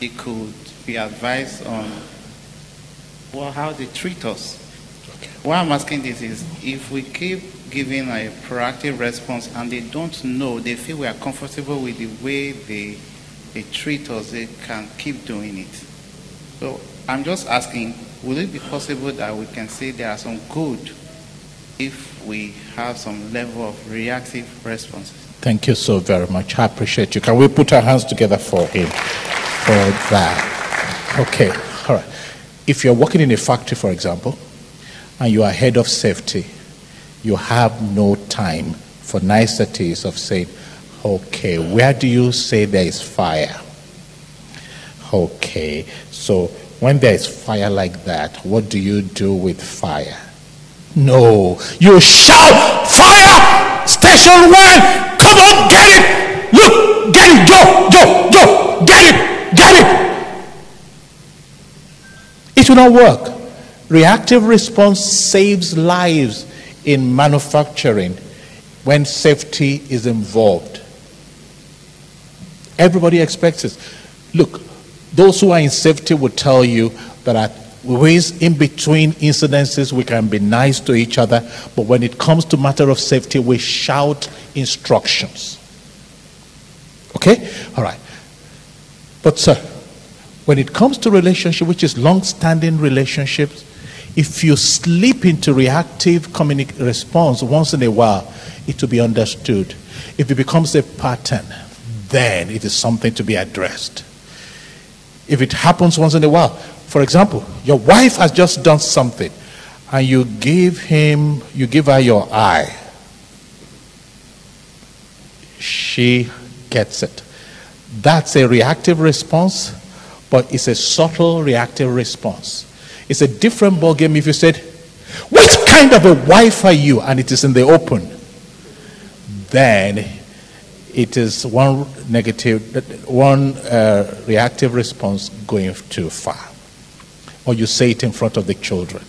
he could be advised on well, how they treat us. Why I'm asking this is if we keep giving a proactive response and they don't know, they feel we are comfortable with the way they, they treat us, they can keep doing it. So I'm just asking, will it be possible that we can say there are some good if we have some level of reactive responses? Thank you so very much. I appreciate you. Can we put our hands together for him for that? Okay, all right. If you're working in a factory, for example, and you are head of safety, you have no time for niceties of saying, okay, where do you say there is fire? Okay, so when there is fire like that, what do you do with fire? No. You shout, fire, station one, come on, get it. Look, get it, go, go, go, get it, get it. It will not work. Reactive response saves lives in manufacturing when safety is involved. Everybody expects this. Look, those who are in safety will tell you that at ways in between incidences we can be nice to each other, but when it comes to matter of safety, we shout instructions. Okay? All right. But sir, when it comes to relationship, which is long-standing relationships, if you slip into reactive communi- response once in a while, it will be understood. If it becomes a pattern, then it is something to be addressed. If it happens once in a while, for example, your wife has just done something and you give him, you give her your eye. She gets it. That's a reactive response, but it's a subtle reactive response. It's a different ballgame if you said, Which kind of a wife are you? And it is in the open. Then it is one negative, one uh, reactive response going too far. Or you say it in front of the children,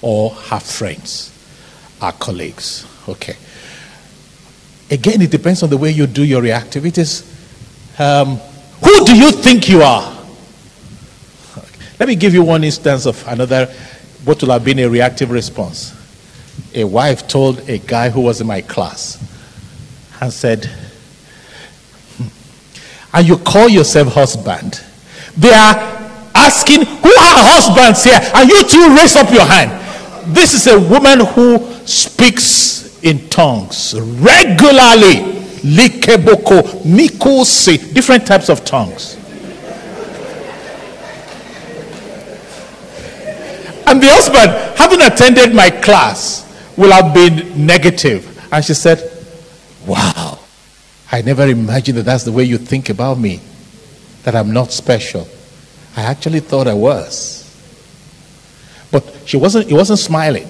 or have friends, our colleagues. Okay. Again, it depends on the way you do your reactivities. Um, who do you think you are? Let me give you one instance of another, what will have been a reactive response. A wife told a guy who was in my class and said, "Hmm, and you call yourself husband. They are asking, who are husbands here? And you two raise up your hand. This is a woman who speaks in tongues regularly. Likeboko, mikosi, different types of tongues. And the husband, having attended my class, will have been negative. And she said, Wow, I never imagined that that's the way you think about me, that I'm not special. I actually thought I was. But she wasn't, he wasn't smiling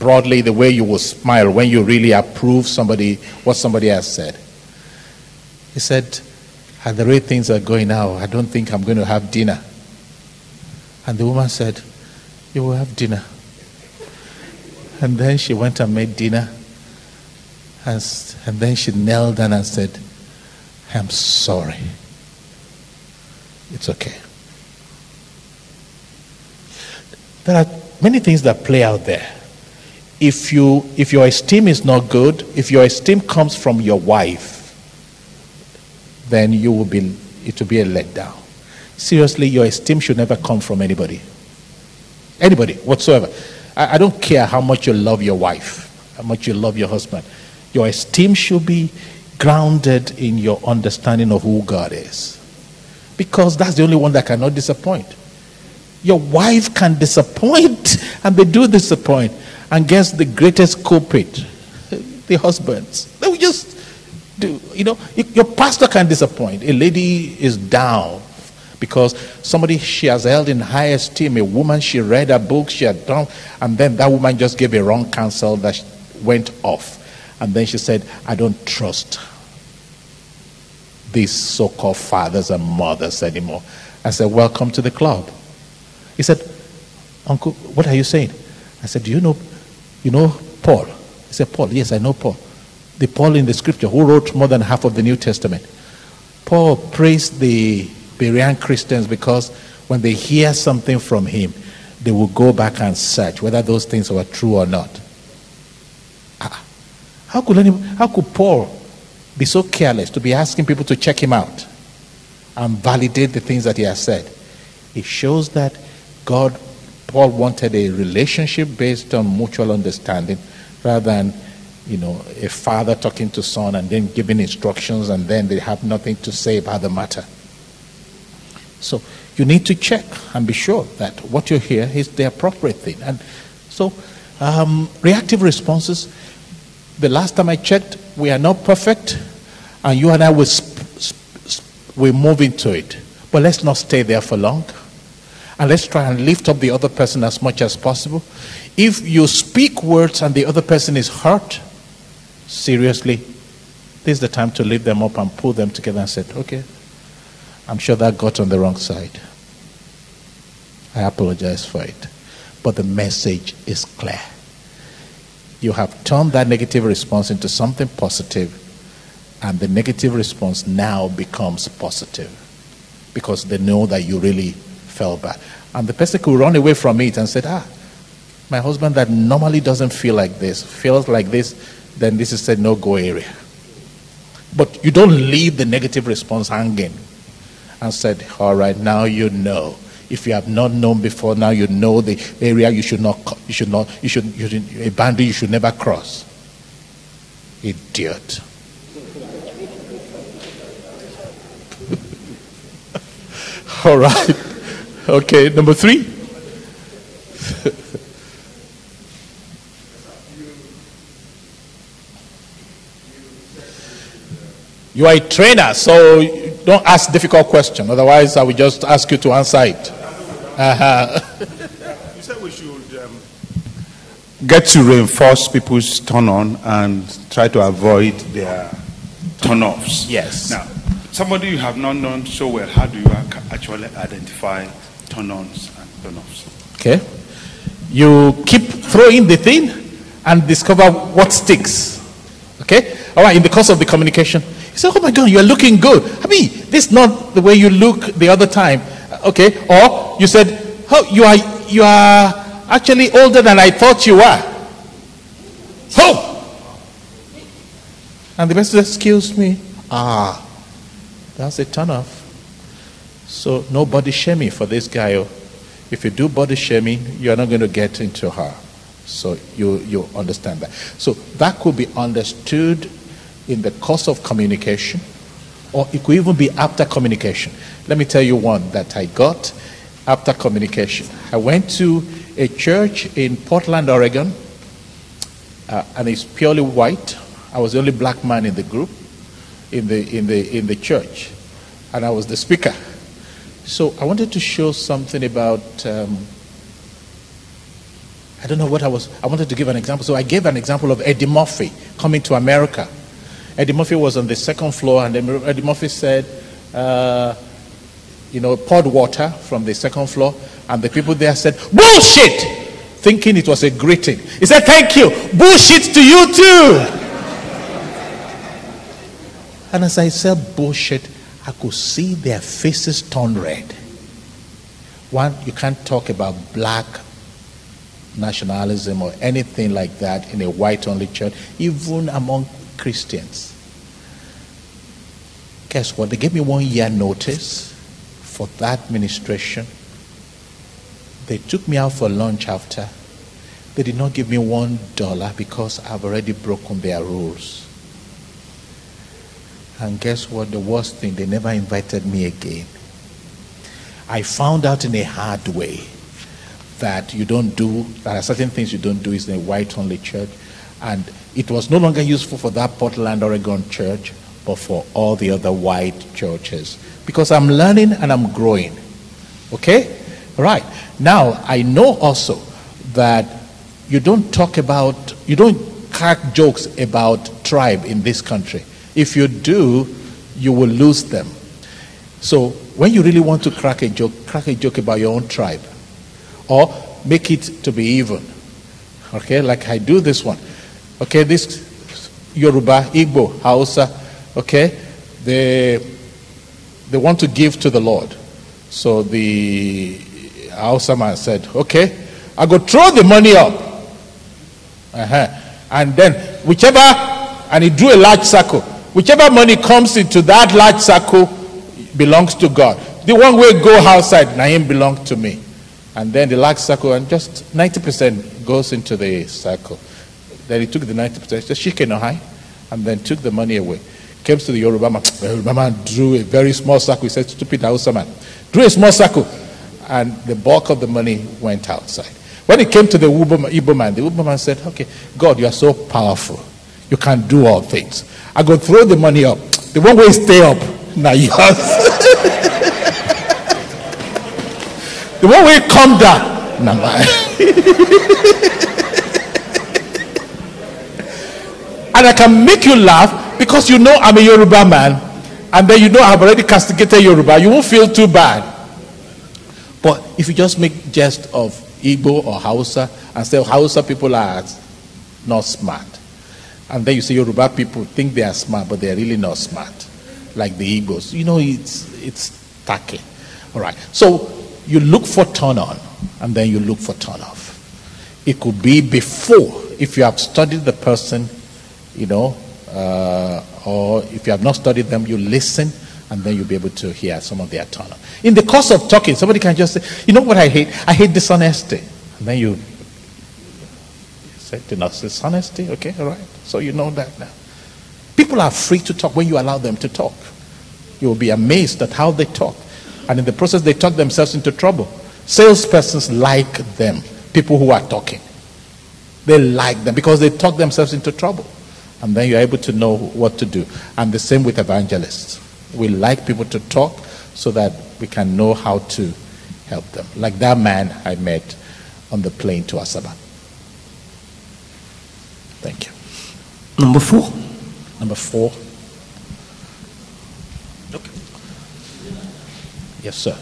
broadly the way you will smile when you really approve somebody, what somebody has said. He said, At the rate things are going now, I don't think I'm going to have dinner. And the woman said, You will have dinner. And then she went and made dinner. And, and then she knelt down and said, I'm sorry. It's okay. There are many things that play out there. If, you, if your esteem is not good, if your esteem comes from your wife, then you will be, it will be a letdown. Seriously, your esteem should never come from anybody. Anybody whatsoever. I, I don't care how much you love your wife, how much you love your husband. Your esteem should be grounded in your understanding of who God is. Because that's the only one that cannot disappoint. Your wife can disappoint, and they do disappoint. And guess the greatest culprit? The husbands. They will just do, you know, your pastor can disappoint. A lady is down because somebody she has held in high esteem, a woman, she read a book, she had done, and then that woman just gave a wrong counsel that went off. And then she said, I don't trust these so called fathers and mothers anymore. I said, Welcome to the club. He said, Uncle, what are you saying? I said, Do you know you know Paul? He said, Paul, yes, I know Paul. The Paul in the scripture who wrote more than half of the New Testament. Paul praised the Berean Christians because when they hear something from him, they will go back and search whether those things were true or not. Ah, How could, any, how could Paul be so careless to be asking people to check him out and validate the things that he has said? It shows that God, Paul wanted a relationship based on mutual understanding rather than, you know, a father talking to son and then giving instructions and then they have nothing to say about the matter. So you need to check and be sure that what you hear is the appropriate thing. And so um, reactive responses, the last time I checked, we are not perfect, and you and I will we move into it. But let's not stay there for long. And let's try and lift up the other person as much as possible. If you speak words and the other person is hurt, seriously, this is the time to lift them up and pull them together and say, okay, I'm sure that got on the wrong side. I apologize for it. But the message is clear. You have turned that negative response into something positive, and the negative response now becomes positive because they know that you really felt bad. And the person could run away from it and said, Ah, my husband that normally doesn't feel like this feels like this, then this is a no go area. But you don't leave the negative response hanging and said, All right, now you know. If you have not known before, now you know the area you should not, you should not, you should, you should a boundary you should never cross. Idiot. All right. Okay, number three. You are a trainer, so don't ask difficult questions. Otherwise, I will just ask you to answer it. Uh-huh. You said we should um, get to reinforce people's turn on and try to avoid their turn offs. Yes. Now, somebody you have not known so well, how do you actually identify turn ons and turn offs? Okay. You keep throwing the thing and discover what sticks. Okay? All right, in the course of the communication, you say, Oh my God, you're looking good. I mean, this is not the way you look the other time. Okay? Or you said, Oh, you are, you are actually older than I thought you were. Oh! And the person says, Excuse me. Ah, that's a turn off. So, no body shaming for this guy. oh. If you do body shaming, you're not going to get into her. So you, you understand that. So that could be understood in the course of communication, or it could even be after communication. Let me tell you one that I got after communication. I went to a church in Portland, Oregon, uh, and it's purely white. I was the only black man in the group, in the, in the, in the church, and I was the speaker. So I wanted to show something about. Um, I don't know what I was. I wanted to give an example. So I gave an example of Eddie Murphy coming to America. Eddie Murphy was on the second floor, and Eddie Murphy said, uh, you know, poured water from the second floor, and the people there said, bullshit, thinking it was a greeting. He said, thank you. Bullshit to you too. And as I said bullshit, I could see their faces turn red. One, you can't talk about black nationalism or anything like that in a white only church, even among Christians. Guess what? They gave me one year notice for that ministration. They took me out for lunch after. They did not give me one dollar because I've already broken their rules. And guess what? The worst thing, they never invited me again. I found out in a hard way that you don't do, there are certain things you don't do is in a white only church. And it was no longer useful for that Portland, Oregon church, but for all the other white churches. Because I'm learning and I'm growing. Okay? Right. Now, I know also that you don't talk about, you don't crack jokes about tribe in this country. If you do, you will lose them. So when you really want to crack a joke, crack a joke about your own tribe. Or make it to be even. Okay, like I do this one. Okay, this Yoruba, Igbo, Hausa, okay, they, they want to give to the Lord. So the Hausa man said, okay, I go throw the money up. Uh-huh. And then whichever, and he drew a large circle. Whichever money comes into that large circle belongs to God. The one way go outside, Naim belongs to me. And then the large circle, and just 90% goes into the circle. Then he took the 90%, just shake no high, and then took the money away. Came to the Yoruba man. The Yoruba man drew a very small circle. He said, Stupid Hausa man. Drew a small circle, and the bulk of the money went outside. When it came to the Igbo man, the Igbo man said, Okay, God, you are so powerful. You can do all things. I go throw the money up. The one way stay up. Now yours. the one way come down. Now mine. and I can make you laugh because you know I'm a Yoruba man, and then you know I've already castigated Yoruba. You won't feel too bad. But if you just make jest of Igbo or Hausa and say Hausa people are not smart, and then you say Yoruba people think they are smart, but they are really not smart, like the Igbos. You know, it's it's tacky. All right. So you look for turn on, and then you look for turn off. It could be before, if you have studied the person, you know, uh, or if you have not studied them, you listen, and then you'll be able to hear some of their turn. In the course of talking, somebody can just say, you know what I hate? I hate dishonesty. And then you say, dishonesty? Okay, all right. So you know that now. People are free to talk when you allow them to talk. You will be amazed at how they talk. And in the process, they talk themselves into trouble. Salespersons like them, people who are talking. They like them because they talk themselves into trouble. And then you're able to know what to do. And the same with evangelists. We like people to talk so that we can know how to help them. Like that man I met on the plane to Asaba. Thank you. Number four. Number four. Okay. Yes, sir.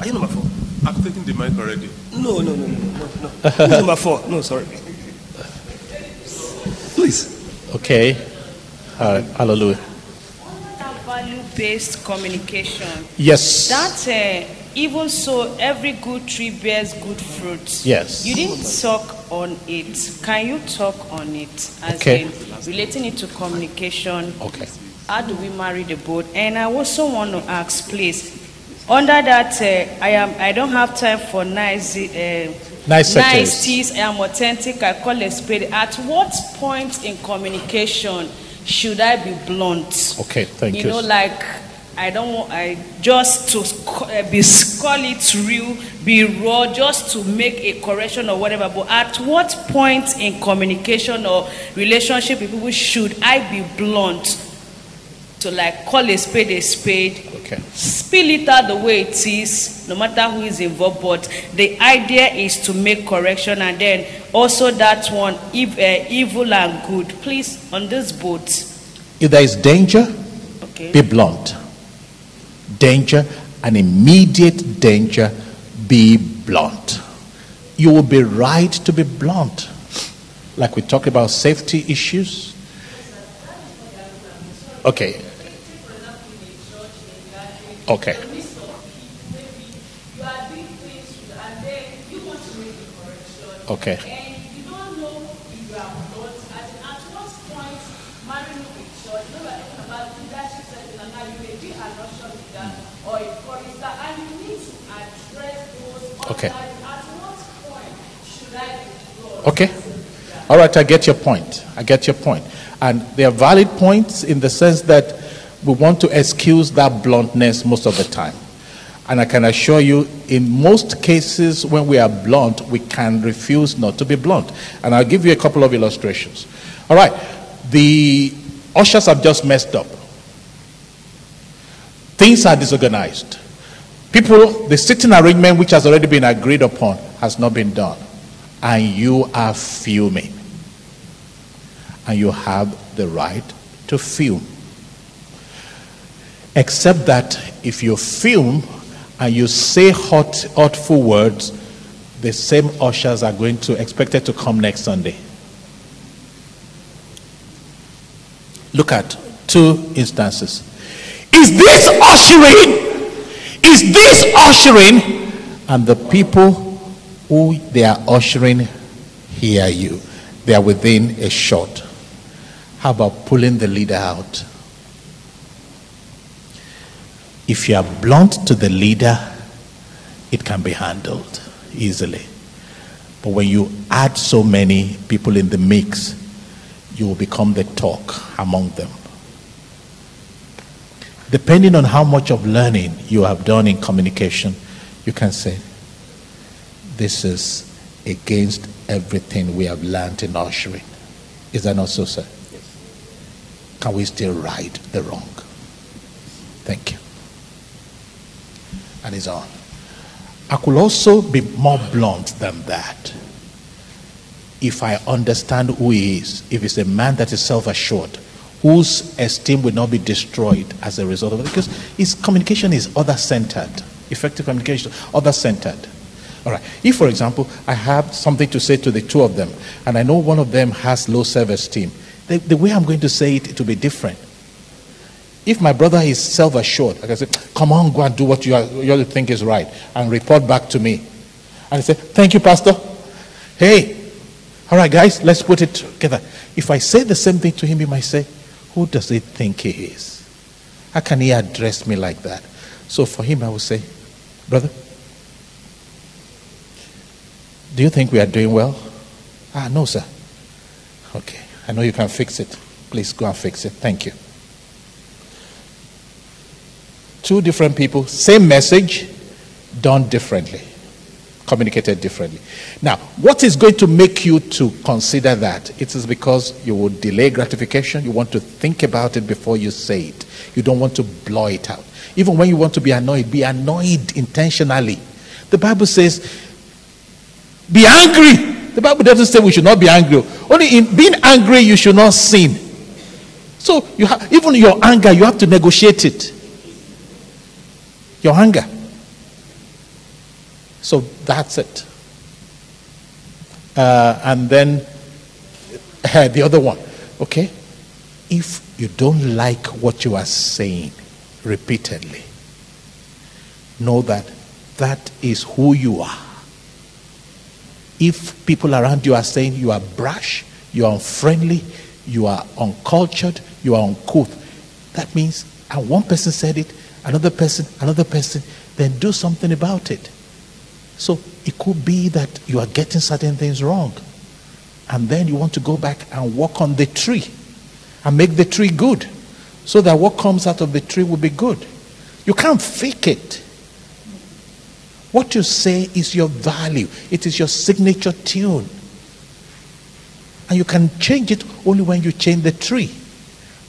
Are you number four? I've taken the mic already. No, no, no, no, no, no. Number four? No, sorry. Please. Okay. Uh, hallelujah. value-based communication. Yes. That uh, even so, every good tree bears good fruit. Yes. You didn't talk on it. Can you talk on it? As Okay. in relating it to communication. Okay. How do we marry the boat? And I also want to ask, please, under that, uh, I am. I don't have time for nice. Uh, Niceties. niceties. I am authentic. I call a spade. At what point in communication should I be blunt? Okay, thank you you. know, like I don't want I just to uh, be call it real, be raw, just to make a correction or whatever. But at what point in communication or relationship with people should I be blunt to like call a spade a spade? Okay. Spill it out the way it is, no matter who is involved. But the idea is to make correction, and then also that one, if, uh, evil and good. Please on this boat. If there is danger, Okay. be blunt. Danger, an immediate danger, be blunt. You will be right to be blunt. Like we talk about safety issues. Okay. Okay. Okay. Okay. Okay. All right, I get your point. I get your point. And they are valid points in the sense that we want to excuse that bluntness most of the time. And I can assure you, in most cases, when we are blunt, we can refuse not to be blunt. And I'll give you a couple of illustrations. All right, the ushers have just messed up. Things are disorganized. People, the sitting arrangement which has already been agreed upon has not been done. And you are fuming. And you have the right to fume. Except that if you fume and you say hot, hurtful words, the same ushers are going to expected to come next Sunday. Look at two instances. Is this ushering? Is this ushering? And the people who they are ushering hear you. They are within a shot. How about pulling the leader out? If you are blunt to the leader, it can be handled easily. But when you add so many people in the mix, you will become the talk among them. Depending on how much of learning you have done in communication, you can say, This is against everything we have learned in ushering. Is that not so, sir? Can we still right the wrong? Thank you. And he's on. I could also be more blunt than that. If I understand who he is, if he's a man that is self assured, whose esteem will not be destroyed as a result of it, because his communication is other centered. Effective communication, other centered. All right. If, for example, I have something to say to the two of them, and I know one of them has low self esteem, the, the way I'm going to say it, it will be different. If my brother is self assured, like I say, come on, go and do what you, are, you think is right, and report back to me. And I say, thank you, Pastor. Hey, all right, guys, let's put it together. If I say the same thing to him, he might say, who does he think he is? How can he address me like that? So for him, I would say, brother, do you think we are doing well? Ah, no, sir. Okay. I know you can fix it. Please go and fix it. Thank you. Two different people, same message, done differently, communicated differently. Now, what is going to make you to consider that? It is because you will delay gratification. You want to think about it before you say it. You don't want to blow it out. Even when you want to be annoyed, be annoyed intentionally. The Bible says, be angry. The Bible doesn't say we should not be angry. Only in being angry, you should not sin. So you have even your anger, you have to negotiate it. Your anger. So that's it. Uh, and then uh, the other one. Okay? If you don't like what you are saying repeatedly, know that that is who you are. If people around you are saying you are brash, you are unfriendly, you are uncultured, you are uncouth, that means, and one person said it, another person, another person, then do something about it. So it could be that you are getting certain things wrong. And then you want to go back and work on the tree and make the tree good so that what comes out of the tree will be good. You can't fake it. What you say is your value, it is your signature tune. And you can change it only when you change the tree.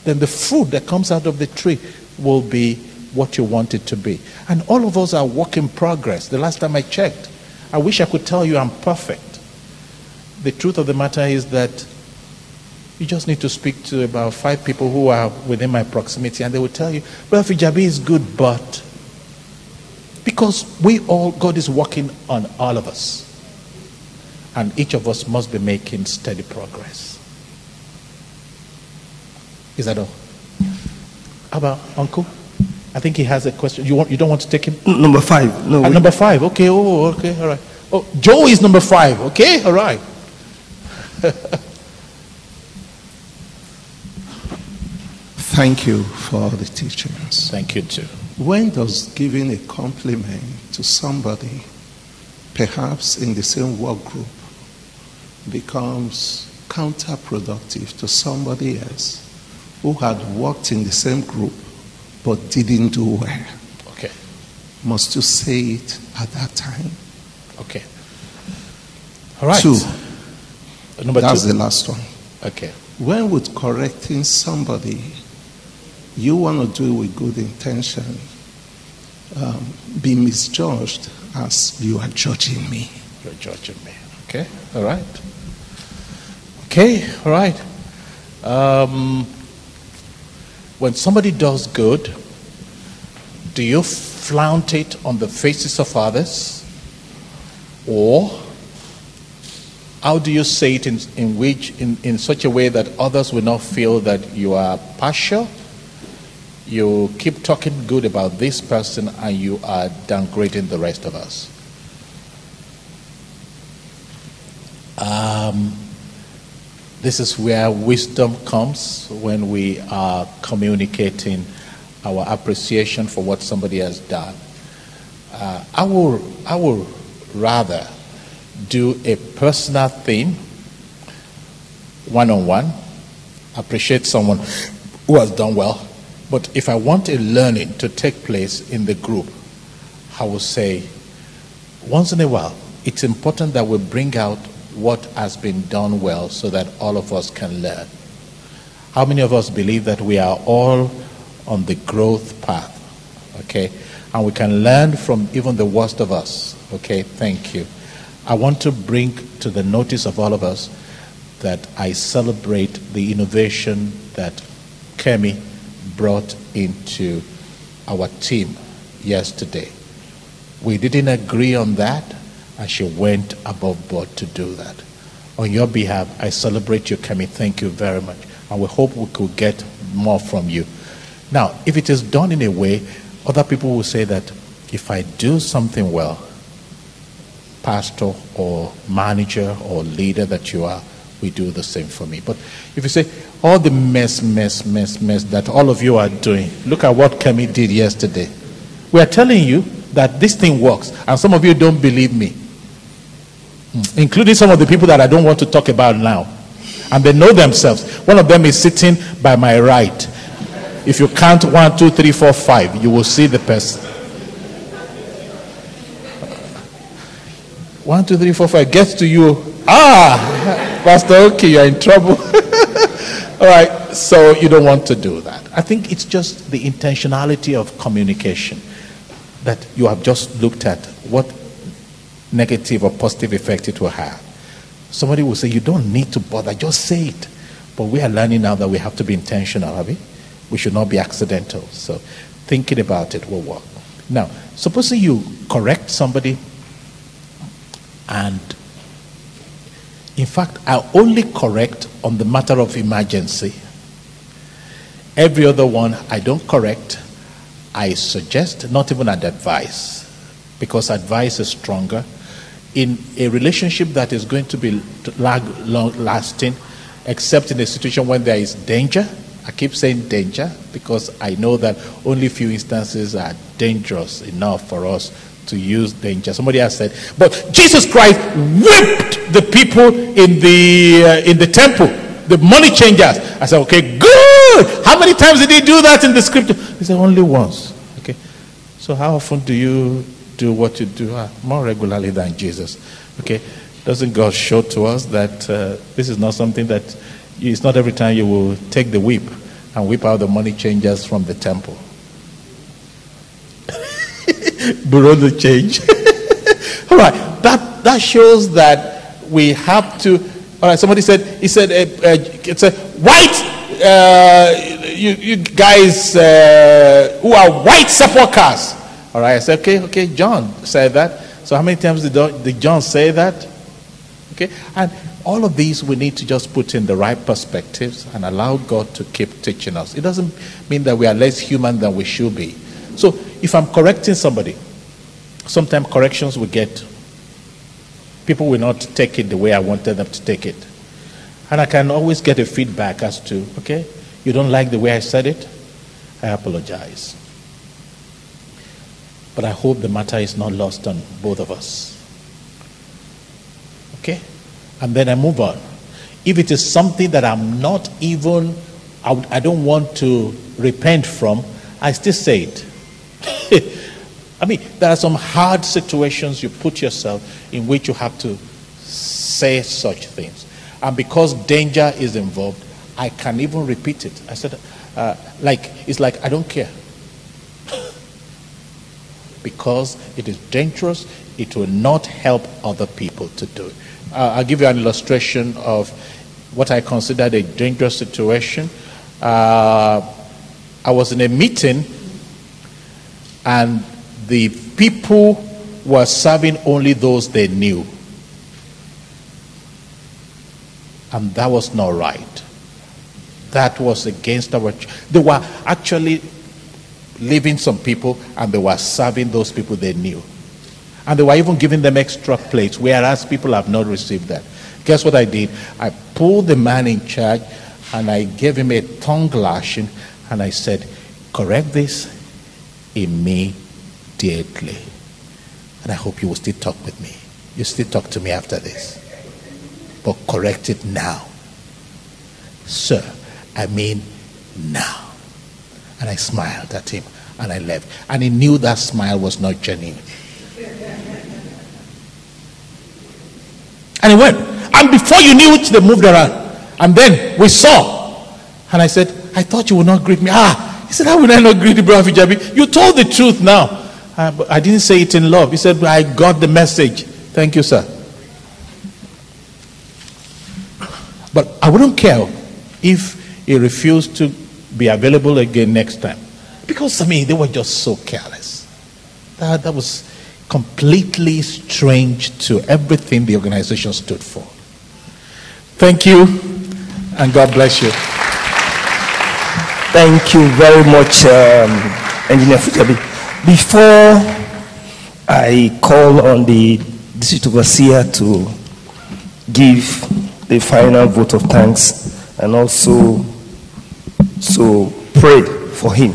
Then the fruit that comes out of the tree will be what you want it to be. And all of us are work in progress. The last time I checked, I wish I could tell you I'm perfect. The truth of the matter is that you just need to speak to about five people who are within my proximity, and they will tell you, Brother Fijabi is good, but because we all, God is working on all of us. And each of us must be making steady progress. Is that all? How about Uncle? I think he has a question. You, want, you don't want to take him? Number five. No. Uh, number five. Okay. Oh, okay. All right. Oh, Joe is number five. Okay. All right. Thank you for the teachings. Thank you too. When does giving a compliment to somebody, perhaps in the same work group, becomes counterproductive to somebody else who had worked in the same group but didn't do well? Okay. Must you say it at that time? Okay. All right. Two. Number That's two. the last one. Okay. When would correcting somebody you want to do it with good intention um, be misjudged as you are judging me? You're judging me. Okay. All right. Okay. All right. Um, when somebody does good, do you flaunt it on the faces of others? Or how do you say it in, in, which, in, in such a way that others will not feel that you are partial? You keep talking good about this person and you are downgrading the rest of us. Um, this is where wisdom comes when we are communicating our appreciation for what somebody has done. Uh, I, will, I will rather do a personal thing, one on one, appreciate someone who has done well. But if I want a learning to take place in the group, I will say, once in a while, it's important that we bring out what has been done well so that all of us can learn. How many of us believe that we are all on the growth path? Okay? And we can learn from even the worst of us. Okay? Thank you. I want to bring to the notice of all of us that I celebrate the innovation that Kemi brought into our team yesterday. We didn't agree on that, and she went above board to do that. On your behalf, I celebrate you, Kemi. Thank you very much. And we hope we could get more from you. Now, if it is done in a way, other people will say that if I do something well, pastor or manager or leader that you are, we do the same for me. But if you say, all the mess, mess, mess, mess that all of you are doing, look at what Kemi did yesterday. We are telling you that this thing works, and some of you don't believe me, Hmm. including some of the people that I don't want to talk about now. And they know themselves. One of them is sitting by my right. If you count one, two, three, four, five, you will see the person. One, two, three, four, five gets to you. Ah, Pastor, okay, you're in trouble. All right, so you don't want to do that. I think it's just the intentionality of communication that you have just looked at what negative or positive effect it will have. Somebody will say, You don't need to bother, just say it. But we are learning now that we have to be intentional, have we? We should not be accidental. So thinking about it will work. Now, supposing you correct somebody, and in fact, I only correct on the matter of emergency. Every other one, I don't correct. I suggest, not even an advice, because advice is stronger in a relationship that is going to be long lasting, except in a situation when there is danger. I keep saying danger because I know that only few instances are dangerous enough for us to use danger. Somebody has said, but Jesus Christ whipped the people in the uh, in the temple, the money changers. I said, okay, good. How many times did he do that in the scripture? He said, only once. Okay, so how often do you do what you do more regularly than Jesus. Okay? Doesn't God show to us that uh, this is not something that it's not every time you will take the whip and whip out the money changers from the temple? Borrow the change. all right, that, that shows that we have to. All right, somebody said, he said, uh, uh, it's a white, uh, you, you guys uh, who are white sepulchres all right, I said, okay, okay, John said that. So how many times did, did John say that? Okay, and all of these we need to just put in the right perspectives and allow God to keep teaching us. It doesn't mean that we are less human than we should be. So if I'm correcting somebody, sometimes corrections will get, people will not take it the way I wanted them to take it. And I can always get a feedback as to, okay, you don't like the way I said it? I apologize. But I hope the matter is not lost on both of us. Okay? And then I move on. If it is something that I'm not even, I, don't want to repent from, I still say it. I mean, there are some hard situations you put yourself in which you have to say such things. And because danger is involved, I can even repeat it. I said, uh, like, it's like, I don't care because it is dangerous. It will not help other people to do it. Uh, I'll give you an illustration of what I considered a dangerous situation. Uh, I was in a meeting, and the people were serving only those they knew. And that was not right. That was against our. They were actually leaving some people and they were serving those people they knew. And they were even giving them extra plates, whereas people have not received that. Guess what I did? I pulled the man in charge and I gave him a tongue lashing and I said, Correct this immediately. And I hope you will still talk with me. You still talk to me after this. But correct it now. Sir, I mean now. And I smiled at him and I left. And he knew that smile was not genuine. And he went. And before you knew it, they moved around. And then we saw. And I said, I thought you would not greet me. Ah, he said, How would I not greet you, Brother Fijabi? You told the truth now. Uh, but I didn't say it in love. He said, I got the message. Thank you, sir. But I wouldn't care if he refused to be available again next time. Because, I mean, they were just so careless. That, that was, completely strange to everything the organization stood for. Thank you, and God bless you. Thank you very much, um, Engineer Fijabi. Before I call on the district overseer to give the final vote of thanks and also so pray for him.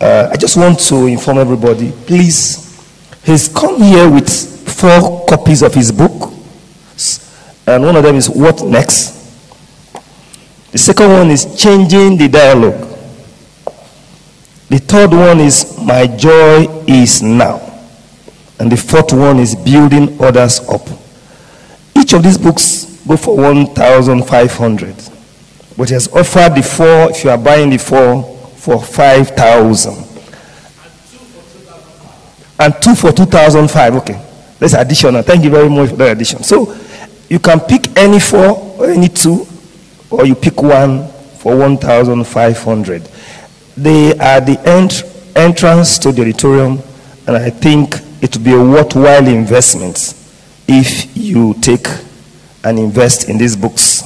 Uh, I just want to inform everybody, please, he's come here with four copies of his book, and one of them is What Next? The second one is Changing the Dialogue. The third one is My Joy is Now. And the fourth one is Building Others Up. Each of these books go for 1,500. But he has offered the four, if you are buying the four, for 5,000. And two for 2,005. Okay. That's additional. Thank you very much for that addition. So you can pick any four or any two, or you pick one for 1,500. They are the ent- entrance to the auditorium, and I think it will be a worthwhile investment if you take and invest in these books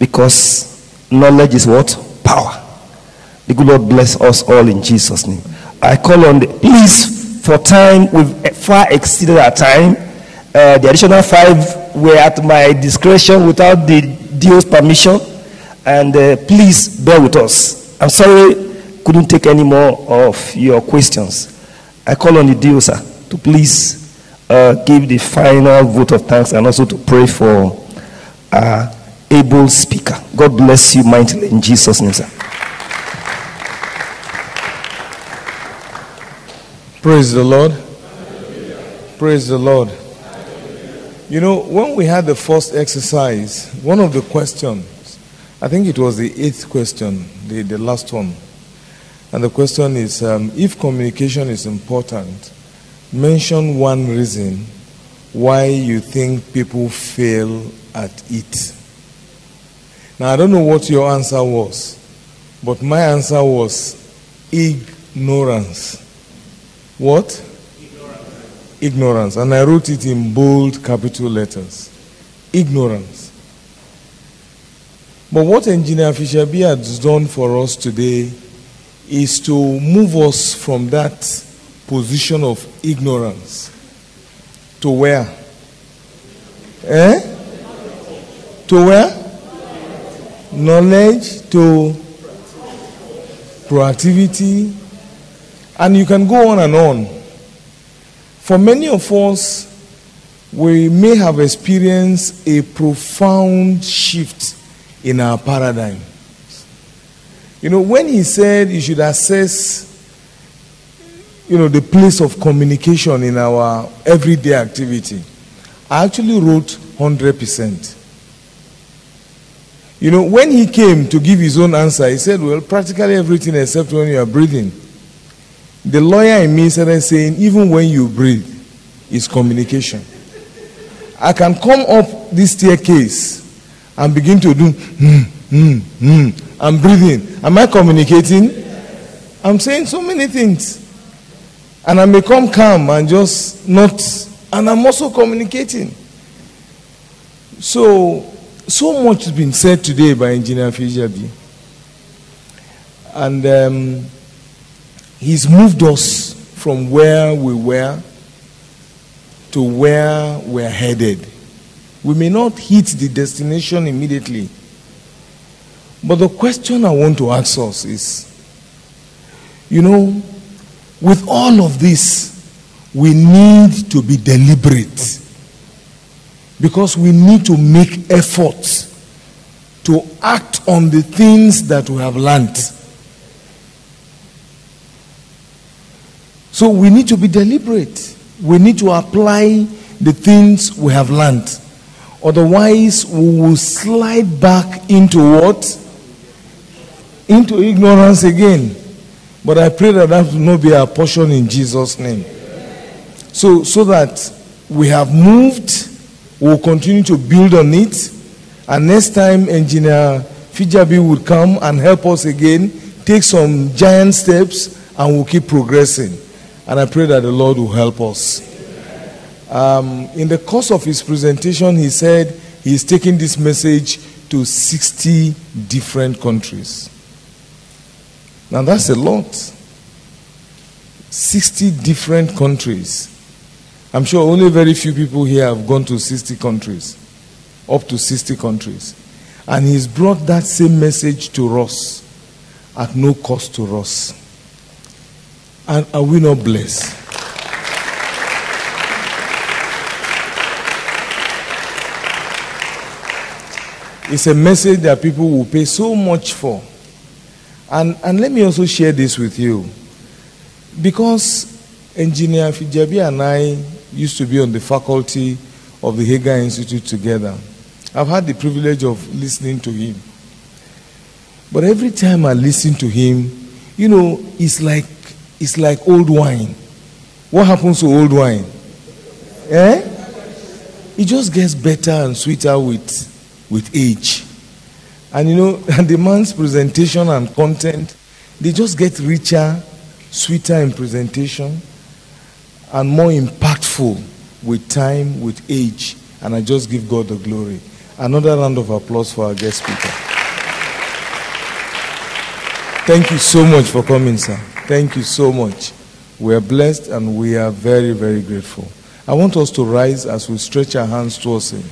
because knowledge is what? Power. The good Lord bless us all in Jesus' name. I call on the, please, for time, we've far exceeded our time. Uh, the additional five were at my discretion without the DO's permission. And uh, please bear with us. I'm sorry, couldn't take any more of your questions. I call on the DO, sir, to please uh, give the final vote of thanks and also to pray for our able speaker. God bless you mightily in Jesus' name, sir. Praise the Lord. Praise the Lord. You know, when we had the first exercise, one of the questions, I think it was the eighth question, the, the last one. And the question is um, if communication is important, mention one reason why you think people fail at it. Now, I don't know what your answer was, but my answer was ignorance. What? Ignorance. ignorance. And I wrote it in bold capital letters. Ignorance. But what Engineer Fijabi has done for us today is to move us from that position of ignorance to where? Eh? To where? Knowledge to proactivity. And you can go on and on. For many of us, we may have experienced a profound shift in our paradigm. You know, when he said you should assess, you know, the place of communication in our everyday activity, I actually wrote 100%. You know, when he came to give his own answer, he said, well, practically everything except when you are breathing. The lawyer in me started saying, even when you breathe, is communication. I can come up this staircase and begin to do, hmm, hmm, hmm. I'm breathing. Am I communicating? I'm saying so many things. And I may come calm and just not, and I'm also communicating. So, so much has been said today by Engineer Fijabi. And um, he's moved us from where we were to where we're headed. We may not hit the destination immediately. But the question I want to ask us is you know, with all of this, we need to be deliberate because we need to make efforts to act on the things that we have learned. So we need to be deliberate. We need to apply the things we have learned. Otherwise, we will slide back into what? Into ignorance again. But I pray that that will not be our portion in Jesus' name. So, so that we have moved, we'll continue to build on it. And next time, Engineer Fijabi will come and help us again, take some giant steps, and we'll keep progressing. And I pray that the Lord will help us. Um, in the course of his presentation, he said he is taking this message to 60 different countries. Now, that's a lot. 60 different countries. I'm sure only very few people here have gone to 60 countries, up to 60 countries. And he's brought that same message to us at no cost to us. And are we not blessed? It's a message that people will pay so much for. And, and let me also share this with you. Because Engineer Fijabi and I used to be on the faculty of the Haggai Institute together, I've had the privilege of listening to him. But every time I listen to him, you know, it's like, it's like old wine. What happens to old wine? Eh? It just gets better and sweeter with, with age. And you know, the man's presentation and content, they just get richer, sweeter in presentation, and more impactful with time, with age. And I just give God the glory. Another round of applause for our guest speaker. Thank you so much for coming, sir. Thank you so much. We are blessed and we are very, very grateful. I want us to rise as we stretch our hands towards Him.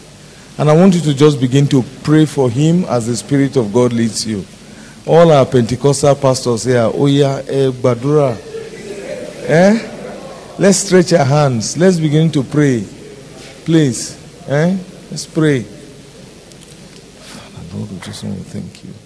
And I want you to just begin to pray for Him as the Spirit of God leads you. All our Pentecostal pastors here, yeah, eh, Badura. Eh? Let's stretch our hands. Let's begin to pray. Please. Eh? Let's pray. Father, Lord, we just want to thank you.